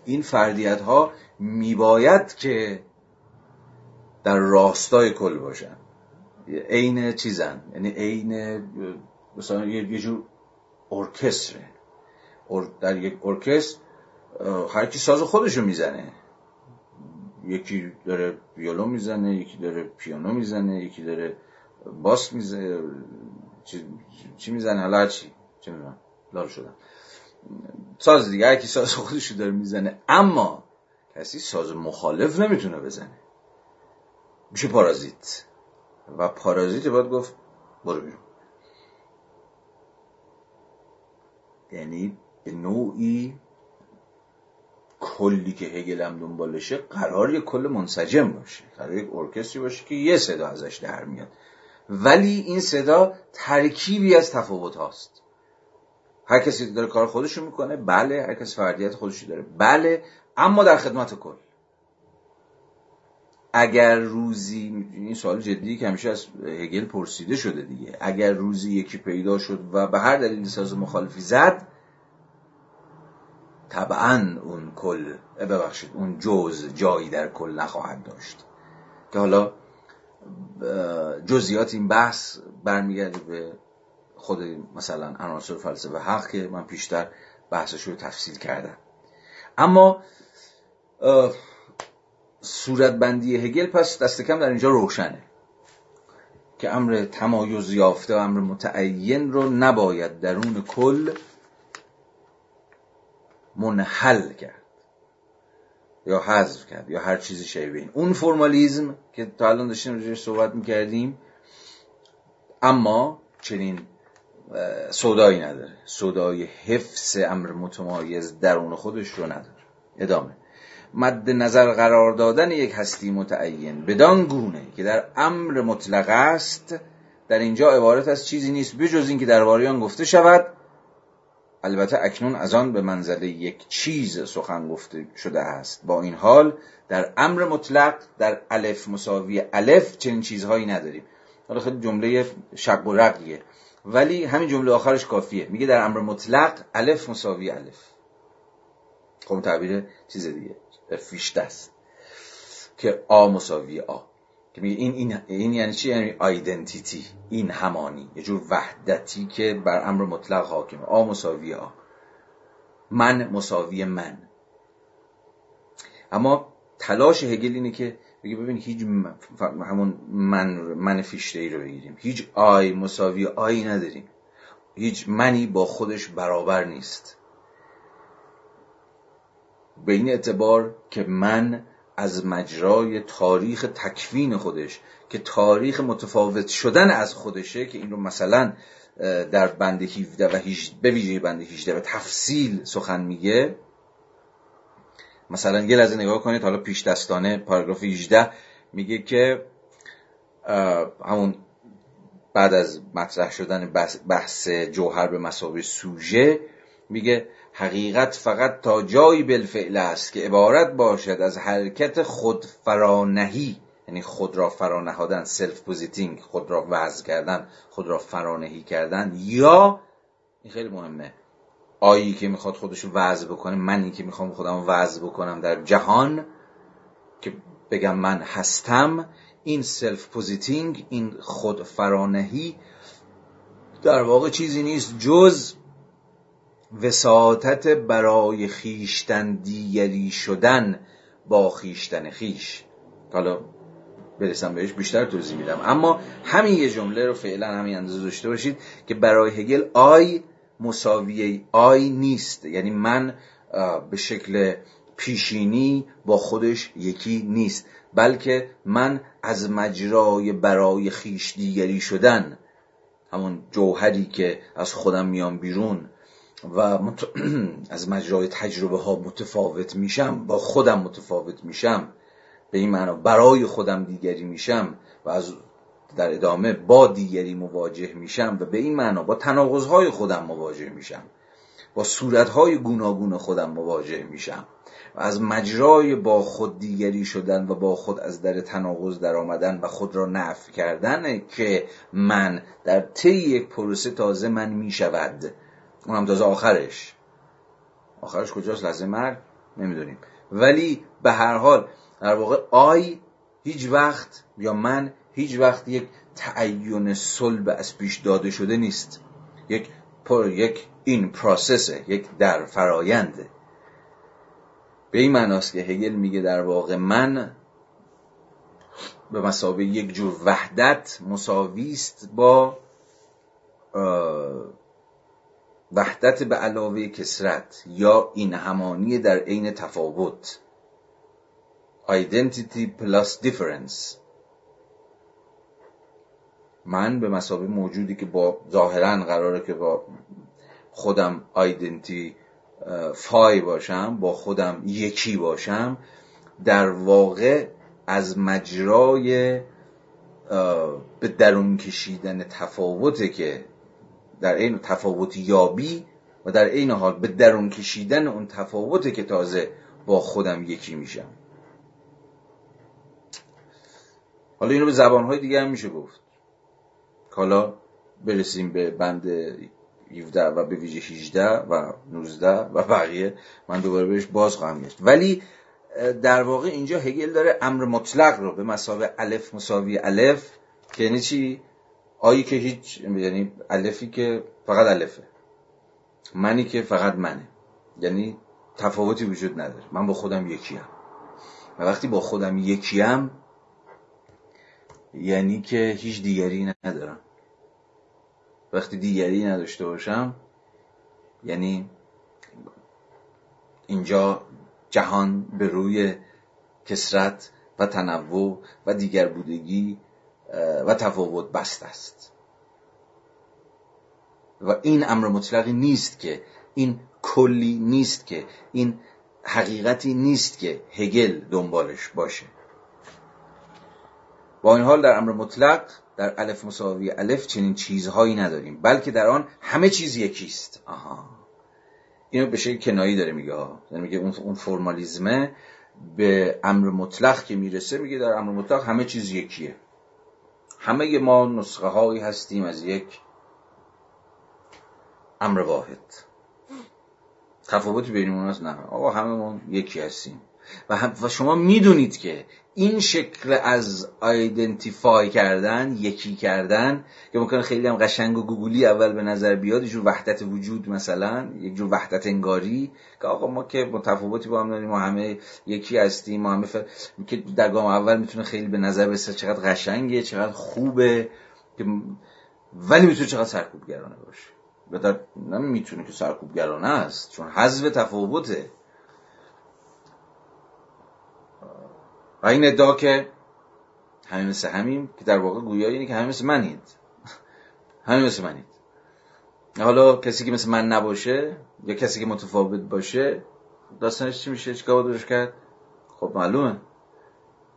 S1: این فردیت ها میباید که در راستای کل باشن. عین چیزن یعنی عین مثلا یه جور ارکستره. در یک ارکستر هر کی ساز خودشو می‌زنه. یکی داره ویولون می‌زنه یکی داره پیانو می‌زنه یکی داره باس می‌زنه چی, چی می‌زنه؟ حالا چی. چه می‌دونم؟ لال شدم ساز دیگه هر کی ساز خودشو داره می‌زنه. اما کسی ساز مخالف نمی‌تونه بزنه. میشه پارازیت. و پارازیت باید گفت برو بیرون. یعنی به نوعی کلی که هگل هم دنبالشه قرار یه کل منسجم باشه. قرار یک ارکستری باشه که یه صدا ازش در میاد. ولی این صدا ترکیبی از تفاوت هاست. هر کسی داره کار خودشو می‌کنه بله هر کسی فردیت خودشو داره بله اما در خدمت کل. اگر روزی این سوال جدی که همیشه از هگل پرسیده شده دیگه اگر روزی یکی پیدا شد و به هر دلیلی ساز مخالفی زد طبعا اون کل ببخشید اون جز جایی در کل نخواهد داشت. که حالا جزئیات این بحث برمیگرده به خود مثلا عناصر فلسفه حق که من پیشتر بحثش رو تفصیل کردم. اما صورت بندی هگل پس دست کم در اینجا روشنه. که امر تمایز یافته و امر متعین رو نباید درون کل منحل کرد. یا حذف کرد یا هر چیزی شبیه این. اون فرمالیزم که تا الان داشتیم راجعش صحبت می‌کردیم اما چنین صدایی نداره. صدای حفظ امر متمایز درون خودش رو نداره. ادامه. مد نظر قرار دادن یک هستی متعین. بدان گونه که در امر مطلق است در اینجا عبارت از چیزی نیست بجز اینکه در واریان گفته شود. البته اکنون از آن به منزله یک چیز سخن گفته شده است. با این حال در امر مطلق در الف مساوی الف چنین چیزهایی نداریم. حالا خیلی جمله شق و رقیه. ولی همین جمله آخرش کافیه. میگه در امر مطلق الف مساوی الف. خب تعبیر چیز دیگه. فیشته است که آ مساوی آ. که میگه این, این, این یعنی چی؟ یعنی آیدنتیتی این همانی. یه جور وحدتی که بر امر مطلق حاکمه. آ مساوی آ. من مساوی من. اما تلاش هگل اینه که بگه ببین هیچ همون من من فیشته رو بگیریم. هیچ آی مساوی آی نداریم. هیچ منی با خودش برابر نیست. به این اعتبار که من از مجرای تاریخ تکوین خودش که تاریخ متفاوت شدن از خودشه که این رو مثلا در بند 17 و 18 به ویژه بند 18 و تفصیل سخن میگه. مثلا یه لحظه نگاه کنید حالا پیش دستانه پاراگراف 18 میگه که همون بعد از مطرح شدن بحث جوهر به مثابه سوژه میگه حقیقت فقط تا جایی بالفعل است که عبارت باشد از حرکت خود فرانهی یعنی خود را فرانهادن self positing خود را وضع کردن خود را فرانهی کردن یا این خیلی مهمه I یی که می‌خواد خودش وضع بکنه منی که می‌خوام خودم وضع بکنم در جهان که بگم من هستم این self positing این خود فرانهی در واقع چیزی نیست جز وساطت برای خویشتن دیگری شدن با خویشتن خویش. حالا برسم بهش بیشتر توضیح میدم. اما همین یه جمله رو فعلا همین اندازه داشته باشید که برای هگل آی مساوی آی نیست. یعنی من به شکل پیشینی با خودش یکی نیست. بلکه من از مجرای برای خیش دیگری شدن. همون جوهری که از خودم میام بیرون. و از مجرای تجربه ها متفاوت میشم با خودم متفاوت میشم به این معنا برای خودم دیگری میشم و از در ادامه با دیگری مواجه میشم و به این معنا با تناقضهای خودم مواجه میشم با صورتهای گوناگون خودم مواجه میشم و از مجرای با خود دیگری شدن و با خود از در تناقض در آمدن و خود را نفی کردن که من در طی یک پروسه تازه من می‌شود. اونم تازه آخرش. آخرش کجاست؟ لحظه مرگ؟ نمی‌دونیم. ولی به هر حال در واقع آی هیچ وقت یا من هیچ وقت یک تعین صلب از پیش داده شده نیست. یک پر یک این پروسسه یک در فراینده به این معناست که هگل میگه در واقع من به مسابقه یک جور وحدت مساویست با وحدت به علاوه کسرت یا این همانی در عین تفاوت. Identity plus difference. من به مسابقه موجودی که با ظاهرا قراره که با خودم آیدنتی فای باشم با خودم یکی باشم در واقع از مجرای به درون کشیدن تفاوته که در این تفاوت یابی و در این حال به درون کشیدن اون تفاوته که تازه با خودم یکی میشم. حالا اینو به زبانهای دیگه هم میشه گفت. حالا برسیم به بند 17 و به ویژه 18 و 19 و بقیه. من دوباره بهش باز خواهم گشت. ولی در واقع اینجا هگل داره امر مطلق رو به مسابقه الف مساوی الف که یعنی چی؟ آیی که هیچ یعنی الفی که فقط الفه. منی که فقط منه. یعنی تفاوتی وجود نداره. من با خودم یکیم. و وقتی با خودم یکیم یعنی که هیچ دیگری ندارم. وقتی دیگری نداشته باشم یعنی اینجا جهان به روی کسرت و تنوع و دیگر بودگی و تفاوت بست است. و این امر مطلقی نیست که این کلی نیست که این حقیقتی نیست که هگل دنبالش باشه. با این حال در امر مطلق در الف مساوی الف چنین چیزهایی نداریم بلکه در آن همه چیز یکیست. آها. اینو به شکل کنایی داره میگه. یعنی میگه اون فرمالیزمه به امر مطلق که می‌رسه میگه در امر مطلق همه چیز یکیه. همه ما نسخه هایی هستیم از یک امر واحد. تفاوتی بین اون نه. آقا همه ما یکی هستیم. و, و شما می‌دونید که این شکل از آیدنتیفای کردن یکی کردن که ممکنه خیلی هم قشنگ و گوگلی اول به نظر بیاد جور وحدت وجود مثلا یک جور وحدت انگاری که آقا ما که متفاوتی با هم داریم ما همه یکی هستیم ما همه که در گام اول می‌تونه خیلی به نظر برسه چقدر قشنگه چقدر خوبه که ولی می‌تونه چقدر سرکوبگرانه باشه. بهتر نمی‌تونه که سرکوبگرانه است چون حذف تفاوته. و این ادعا که همه مثل همین که در واقع گویایی اینه که همه مثل منید. همه مثل منید. حالا کسی که مثل من نباشه یا کسی که متفاوت باشه داستانش چی میشه؟ چیکار باید کرد؟ خب معلومه.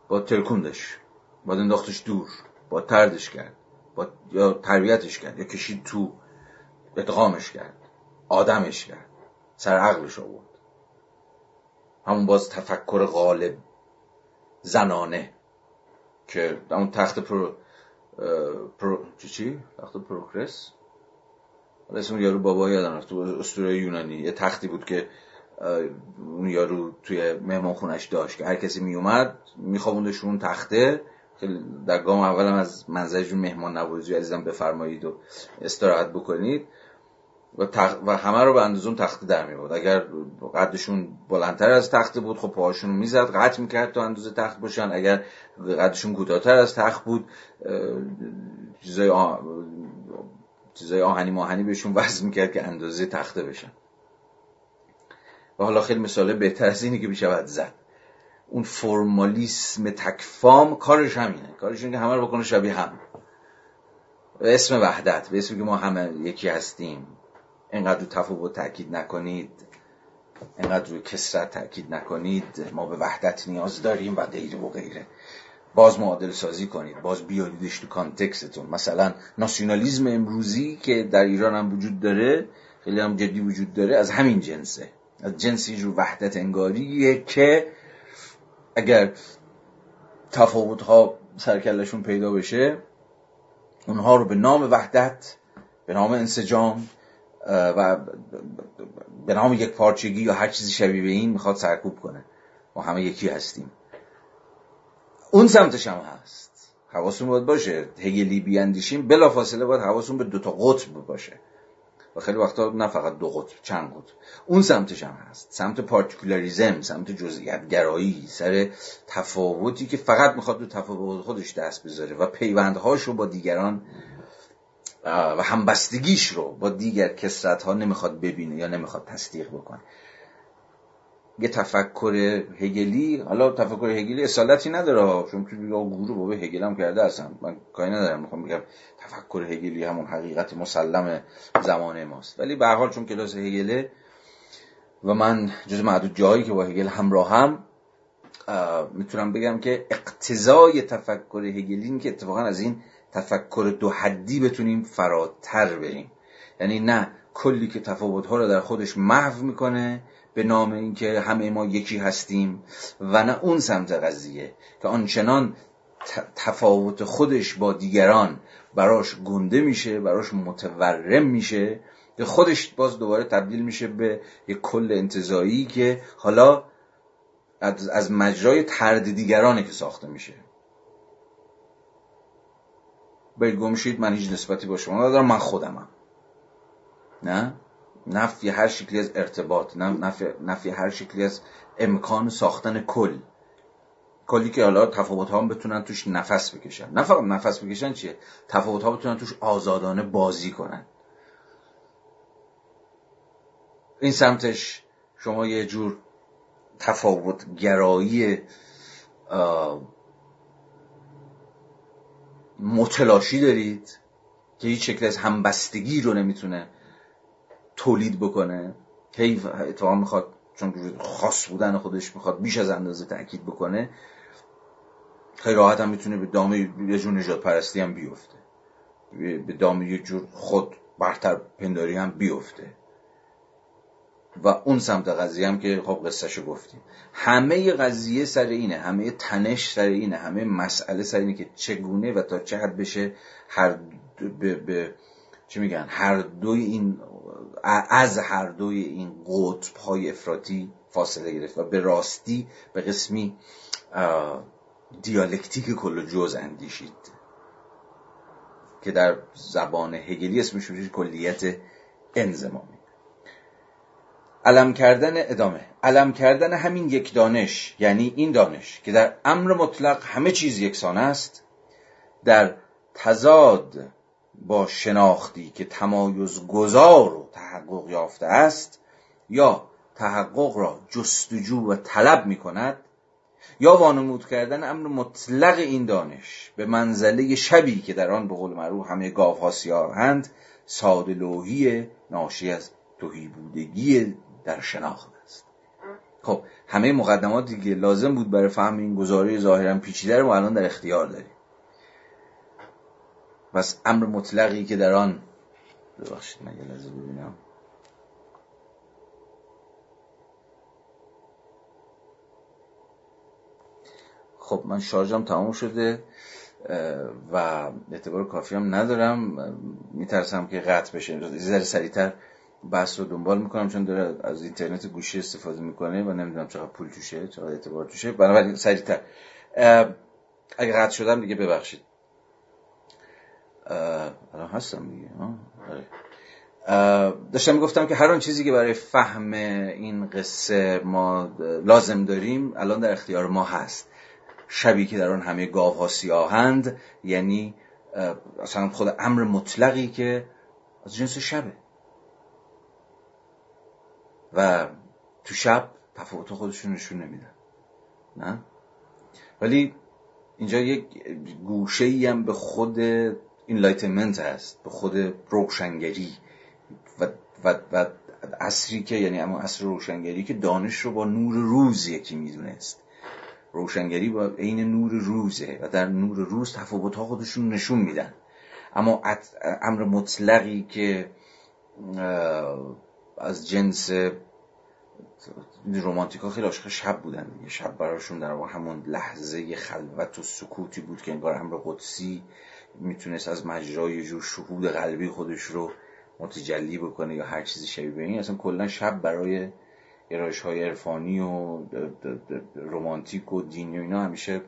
S1: با ترکوندش. با انداختش دور. با تردش کرد. با یا تربیتش کرد. یا کشید تو. ادغامش کرد. آدمش کرد. سر عقلش آورد. همون باز تفکر غالب. زنانه. که اون تخت پرو, پرو... چی؟ تخت پروکرس؟ اسم یارو بابا یادم رفت تو اسطوره یونانی. یه تختی بود که اون یارو توی مهمان خونش داشت که هر کسی می اومد میخوابوندش اون تخته. در گام اولم از منزلشون مهمان نوازی عزیزم بفرمایید و استراحت بکنید. و, و همه رو به اندازون تخته در می بود اگر قدشون بلندتر از تخت بود خب پاهاشون می‌زد قطع می‌کرد تا اندازه تخت باشن. اگر قدشون کوتاهتر از تخت بود چیزای, آه... آهنی ماهنی بهشون وزن می‌کرد که اندازه تخته بشن. و حالا خیلی مثاله بهتر از اینی که بشود زد. اون فرمالیسم تکفام کارش همینه. کارش اینه که همه رو بکنه شبیه هم. به اسم وحدت به اسم که ما همه یکی هستیم. اینقدر رو تفاوت تاکید نکنید اینقدر روی کسرت تاکید نکنید ما به وحدت نیاز داریم و غیره و غیره. باز معادل سازی کنید باز بیاریدش تو کانتکستتون مثلا ناسیونالیزم امروزی که در ایران هم وجود داره خیلی هم جدی وجود داره از همین جنسه. از جنسی جو وحدت انگاریه که اگر تفاوت ها سرکلشون پیدا بشه اونها رو به نام وحدت به نام انسجام و به نام یک پارچگی یا هر چیزی شبیه به این می‌خواد سرکوب کنه. ما همه یکی هستیم. اون سمتش هم هست. حواسون باید باشه. هگلی بیاندیشیم بلا فاصله باید حواسون به دوتا قطب باشه. و خیلی وقتا نه فقط دو قطب چند قطب. اون سمتش هم هست. سمت پارتیکولاریزم سمت جزئیت گرایی سر تفاوتی که فقط می‌خواد تو تفاوت خودش دست بذاره و پیوندهاش رو با دیگران و همبستگیش رو با دیگر کسرت ها نمی‌خواد ببینه یا نمی‌خواد تصدیق بکنه. یه تفکر هگلی حالا تفکر هگلی اصالتی نداره چون تو گروه بابا هگل هم کرده اصلا. من کاری ندارم می‌خوام بگم تفکر هگلی همون حقیقت مسلم زمانه ماست. ولی به حال چون کلاس هگله و من جز معدود جایی که با هگل هم می‌تونم بگم که اقتضای تفکر هگلی که اتفاقا از این تفکر دو حدی بتونیم فراتر بریم. یعنی نه کلی که تفاوت ها رو در خودش محو می‌کنه به نام اینکه همه ما یکی هستیم و نه اون سمت قضیه که آنچنان تفاوت خودش با دیگران براش گنده میشه براش متورم میشه که خودش باز دوباره تبدیل میشه به یک کل انتظایی که حالا از مجرای ترد دیگرانه که ساخته میشه. برید گمشید من هیچ نسبتی با شما ندارم. من خودمم. نه؟ نفی هر شکلی از ارتباط نفی, نفی هر شکلی از امکان ساختن کل. کلی که حالا تفاوت ها بتونن توش نفس بکشن. نه فقط نفس بکشن چیه؟ تفاوت ها بتونن توش آزادانه بازی کنن. این سمتش شما یه جور تفاوت گرایی متلاشی دارید که هیچ شکل از همبستگی رو نمی‌تونه تولید بکنه؟ هی اتفاقا می‌خواد چون خاص بودن خودش می‌خواد بیش از اندازه تاکید بکنه خیلی راحت هم می‌تونه به دام یه جور نجات پرستی هم بیفته. به دام یه جور خود برتر پنداری هم بیفته. و اون سمت قضیه هم که خب قصهشو گفتیم. همه قضیه سر اینه همه تنش سر اینه همه مسئله سر اینه که چگونه و تا چه حد بشه هر به, به چی میگن؟ هر دوی این از هر دوی این قطب های افراطی فاصله گرفت و به راستی به قسمی دیالکتیک کل جز اندیشید. که در زبان هگلی اسمش میشه کلیت انزمامی. علم کردن ادامه. علم کردن همین یک دانش یعنی این دانش که در امر مطلق همه چیز یکسان است در تضاد با شناختی که تمایز گذار و تحقق یافته است یا تحقق را جستجو و طلب می کند یا وانمود کردن امر مطلق این دانش به منزله شبی که در آن به قول معروف همه گاوها سیاهند ساده لوحی ناشی از توهی بودگی در شناخت است. خب همه مقدماتی که لازم بود برای فهم این گزاره ظاهرا پیچیده رو الان در اختیار داریم. پس امر مطلقی که در آن ببخشید من یه ببینم. خب من شارژم تمام شده و اعتبار کافی هم ندارم. میترسم که قطع بشه. یه ذره سریعتر بحث رو دنبال می‌کنم چون داره از اینترنت گوشی استفاده می‌کنه و نمی‌دونم چقدر پول توشه چقدر اعتبار توشه. بنابراین سریعتر. اگه قطع شدم دیگه ببخشید. الان هستم دیگه. آره. داشتم می‌گفتم که هر چیزی که برای فهم این قصه ما لازم داریم الان در اختیار ما هست. شبی که در آن همه گاوها سیاهند یعنی اصلا خود امر مطلقی که از جنس شبه. و تو شب تفاوت خودشون نشون نمیدن نه؟ ولی اینجا یک گوشه ای هم به خود اینلایتمنت هست به خود روشنگری و, و, و عصری که یعنی اما عصر روشنگری که دانش رو با نور روز یکی می‌دونست. روشنگری با عین نور روزه و در نور روز تفاوت ها خودشون نشون میدن. اما امر مطلقی که از جنس رومانتیکا خیلی عاشق شب بودن. دیگه شب براشون در همون لحظه خلوت و سکوتی بود که انگار امر قدسی می‌تونست از مجرای جور شهود قلبی خودش رو متجلی بکنه یا هر چیزی شبیه به این. اصلا کلا شب برای گرایش های عرفانی و رومانتیک و دینی و اینا همیشه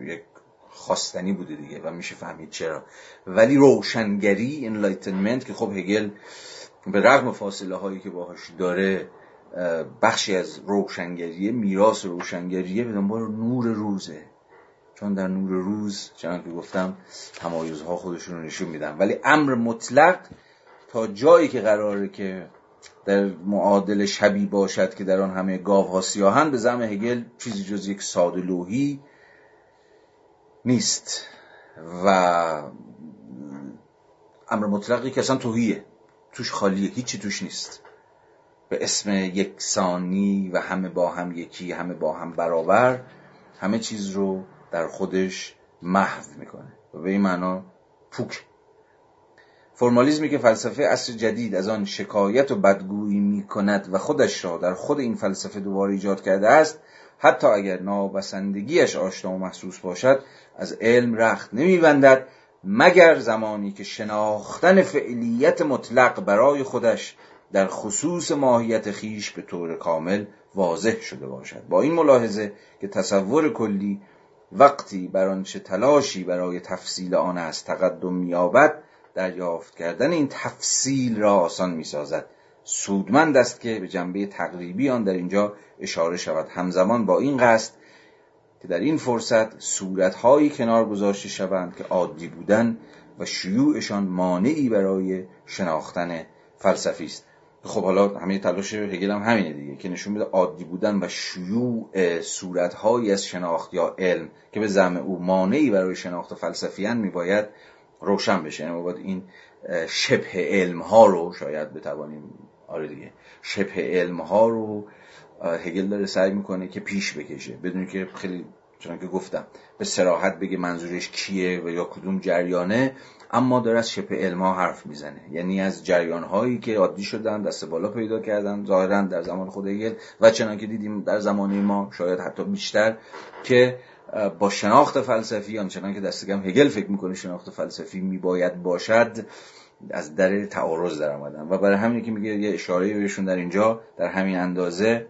S1: یک خواستنی بوده دیگه و میشه فهمید چرا. ولی روشنگری Enlightenment که خب هگل به رغم فاصله هایی که باهاش داره بخشی از روشنگریه میراث روشنگریه به دنبال نور روزه. چون در نور روز چنان که گفتم تمایزها خودشون رو نشون میدن. ولی امر مطلق تا جایی که قراره که در معادل شبی باشد که در آن همه گاوها سیاهن به زم هگل چیزی جز یک ساده لوحی نیست. و امر مطلقی که اصلا توهیه. توش خالیه هیچی توش نیست. به اسم یکسانی و همه با هم یکی همه با هم برابر همه چیز رو در خودش محو می‌کنه. و به این معنا پوک. فرمالیزمی که فلسفه اصر جدید از آن شکایت و بدگویی می کند و خودش را در خود این فلسفه دوباره ایجاد کرده است حتی اگر نابسندگیش آشنا و محسوس باشد از علم رخت نمیبندد مگر زمانی که شناختن فعلیت مطلق برای خودش در خصوص ماهیت خیش به طور کامل واضح شده باشد. با این ملاحظه که تصور کلی وقتی بر آنچه تلاشی برای تفصیل آن است تقدم مییابد دریافت کردن این تفصیل را آسان می‌سازد. سودمند است که به جنبه تقریبی آن در اینجا اشاره شود. همزمان با این قصد که در این فرصت صورتهایی کنار گذاشته شوند که عادی بودن و شیوعشان مانعی برای شناختن فلسفی است. خب حالا همه تلاش هگل هم همینه دیگه که نشون میده عادی بودن و شیوع صورتهایی از شناخت یا علم که به زعم او مانعی برای شناخت فلسفیان میباید روشن بشه. یعنی باید این شبه علم ها رو شاید بتوانیم آره دیگه شبه علم ها رو هگل داره سعی می‌کنه که پیش بکشه. بدون که خیلی چون که گفتم به سراحت بگه منظورش کیه و یا کدوم جریانه اما داره از شبه علم ها حرف می‌زنه. یعنی از جریان هایی که عادی شدن دست بالا پیدا کردن ظاهرا در زمان خود هگل و چنان که دیدیم در زمان ما شاید حتی بیشتر که با شناخت فلسفی آنچنان که دست کم هگل فکر می‌کنه شناخت فلسفی میباید باشد از در تعارض در آمدن. و برای همین که میگه یه اشاره بهشون در اینجا در همین اندازه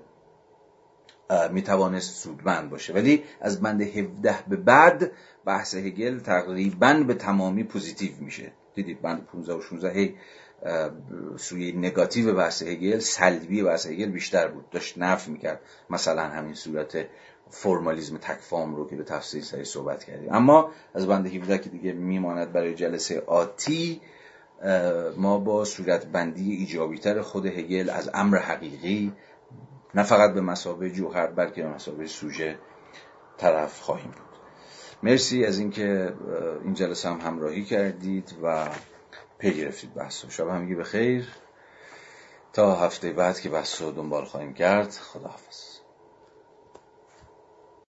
S1: می‌توانست سودمند باشه. ولی از بند 17 به بعد بحث هگل تقریبا به تمامی positive میشه. دیدید بند 15 و 16 هی سوی نگاتیو بحث هگل سلبی بحث هگل بیشتر بود. داشت نفی می‌کرد. مثلا همین صورت فرمالیزم تکفام رو که به تفصیل سری صحبت کردیم. اما از بند 17 که دیگه میماند برای جلسه آتی ما با صورت بندی ایجابیتر خود هگل از امر حقیقی نه فقط به مسابه جوهر بلکه به مسابه سوژه طرف خواهیم بود. مرسی از اینکه این جلسه هم همراهی کردید و پی گرفتید بحث و شب همگی به خیر تا هفته بعد که بحث رو دنبال خواهیم کرد خداحافظ.